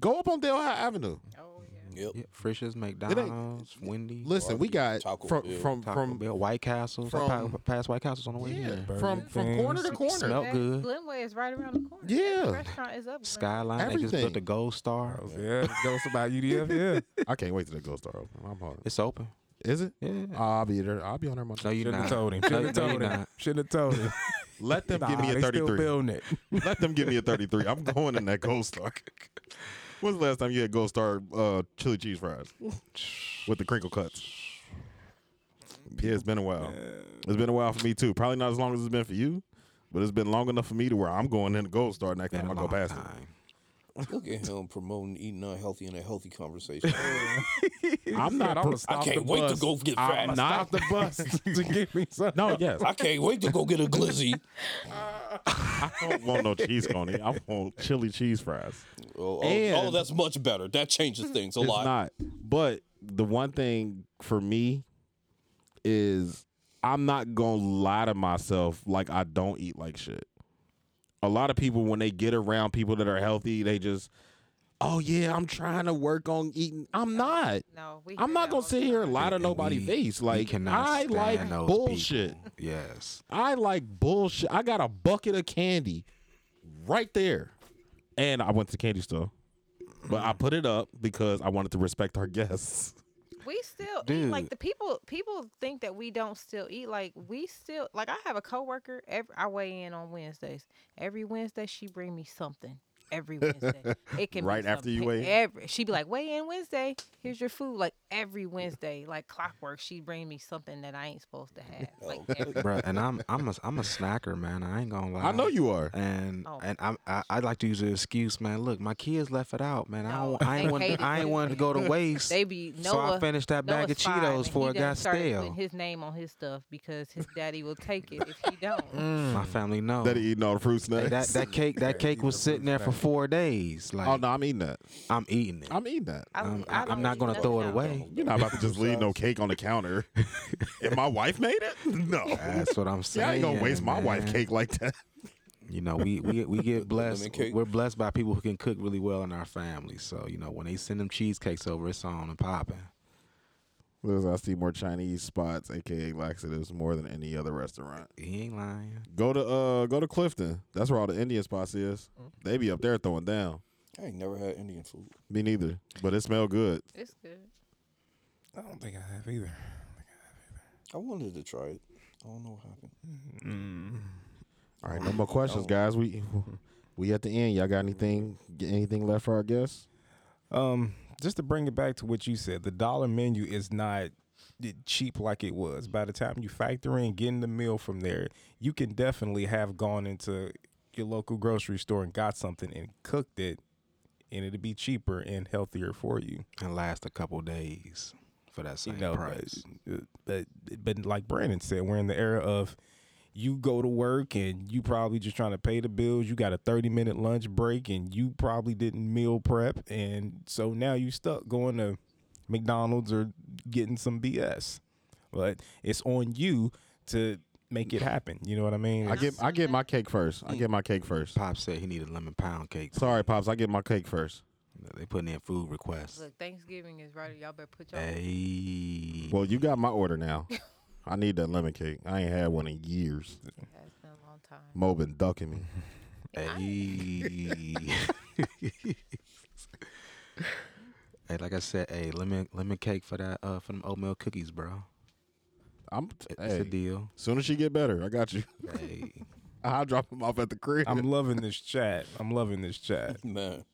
go up on Delhi avenue Oh yeah. Yep. Yeah, Frisch's, McDonald's, Wendy's, listen we got Taco from Bell. from Taco from Bell, White Castles. from- I past White Castles on the way yeah, here. from Burger from corner to corner Smell good. Glenway is right around the corner. Yeah. Every restaurant is up. Glenway. Skyline. They just Everything. built the Gold Star. Oh, yeah. yeah, goes about UDF. Yeah, i can't wait till the Gold star open i'm hard. It's open. Is it Yeah. i'll be there i'll be on there Monday. No, you should have not. told him. No, Should no, have told you're him. not. Should have told him. let them give me a they still 33 building it. Let them give me a 33. I'm going in that Gold Star. When's the last time you had Gold Star uh, chili cheese fries with the crinkle cuts? Yeah, it's been a while. It's been a while for me too. Probably not as long as it's been for you, but it's been long enough for me to where I'm going in the Gold Star next Been time a I go long past it. Time. Look at him promoting eating unhealthy in a healthy conversation. I'm not. I'm gonna stop I can't the wait to go get fat. I'm not the bus. to get me some. No, yes. I can't wait to go get a glizzy. I don't want no cheese coney. I want chili cheese fries. Oh, oh, oh And- oh, that's much better. That changes things a it's lot. not. But the one thing for me is I'm not gonna lie to myself like I don't eat like shit. A lot of people when they get around people that are healthy, they just, oh yeah, I'm trying to work on eating. I'm not. No, we. I'm not gonna sit here and time. lie to And nobody's we- face. Like I like bullshit. people. Yes. I like bullshit. I got a bucket of candy right there. And I went to the candy store. But I put it up because I wanted to respect our guests. We still eat like the people. People think that we don't still eat. Like we still like. I have a coworker. Every I weigh in on Wednesdays. Every Wednesday she bring me something. Every Wednesday, it can be Right after you something. weigh in? Every she be like, weigh in Wednesday. Here's your food. Like every Wednesday, like clockwork, she'd bring me something that I ain't supposed to have. Like every, Bruh, and I'm I'm a I'm a snacker, man. I ain't gonna lie. I know you are. And Oh. and I'm, I I like to use an excuse, man. Look, my kids left it out, man. I No, don't, I ain't want hate I ain't wanted to go to waste. they be Noah. so I finished that bag Noah's of five, Cheetos and before he it got done started stale. his name on his stuff because his daddy will take it if he don't. Mm. My mm. family knows. That he eating all the fruit snacks. That that cake that cake was sitting there for four days. Oh, like oh no, I'm eating that. I'm eating it. I'm eating that. I don't- I'm, I I'm don't gonna throw it nothing else. away. You're not about to just leave no cake on the counter. and my wife made it? No. That's what I'm Yeah, saying. I ain't gonna waste my wife cake like that. You know, we we we get blessed. We're blessed by people who can cook really well in our family. So you know, when they send them cheesecakes over, it's on and popping. Listen, I see more Chinese spots, aka laxatives, more than any other restaurant. He ain't lying. Go to uh go to Clifton. That's where all the Indian spots is. They be up there throwing down. I ain't never had Indian food. Me neither. But it smell good. It's good. I don't think I have either. I wanted to try it. I don't know what happened. All right, no more questions, guys. We we at the end. Y'all got anything anything left for our guests? Um, just to bring it back to what you said, the dollar menu is not cheap like it was. By the time you factor in getting the meal from there, you can definitely have gone into your local grocery store and got something and cooked it, and it'd be cheaper and healthier for you. And last a couple days for that same you know, price. But, but but like Brandon said, we're in the era of you go to work and you probably just trying to pay the bills. You got a thirty minute lunch break and you probably didn't meal prep, and so now you stuck going to McDonald's or getting some BS. But it's on you to make it happen. You know what I mean? I get I get my cake first. I get my cake first. Pop said he needed lemon pound cake. Sorry, pops. I get my cake first. They putting in food requests. Look, Thanksgiving is right. Y'all better put your Hey. Well, you got my order now. I need that lemon cake. I ain't had one in years. It's been a long time. Mo been ducking me. Hey. hey, like I said, hey, lemon lemon cake for that uh for them oatmeal cookies, bro. I'm It's hey, a deal. soon as she get better, I got you. Hey. I'll drop them off at the crib. I'm loving this chat. I'm loving this chat. Man.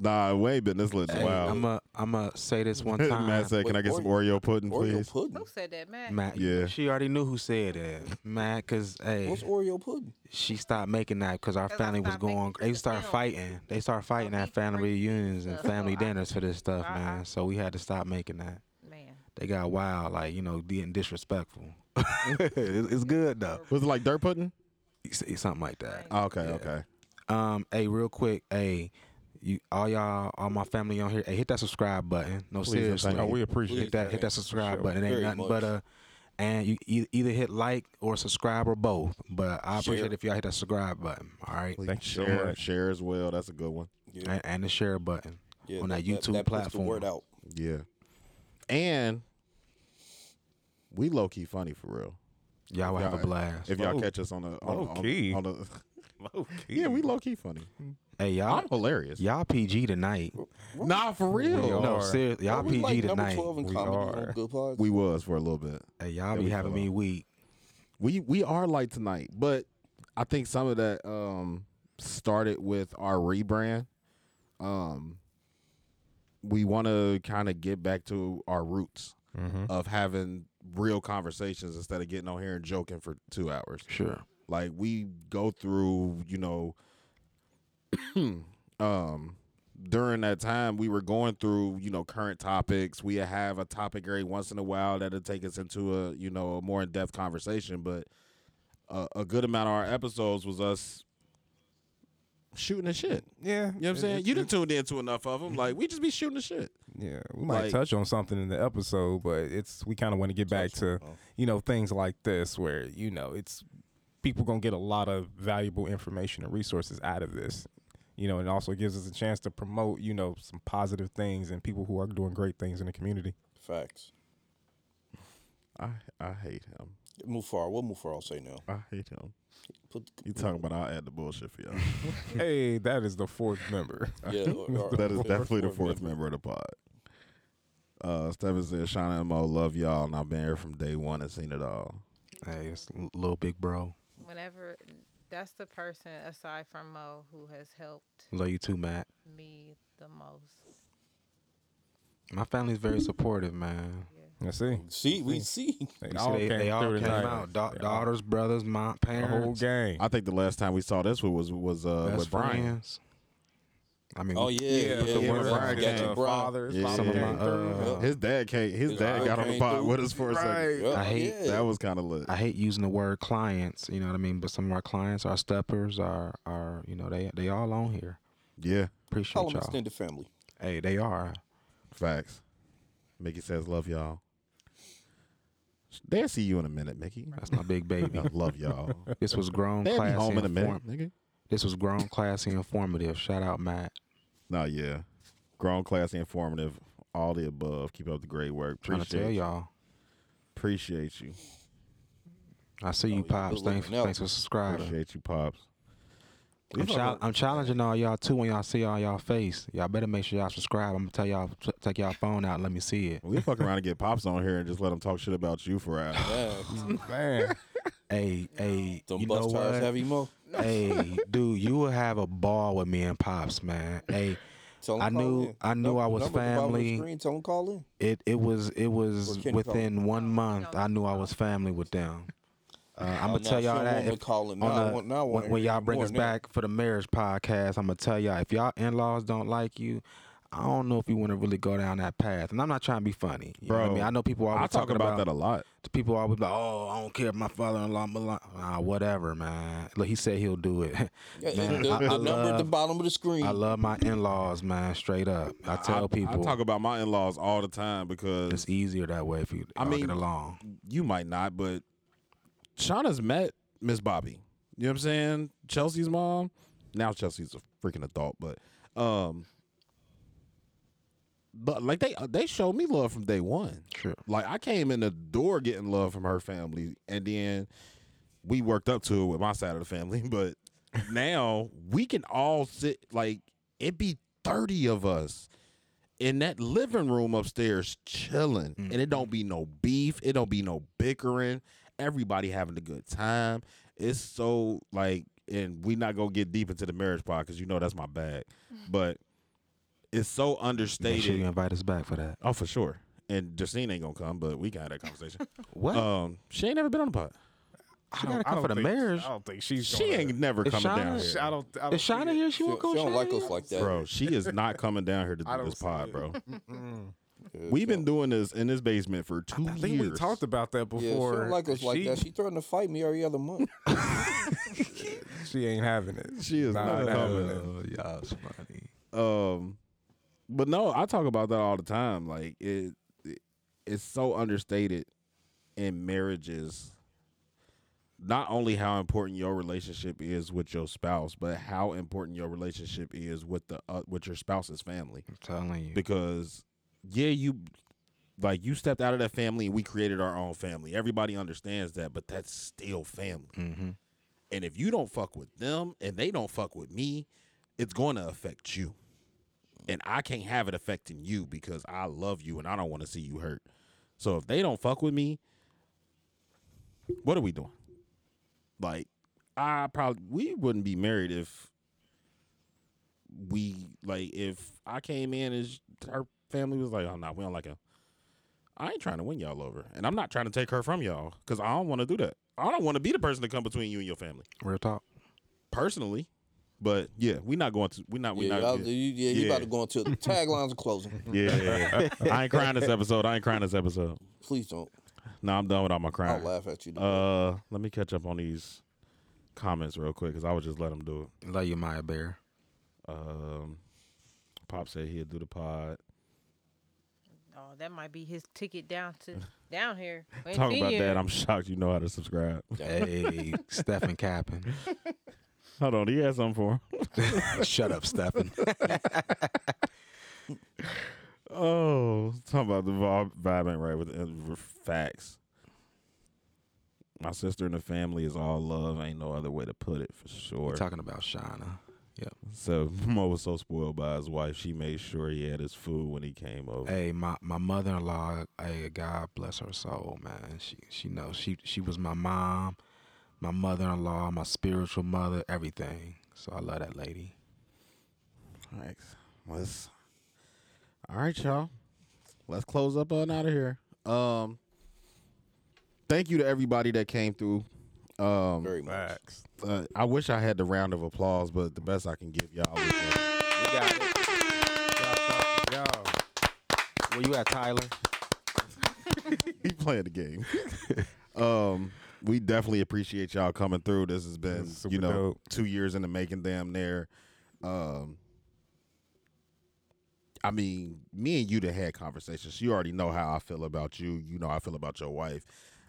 Nah, we ain't been this lit in a while. I'm a I'm a say this one time. Matt said, "Can I get some Oreo pudding, Oreo please?" pudding. Who said that, Matt? Matt, Yeah. she already knew who said that. Matt, cause hey, What's Oreo pudding? she stopped making that because our 'Cause I family was stopped making going. They to started the film. fighting. They started fighting me at family bring reunions and stuff. family So I- dinners for this stuff, I- man. So we had to stop making that. Man. They got wild, like you know, being disrespectful. it's, it's good though. Was it like dirt pudding? It's- it's something like that. Oh, okay, Yeah. okay. Um, hey, real quick, hey, you all y'all, all my family on here, hey, hit that subscribe button. No, Please seriously, thank Oh, we appreciate hit that, hit that. that subscribe sure. button. It ain't Very nothing much. but uh, and you e- either hit like or subscribe or both. But I appreciate Share. it if y'all hit that subscribe button. All right, Please Thank you so share, much. Share as well. That's a good one. Yeah. and, and the share button yeah on that, that, YouTube that puts the word platform. out. Yeah. And we low key funny for real. Y'all will have a blast. If y'all Low- catch us on the on, low on- key. on the yeah, we low key funny. Hey, y'all, I'm hilarious. y'all PG tonight. Nah, for real. We No, are. seriously, y'all we PG like tonight. We are. Good We was for a little bit. Hey, y'all Yeah, be we having fell me off. weak. We we are light tonight, but I think some of that um started with our rebrand. Um we want to kind of get back to our roots Mm-hmm. of having real conversations instead of getting on here and joking for 2 hours. Sure. Like we go through, you know, um, during that time we were going through, you know, current topics. We have a topic every once in a while that'll take us into a, you know, a more in depth conversation. But uh, a good amount of our episodes was us shooting the shit. Yeah, You know what I'm saying? You done tuned into enough of them. Like we just be shooting the shit. Yeah, we might Like- touch on something in the episode, but it's we kind of want to get back to you know things like this where you know it's people gonna get a lot of valuable information and resources out of this. You know, and also gives us a chance to promote you know some positive things and people who are doing great things in the community. Facts. I I hate him. Move forward. What move forward? I'll say now. I hate him. Put, You talking about I'll add the bullshit for y'all. hey, that is the fourth member. yeah, or- or- that is or- definitely the fourth member of the pod. Uh, Steven said, Shauna and Mo, love y'all, and I've been here from day one and seen it all. Hey, it's l- little big bro. Whenever that's the person aside from Mo who has helped Love you too, Matt. me the most. My family's very supportive, man. Let's see. See, we see. They all see, they, came they all came out. Da- They all- daughters, brothers, mom, the whole parents, gang. I think the last time we saw this one was was uh, best with Brian. Friends. I mean, Oh we- yeah, yeah. the yeah, ones yeah, that Brian got came. the Brian. fathers, Yeah. fathers Some of my, through. uh, His dad came. His His dad dad got on the came pod through. with us for a Right. second. Yeah, I hate yeah. That was kind of lit. I hate using the word clients. You know what I mean? But some of our clients, our steppers, are are you know they they all on here. yeah, Appreciate Call them y'all. extended family. Hey, they are. facts. Mickey says, "Love y'all." They'll see you in a minute, Mickey. That's my big baby. No, love y'all. This was grown, They'll be home in a minute, nigga. This was grown, classy, informative. Shout out, Matt. No, yeah, grown, classy, informative, all the above. Keep up the great work. Trying to tell you. y'all. Appreciate you. I see Oh, you, you pops. Thanks, looking thanks for subscribing. Appreciate you, pops. I'm, chal- I'm challenging all y'all too when y'all see all y'all face. Y'all better make sure y'all subscribe. I'm gonna tell y'all t- take y'all phone out and let me see it. We fuck around and get pops on here and just let them talk shit about you for an hour. Man, Man, Hey, hey, them you know bus tires what? heavy mo. hey, dude, you will have a ball with me and pops, man. Hey, Tell 'em I call knew- in. I knew Num- I was number at the bottom of the family. screen, Tell them call in. it it was it was Or Kenny within one month. I knew I was family with them. Uh, I'm gonna now tell y'all don't that want me if, calling. on Now I the- want- now I wanna when, when hear y'all bring more us now. back for the marriage podcast, I'm gonna tell y'all if y'all in-laws don't like you, I don't know if you want to really go down that path. And I'm not trying to be funny, you know what I Bro, mean, I know people always I talk talking about, that a lot. To people always be like, oh, I don't care if my father-in-law, blah, blah." nah, whatever, man. Look, he said he'll do it. Man, the, I, the I number at the love, bottom of the screen. I love my in-laws, man. Straight up, I tell people I talk about my in laws all the time because it's easier that way if you I all mean, get along. you might not, but Shauna's met Miss Bobby. You know what I'm saying? Chelsea's mom. Now Chelsea's a freaking adult, but um but like they they showed me love from day one. True. Like I came in the door getting love from her family and then we worked up to it with my side of the family, but now we can all sit like it be 30 of us in that living room upstairs chilling and it don't be no beef it don't be no bickering everybody having a good time it's so like and we not gonna get deep into the marriage part because you know that's my bag but it's so understated. Make understated sure you invite us back for that. oh for sure and Justine ain't gonna come but we can have that conversation What? um she ain't never been on the pod she I gotta don't- I come for don't the think- marriage. I don't think she's. she gonna- ain't never Is coming down here I don't. I don't Is Shauna here? She she, won't go. she don't like us like that. bro she is not coming down here to do this pod it. bro Yeah, we've she been doing this in this basement for two I think years we talked about that before. Yeah, she before. don't like us like She- that. She threatened to fight me every other month. She ain't having it. She is Nah, not nah, coming. nah. Oh, y'all's funny. Um, but no, I talk about that all the time. Like it, it it's so understated in marriages. Not only how important your relationship is with your spouse, but how important your relationship is with the uh, with your spouse's family. I'm telling you. Because yeah, you like you stepped out of that family and we created our own family. Everybody understands that, but that's still family. Mm-hmm. And if you don't fuck with them and they don't fuck with me, it's going to affect you. And I can't have it affecting you because I love you and I don't want to see you hurt. So if they don't fuck with me, what are we doing? Like, I probably we wouldn't be married if we like if I came in as her family was like, oh no, we don't like her. I ain't trying to win y'all over, and I'm not trying to take her from y'all because I don't want to do that. I don't want to be the person to come between you and your family Real talk. personally. But yeah, we're not going to. We're not. We yeah, not. yeah. you, yeah, you about to go into the taglines are closing. Yeah, yeah, yeah. I ain't crying this episode. I ain't crying this episode. Please don't. No, I'm done with all my crying. I'll laugh at you. Uh, let me catch up on these comments real quick because I would just let them do it. Love you, Maya Bear. Um, Pop said he'd do the pod. Oh, that might be his ticket down to down here. We Talk about you. that. I'm shocked you know how to subscribe. Hey, Stephen Capping. Hold on, he had something for him. Shut up, Stephen. Oh, talking about the vibe vibing right with, uh, with facts. My sister and the family is all love. Ain't no other way to put it for sure. We're talking about Shauna. Yep. So Mo was so spoiled by his wife. She made sure he had his food when he came over. Hey, my, my mother in law, hey, God bless her soul, man. She she knows she she was my mom, my mother in law, my spiritual mother, everything. So I love that lady. All right, let's. All right, y'all. Let's close up on out of here. Um, thank you to everybody that came through. Um, Very much. Uh, I wish I had the round of applause, but the best I can give y'all is. Uh, We got it. Yo, Where you at, Tyler? he playing the game. um, we definitely appreciate y'all coming through. This has been, you know, dope. two years in the making. Damn near. Um, I mean, me and you done had conversations. You already know how I feel about you. You know how I feel about your wife.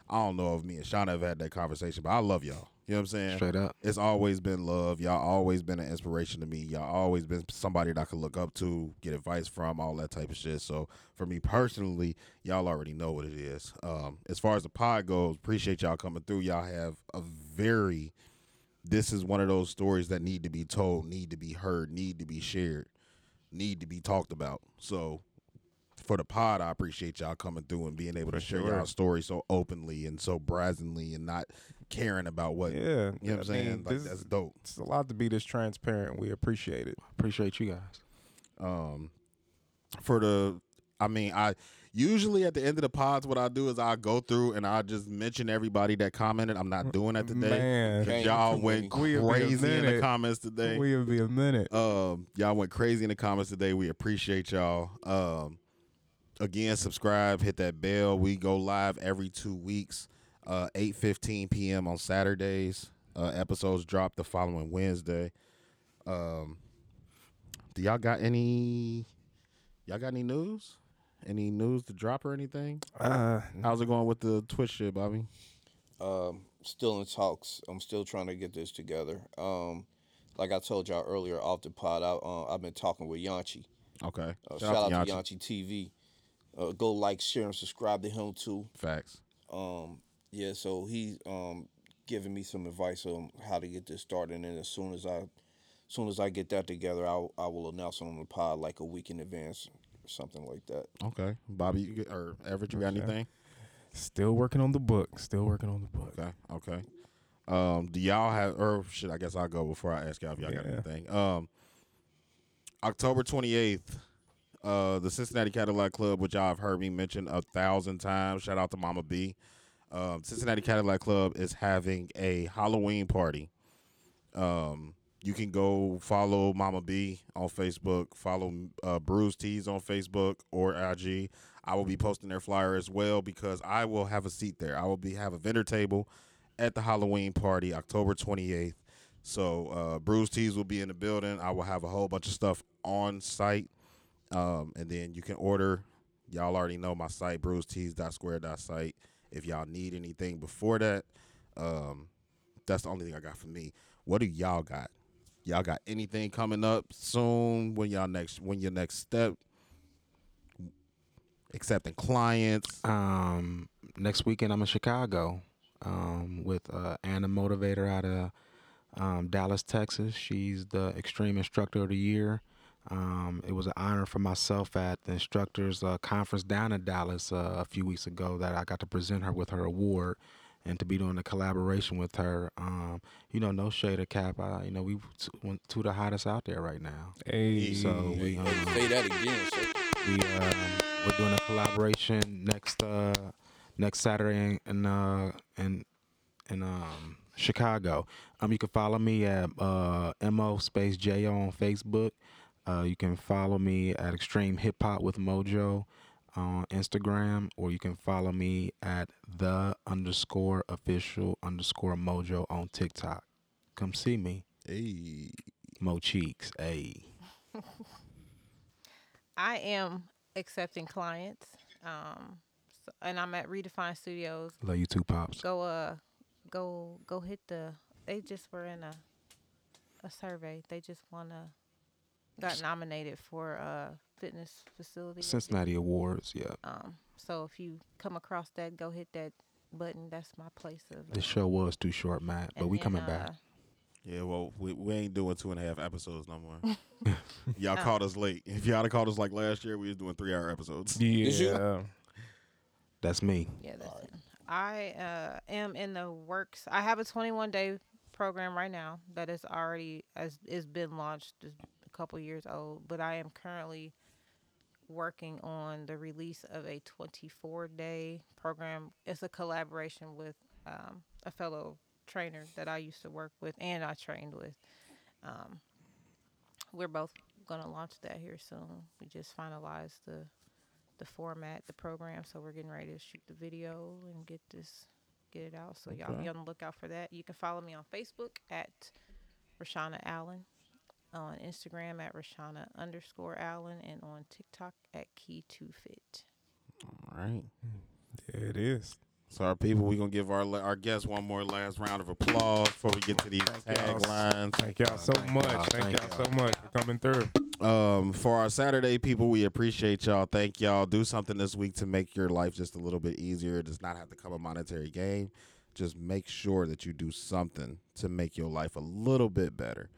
I don't know if me and Shauna have had that conversation, but I love y'all. You know what I'm saying? Straight up. It's always been love. Y'all always been an inspiration to me. Y'all always been somebody that I could look up to, get advice from, all that type of shit. So for me personally, y'all already know what it is. Um, as far as the pod goes, appreciate y'all coming through. Y'all have a very this is one of those stories that need to be told, need to be heard, need to be shared, need to be talked about. So for the pod, I appreciate y'all coming through and being able to share sure. y'all story so openly and so brazenly and not caring about what Yeah, you know what I I'm saying. mean, like this- that's dope. It's a lot to be this transparent. We appreciate it. Appreciate you guys. um for the I mean I usually at the end of the pods what I do is I go through and I just mention everybody that commented. I'm not doing that today. Man, 'cause Can't y'all went many. We'll be a crazy in the comments today. we'll be a minute. Um, y'all went crazy in the comments today. We appreciate y'all. Um, again, subscribe, hit that bell. We go live every two weeks, uh, eight fifteen p.m. on Saturdays. Uh, episodes drop the following Wednesday. Um, do y'all got any? Y'all got any news? Any news to drop or anything? Uh, How's it going with the Twitch shit, Bobby? Um, still in talks. I'm still trying to get this together. Um, like I told y'all earlier off the pod, I, uh, I've been talking with Yanchi. Okay. Uh, shout, out to Yanchi TV. Uh, go like, share, and subscribe to him too. Facts. Um, yeah, so he's um giving me some advice on how to get this started, and as soon as I, as soon as I get that together, I I will announce it on the pod like a week in advance, or something like that. Okay. Bobby you get- or Everett, you got Okay. anything? still working on the book. Still working on the book. Okay, okay. Um, do y'all have or shit? I guess I'll go before I ask y'all if y'all got anything. Um, October twenty eighth, uh, the Cincinnati Cadillac Club, which y'all have heard me mention a thousand times. Shout out to Mama B. Um, Cincinnati Cadillac Club is having a Halloween party. Um, you can go follow Mama B on Facebook, follow uh, Bruce Tees on Facebook or IG. I will be posting their flyer as well because I will have a seat there. I will be have a vendor table at the Halloween party, October 28th. So uh, Bruce Tees will be in the building. I will have a whole bunch of stuff on site, um, and then you can order. Y'all already know my site, brucetees.square.site. If y'all need anything before that, um, that's the only thing I got for me. What do y'all got? Y'all got anything coming up soon? When y'all next? When your next step? Accepting clients. Um, next weekend I'm in Chicago um, with uh, Anna Motivator out of um, Dallas, Texas. She's the Extreme Instructor of the Year. Um, it was an honor for myself at the instructors uh, conference down in Dallas uh, a few weeks ago that I got to present her with her award and to be doing a collaboration with her. Um, you know, no shade of cap. I, you know, we t- one- two the hottest out there right now. Hey, So we, um, Say that again. So we um, we're doing a collaboration next uh next Saturday in in, uh, in in um Chicago. Um, you can follow me at uh mo space jo on Facebook. Uh, you can follow me at Extreme Hip Hop with Mojo on Instagram, or you can follow me at the underscore official underscore Mojo on TikTok. Come see me, Hey. Mo Cheeks. Hey. I am accepting clients, um, so, and I'm at Redefine Studios. Love you two pops. Go uh, go go hit the. They just were in a a survey. They just wanna got nominated for uh fitness facility. Cincinnati Awards. Yeah. Um, so if you come across that, go hit that button. That's my place of. This uh, show was too short, Matt, but we then, coming back. uh, Yeah, well, we, we ain't doing two and a half episodes no more. y'all caught us late. If y'all had called us like last year, we was doing three hour episodes. yeah. That's me. Yeah, that's it. I uh, am in the works. I have a 21 day program right now that is already as is been launched. It's a couple years old, but I am currently working on the release of a 24 day program. It's a collaboration with um, a fellow trainer that I used to work with and I trained with. Um, we're both gonna launch that here soon. We just finalized the the format, the program, so we're getting ready to shoot the video and get this get it out. So y'all be on the lookout for that. You can follow me on Facebook at Rashonna Allen, on Instagram at Rashonna underscore Allen, and on TikTok at Key to Fit. All right. There it is. So our people, we're gonna give our our guests one more last round of applause before we get to these taglines. Thank y'all so Thank much. y'all. Thank, Thank y'all so much for coming through. Um, for our Saturday people, we appreciate y'all. Thank y'all. Do something this week to make your life just a little bit easier. It does not have to come a monetary gain. just make sure that you do something to make your life a little bit better.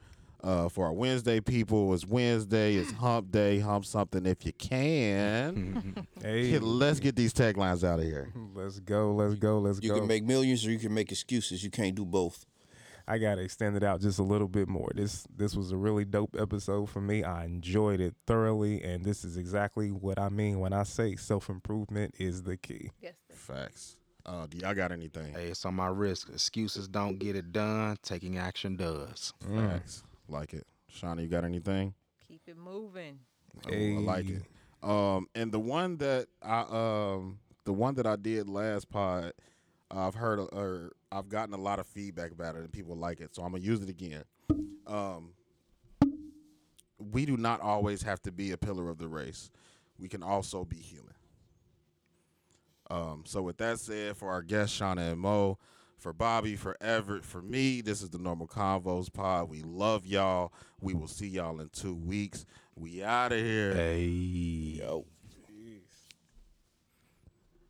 Uh, for our Wednesday people, it's Wednesday, it's Hump Day. Hump something if you can. Hey, Let's get these taglines out of here. let's go, let's go, let's You go. You can make millions or you can make excuses. You can't do both. I gotta extend it out just a little bit more. This this was a really dope episode for me. I enjoyed it thoroughly, and this is exactly what I mean when I say self improvement is the key. Yes. Facts. Uh, do y'all got anything? Hey, it's on my risk. Excuses don't get it done. Taking action does. Facts. Like it. Shawnee, you got anything? Keep it moving. Oh, I like it. Um, and the one that I um the one that I did last pod, I've heard or I've gotten a lot of feedback about it and people like it, so I'm gonna use it again. Um, we do not always have to be a pillar of the race. We can also be human. Um, so with that said, for our guests Shauna and Mo, for Bobby, for Everett, for me, this is the Normal Convos pod. We love y'all. We will see y'all in two weeks. We out of here. Hey. Yo.